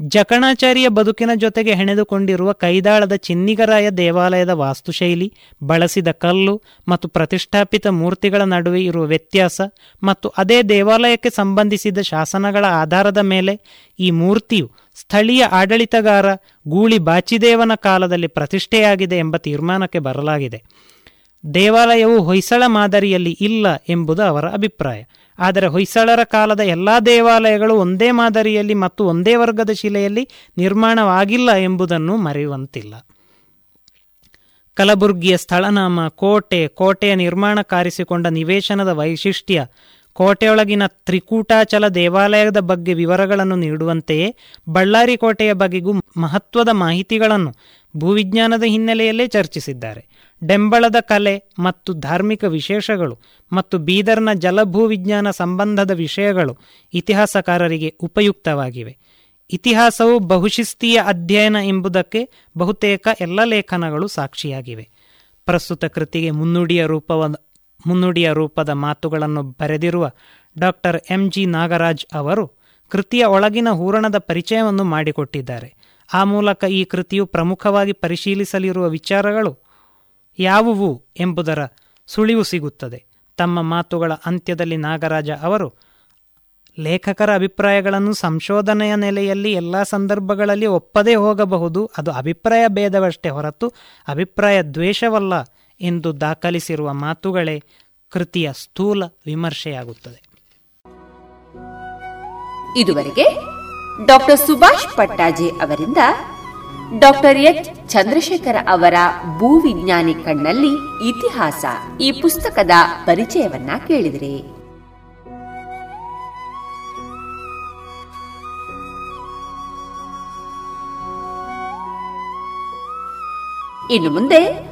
ಜಕಣಾಚಾರ್ಯ ಬದುಕಿನ ಜೊತೆಗೆ ಹೆಣೆದುಕೊಂಡಿರುವ ಕೈದಾಳದ ಚಿನ್ನಿಗರಾಯ ದೇವಾಲಯದ ವಾಸ್ತುಶೈಲಿ, ಬಳಸಿದ ಕಲ್ಲು ಮತ್ತು ಪ್ರತಿಷ್ಠಾಪಿತ ಮೂರ್ತಿಗಳ ನಡುವೆ ಇರುವ ವ್ಯತ್ಯಾಸ ಮತ್ತು ಅದೇ ದೇವಾಲಯಕ್ಕೆ ಸಂಬಂಧಿಸಿದ ಶಾಸನಗಳ ಆಧಾರದ ಮೇಲೆ ಈ ಮೂರ್ತಿಯು ಸ್ಥಳೀಯ ಆಡಳಿತಗಾರ ಗೂಳಿ ಬಾಚಿದೇವನ ಕಾಲದಲ್ಲಿ ಪ್ರತಿಷ್ಠೆಯಾಗಿದೆ ಎಂಬ ತೀರ್ಮಾನಕ್ಕೆ ಬರಲಾಗಿದೆ. ದೇವಾಲಯವು ಹೊಯ್ಸಳ ಮಾದರಿಯಲ್ಲಿ ಇಲ್ಲ ಎಂಬುದು ಅವರ ಅಭಿಪ್ರಾಯ. ಆದರೆ ಹೊಯ್ಸಳರ ಕಾಲದ ಎಲ್ಲ ದೇವಾಲಯಗಳು ಒಂದೇ ಮಾದರಿಯಲ್ಲಿ ಮತ್ತು ಒಂದೇ ವರ್ಗದ ಶಿಲೆಯಲ್ಲಿ ನಿರ್ಮಾಣವಾಗಿಲ್ಲ ಎಂಬುದನ್ನು ಮರೆಯುವಂತಿಲ್ಲ. ಕಲಬುರ್ಗಿಯ ಸ್ಥಳನಾಮ ಕೋಟೆ, ಕೋಟೆಯ ನಿರ್ಮಾಣ ಕಾರಿಸಿಕೊಂಡ ನಿವೇಶನದ ವೈಶಿಷ್ಟ್ಯ ಕೋಟೆಯೊಳಗಿನ ತ್ರಿಕೂಟಾಚಲ ದೇವಾಲಯದ ಬಗ್ಗೆ ವಿವರಗಳನ್ನು ನೀಡುವಂತೆಯೇ ಬಳ್ಳಾರಿ ಕೋಟೆಯ ಬಗೆಗೂ ಮಹತ್ವದ ಮಾಹಿತಿಗಳನ್ನು ಭೂವಿಜ್ಞಾನದ ಹಿನ್ನೆಲೆಯಲ್ಲೇ ಚರ್ಚಿಸಿದ್ದಾರೆ. ಡೆಂಬಳದ ಕಲೆ ಮತ್ತು ಧಾರ್ಮಿಕ ವಿಶೇಷಗಳು ಮತ್ತು ಬೀದರ್ನ ಜಲಭೂವಿಜ್ಞಾನ ಸಂಬಂಧದ ವಿಷಯಗಳು ಇತಿಹಾಸಕಾರರಿಗೆ ಉಪಯುಕ್ತವಾಗಿವೆ. ಇತಿಹಾಸವು ಬಹುಶಿಸ್ತೀಯ ಅಧ್ಯಯನ ಎಂಬುದಕ್ಕೆ ಬಹುತೇಕ ಎಲ್ಲ ಲೇಖನಗಳು ಸಾಕ್ಷಿಯಾಗಿವೆ. ಪ್ರಸ್ತುತ ಕೃತಿಗೆ ಮುನ್ನುಡಿಯ ರೂಪವ ಮುನ್ನುಡಿಯ ರೂಪದ ಮಾತುಗಳನ್ನು ಬರೆದಿರುವ ಡಾಕ್ಟರ್ ಎಂ. ಜಿ. ನಾಗರಾಜ್ ಅವರು ಕೃತಿಯ ಒಳಗಿನ ಹೂರಣದ ಪರಿಚಯವನ್ನು ಮಾಡಿಕೊಟ್ಟಿದ್ದಾರೆ. ಆ ಮೂಲಕ ಈ ಕೃತಿಯು ಪ್ರಮುಖವಾಗಿ ಪರಿಶೀಲಿಸಲಿರುವ ವಿಚಾರಗಳು ಯಾವುವು ಎಂಬುದರ ಸುಳಿವು ಸಿಗುತ್ತದೆ. ತಮ್ಮ ಮಾತುಗಳ ಅಂತ್ಯದಲ್ಲಿ ನಾಗರಾಜ ಅವರು, ಲೇಖಕರ ಅಭಿಪ್ರಾಯಗಳನ್ನು ಸಂಶೋಧನೆಯ ನೆಲೆಯಲ್ಲಿ ಎಲ್ಲ ಸಂದರ್ಭಗಳಲ್ಲಿ ಒಪ್ಪದೇ ಹೋಗಬಹುದು. ಅದು ಅಭಿಪ್ರಾಯ ಭೇದವಷ್ಟೇ ಹೊರತು ಅಭಿಪ್ರಾಯ ದ್ವೇಷವಲ್ಲ. ಎಂದು ದಾಖಲಿಸಿರುವ ಮಾತುಗಳೇ ಕೃತಿಯ ಸ್ಥೂಲ ವಿಮರ್ಶೆಯಾಗುತ್ತದೆ. ಇದುವರೆಗೆ ಡಾಕ್ಟರ್ ಸುಭಾಷ್ ಪಟ್ಟಾಜೆ ಅವರಿಂದ ಡಾಕ್ಟರ್ ಎಚ್. ಚಂದ್ರಶೇಖರ ಅವರ ಭೂವಿಜ್ಞಾನಿ ಕಣ್ಣಲ್ಲಿ ಇತಿಹಾಸ ಈ ಪುಸ್ತಕದ ಪರಿಚಯವನ್ನ ಕೇಳಿದಿರಿ. ಇನ್ನು ಮುಂದೆ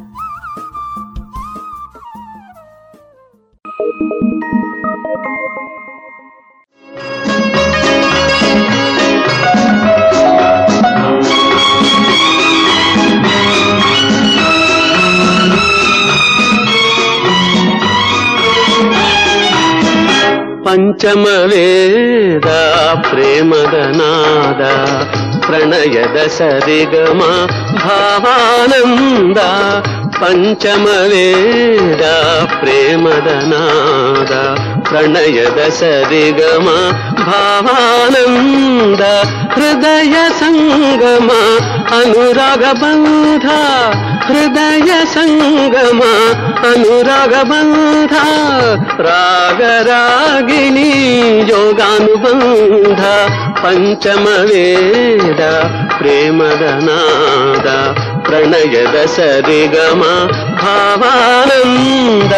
పంచమవేద ప్రేమదనాద ప్రణయద సరిగమ భావానంద పంచమవేద ప్రేమదనాద ప్రణయద సరిగమ భావానంద హృదయ సంగమ అనురాగ బంధ हृदय सङ्गमा अनुरागबन्ध रागरागिणी योगानुबन्ध पञ्चमवेद प्रेमदनाद प्रणयद सरिगम भावानन्द।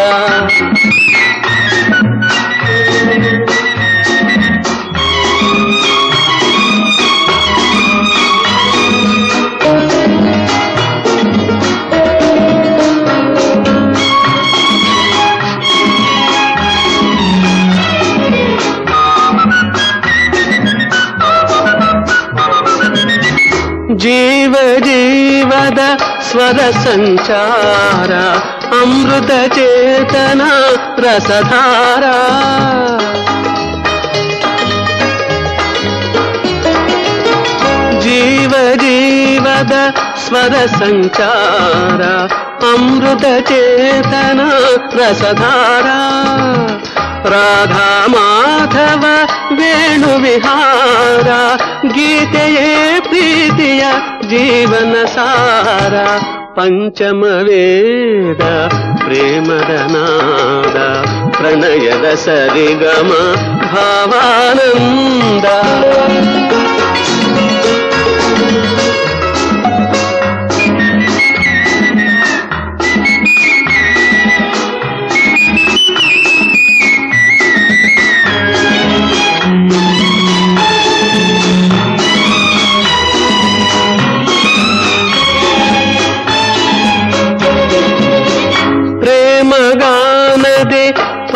ಜೀವದ ಸ್ವರ ಸಂಚಾರ ಅಮೃತ ಚೇತನ ರಸಧಾರ ಜೀವ ಜೀವದ ಸ್ವರ ಸಂಚಾರ ಅಮೃತ ಚೇತನ ರಸಧಾರ ರಾಧಾ ಮಾಧವ ವೇಣು ವಿಹಾರ ಗೀತೆಯೇ ಪ್ರೀತಿಯ ಜೀವನ ಸಾರ ಪಂಚಮ ವೇದ ಪ್ರೇಮದ ನಾದ ಪ್ರಣಯದ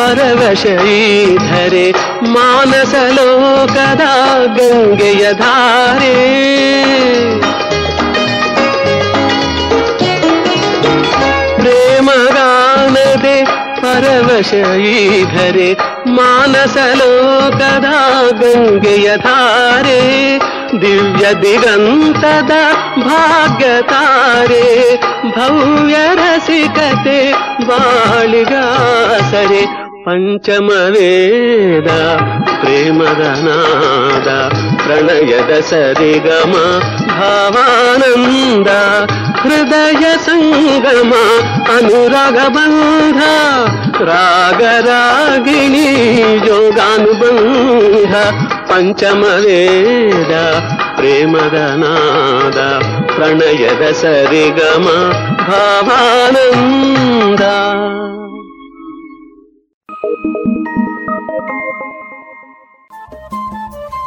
ಪರವಶ ಧರೆ ಮಾನಸ ಲೋಕದ ಗಂಗೆಯ ಧಾರೆ ಪ್ರೇಮಗಾನದೆ ಪರವಶ ಧರೆ ಮಾನಸ ಲೋಕದ ಗಂಗೆಯ ಧಾರೆ ದಿವ್ಯ పంచమవేద ప్రేమదనాద ప్రణయద సరిగమ భావానంద హృదయ సంగమ అనురాగబంధ రాగరాగిణి యోగానుబంధ పంచమవేద ప్రేమదనాద ప్రణయద సరిగమ భావానంద.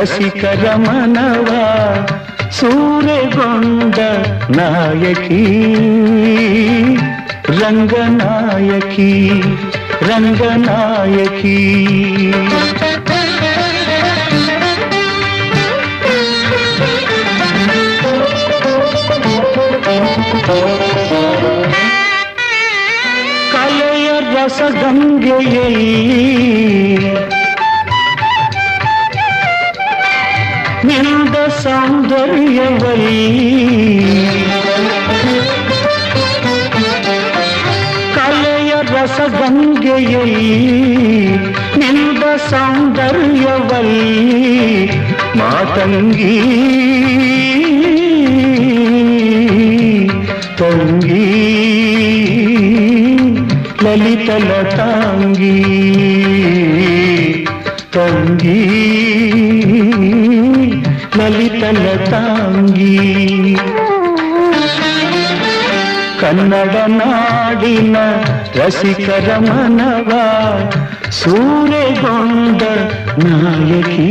ರಸಿಕರ ಮನವ ಸೂರೆಗೊಂಡ ನಾಯಕಿ ರಂಗನಾಯಕಿ ರಂಗನಾಯಕಿ ಕಲೆಯ இந்த சௌந்தரிய வலி கலைய ரசகங்கையை நின்ற சௌந்தரிய வலி மாதங்கி தொங்கி லலிதல தாங்கி தொங்கி ಲತಾಂಗಿ ಕನ್ನಡ ನಾಡಿನ ರಸಿಕರ ಮನವ. ಸೂರೆಗೊಂಡ ನಾಯಕಿ.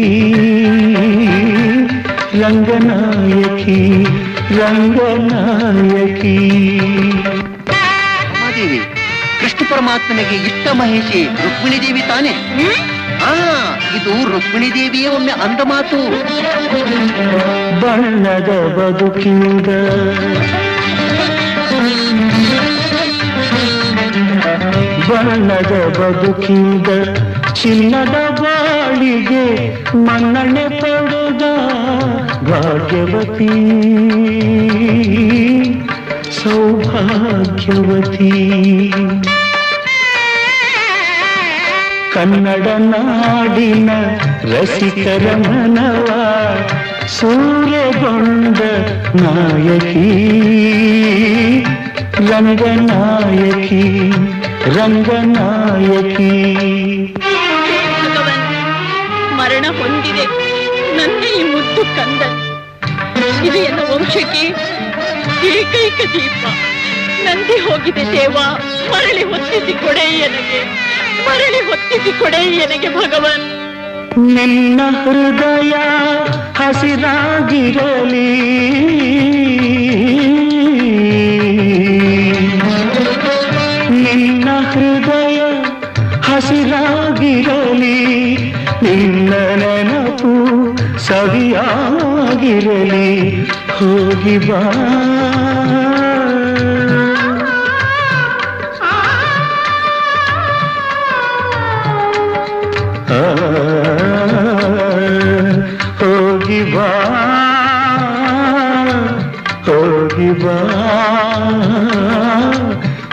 ರಂಗನಾಯಕಿ ರಂಗನಾಯಕಿ ಕೃಷ್ಣ ಪರಮಾತ್ಮನಿಗೆ ಇಷ್ಟ ಮಹಿಷಿ ರುಕ್ಮಿಣಿ ದೇವಿ ತಾನೆ? ಆ ಇದು ರುಕ್ಮಿಣಿ ದೇವಿಯ ಒಮ್ಮೆ ಅಂದ ಮಾತು. ಬಣ್ಣದ ಬದುಕಿಂದ ಬಣ್ಣದ ಬದುಕಿಂದ ಚಿನ್ನದ ಬಾಳಿಗೆ ಮನ್ನಣೆ ಪಡೆದ ಭಾಗ್ಯವತಿ. ಸೌಭಾಗ್ಯವತಿ. ಕನ್ನಡ ನಾಡಿನ ರಸಿಕರ ಮನವ ಸೂರ್ಯಗೊಂಡ ನಾಯಕಿ. ರಂಗನಾಯಕಿ ರಂಗನಾಯಕಿ. ಮರಣ ಹೊಂದಿದೆ. ನನ್ನ ಈ ಮುದ್ದು ಕಂದ ಎನ್ನ ವಂಶಕ್ಕೆ ಏಕೈಕ ದೀಪ. ನಂದಿ ಹೋಗಿದೆ ದೇವ. ಮರಳಿ ಹೊತ್ತಿಸಿ ಕೊಡೆ ಮರಳಿ ಹೊತ್ತಿಸಿ ಕೊಡೆ ನನಗೆ ಭಗವನ್. ನಿನ್ನ ಹೃದಯ ಹಸಿರಾಗಿರಲಿ ನಿನ್ನ ಹೃದಯ ಹಸಿರಾಗಿರಲಿ ನಿನ್ನ ನೆನಪು ಸವಿಯಾಗಿರಲಿ. ಹೋಗಿ ಬಾ. ಆ, ಹೋಗಿ ಬಾ ಹೋಗಿ ಬಾ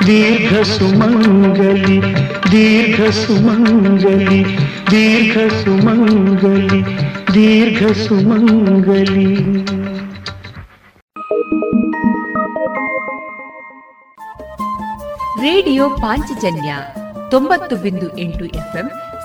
ದೀರ್ಘ ಸುಮಂಗಲಿ ದೀರ್ಘ ಸುಮಂಗಲಿ ದೀರ್ಘ ಸುಮಂಗಲಿ ದೀರ್ಘ ಸುಮಂಗಲಿ ರೇಡಿಯೋ ಪಾಂಚಜನ್ಯ ತೊಂಬತ್ತು ಬಿಂದು ಎಂಟು ಎಫ್ಎಂ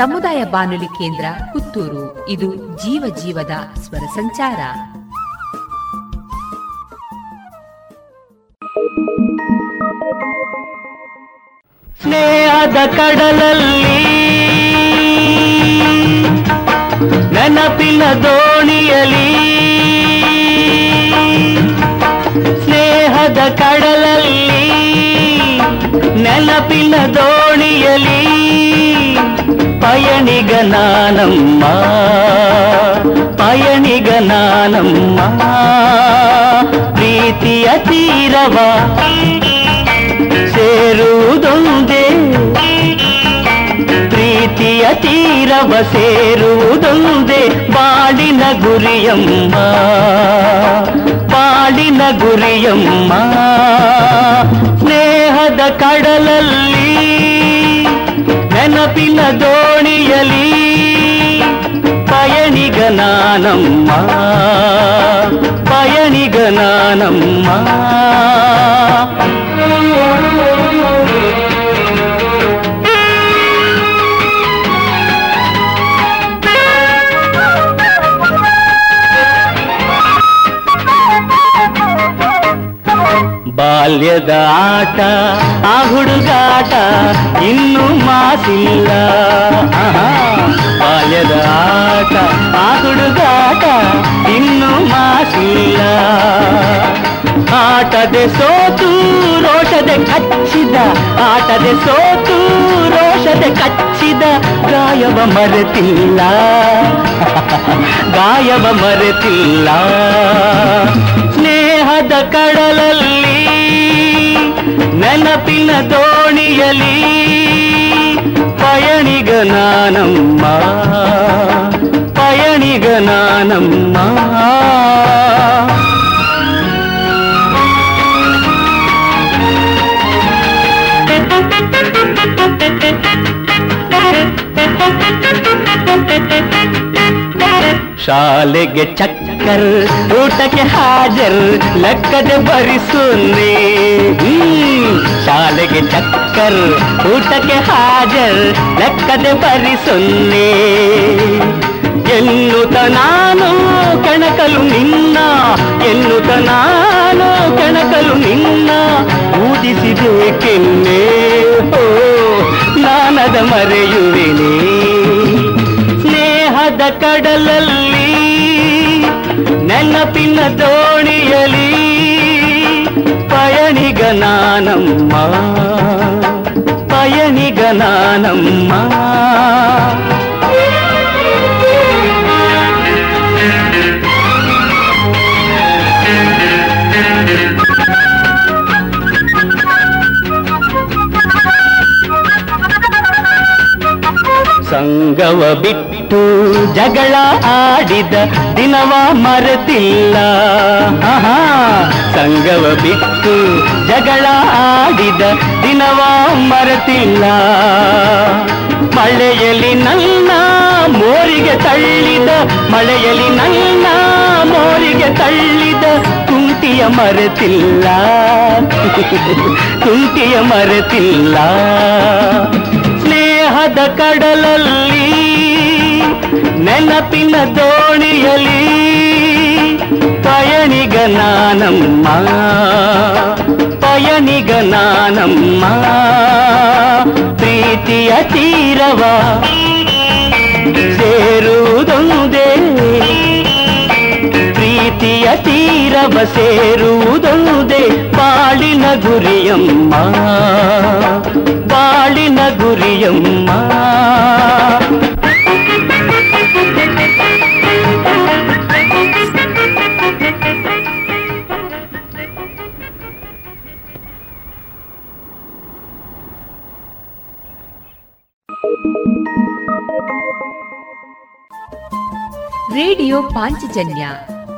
ಸಮುದಾಯ ಬಾನುಲಿ ಕೇಂದ್ರ ಪುತ್ತೂರು. ಇದು ಜೀವ ಜೀವದ ಸ್ವರ ಸಂಚಾರ. ಸ್ನೇಹದ ಕಡಲಲ್ಲಿ ನೆನಪಿನ ದೋಣಿಯಲಿ ಸ್ನೇಹದ ಕಡಲಲ್ಲಿ ನೆನಪಿನ ದೋಣಿಯಲಿ పయనిగ నానమ్మ పయనిగ నానమ్మ ಪ್ರೀತಿಯ ತೀರವ ಸೇರುವುದೊಂದೇ, ಪ್ರೀತಿಯ ತೀರವ ಸೇರುವುದೊಂದೇ. ಬಾಳಿನ ಗುರಿಯಮ್ಮ ಬಾಳಿನ ಗುರಿಯಮ್ಮ. ಸ್ನೇಹದ ಕಡಲಲ್ಲಿ ನೆನಪಿನ ದೋಣಿಯಲಿ ಪಯಣಿಗ ನಾನಮ್ಮ ಬಾಲ್ಯದ ಆಟ, ಆ ಹುಡುಗಾಟ ಇನ್ನು ಮಾಸಿಲ್ಲ. ಆಹಾ. ಬಾಲ್ಯದ ಆಟ, ಆ ಹುಡುಗಾಟ ಇನ್ನು ಮಾಸಿಲ್ಲ. ಆಟದೆ ಸೋತು, ರೋಷದೆ ಕಚ್ಚಿದ. ಆಟದೆ ಸೋತು, ರೋಷದೆ ಕಚ್ಚಿದ. ಗಾಯವ ಮರೆತಿಲ್ಲ. ಗಾಯವ ಮರೆತಿಲ್ಲ. ಸ್ನೇಹದ ಕಡಲಲ್ಲಿ ನೆನಪಿನ ದೋಣಿಯಲಿ ಪಯಣಿಗ ನಾನಮ್ಮ ಪಯಣಿಗ ನಾನಮ್ಮ ಶಾಲೆಗೆ ಚಕ್ಕರ್, ಊಟಕ್ಕೆ ಹಾಜರ್, ಲೆಕ್ಕದೆ ಬರಿಸುನ್ನಿ. ಹ್ಮ್. ಶಾಲೆಗೆ ಚಕ್ಕರ್, ಊಟಕ್ಕೆ ಹಾಜರ್, ಲೆಕ್ಕದೆ ಬರಿಸುನ್ನಿ. ಎನ್ನುತ್ತ ನಾನು ಕೆಣಕಲು ನಿನ್ನ, ಎನ್ನುತ್ತ ನಾನು ಕೆಣಕಲು ನಿನ್ನ, ಊದಿಸಿದೆ ಕೆನ್ನೆ. ಓ, ನಾನದ ಮರೆಯುವೆನೇ. ಕಡಲಲ್ಲಿ ನೆನಪಿನ ದೋಣಿಯಲಿ ಪಯಣಿಗ ನಾನಮ್ಮ ಸಂಗವ ಬಿಟ್ಟು ಜಗಳ ಆಡಿದ ದಿನವ ಮರೆತಿಲ್ಲ. ಆಹಾ, ಸಂಗವ ಬಿಟ್ಟು ಜಗಳ ಆಡಿದ ದಿನವ ಮರೆತಿಲ್ಲ. ಮಳೆಯಲ್ಲಿ ನನ್ನ ಮೋರಿಗೆ ತಳ್ಳಿದ, ಮಳೆಯಲ್ಲಿ ನನ್ನ ಮೋರಿಗೆ ತಳ್ಳಿದ ತುಂಟಿಯ ಮರೆತಿಲ್ಲ. ತುಂಟಿಯ ಮರೆತಿಲ್ಲ. ಸ್ನೇಹದ ಕಡಲಲ್ಲಿ ನೆನಪಿನ ದೋಣಿಯಲಿ ಪಯಣಿಗ ನಾನಮ್ಮ ಪಯಣಿಗ ನಾನಮ್ಮ ಪ್ರೀತಿಯ ತೀರವ ಸೇರುವುದೊಂದೇ. ಪ್ರೀತಿಯ ತೀರವ ಸೇರುವುದೊಂದೇ ಬಾಳಿನ ಗುರಿಯಮ್ಮ ಬಾಳಿನ ಗುರಿಯಮ್ಮ ರೇಡಿಯೋ ಪಾಂಚಜನ್ಯ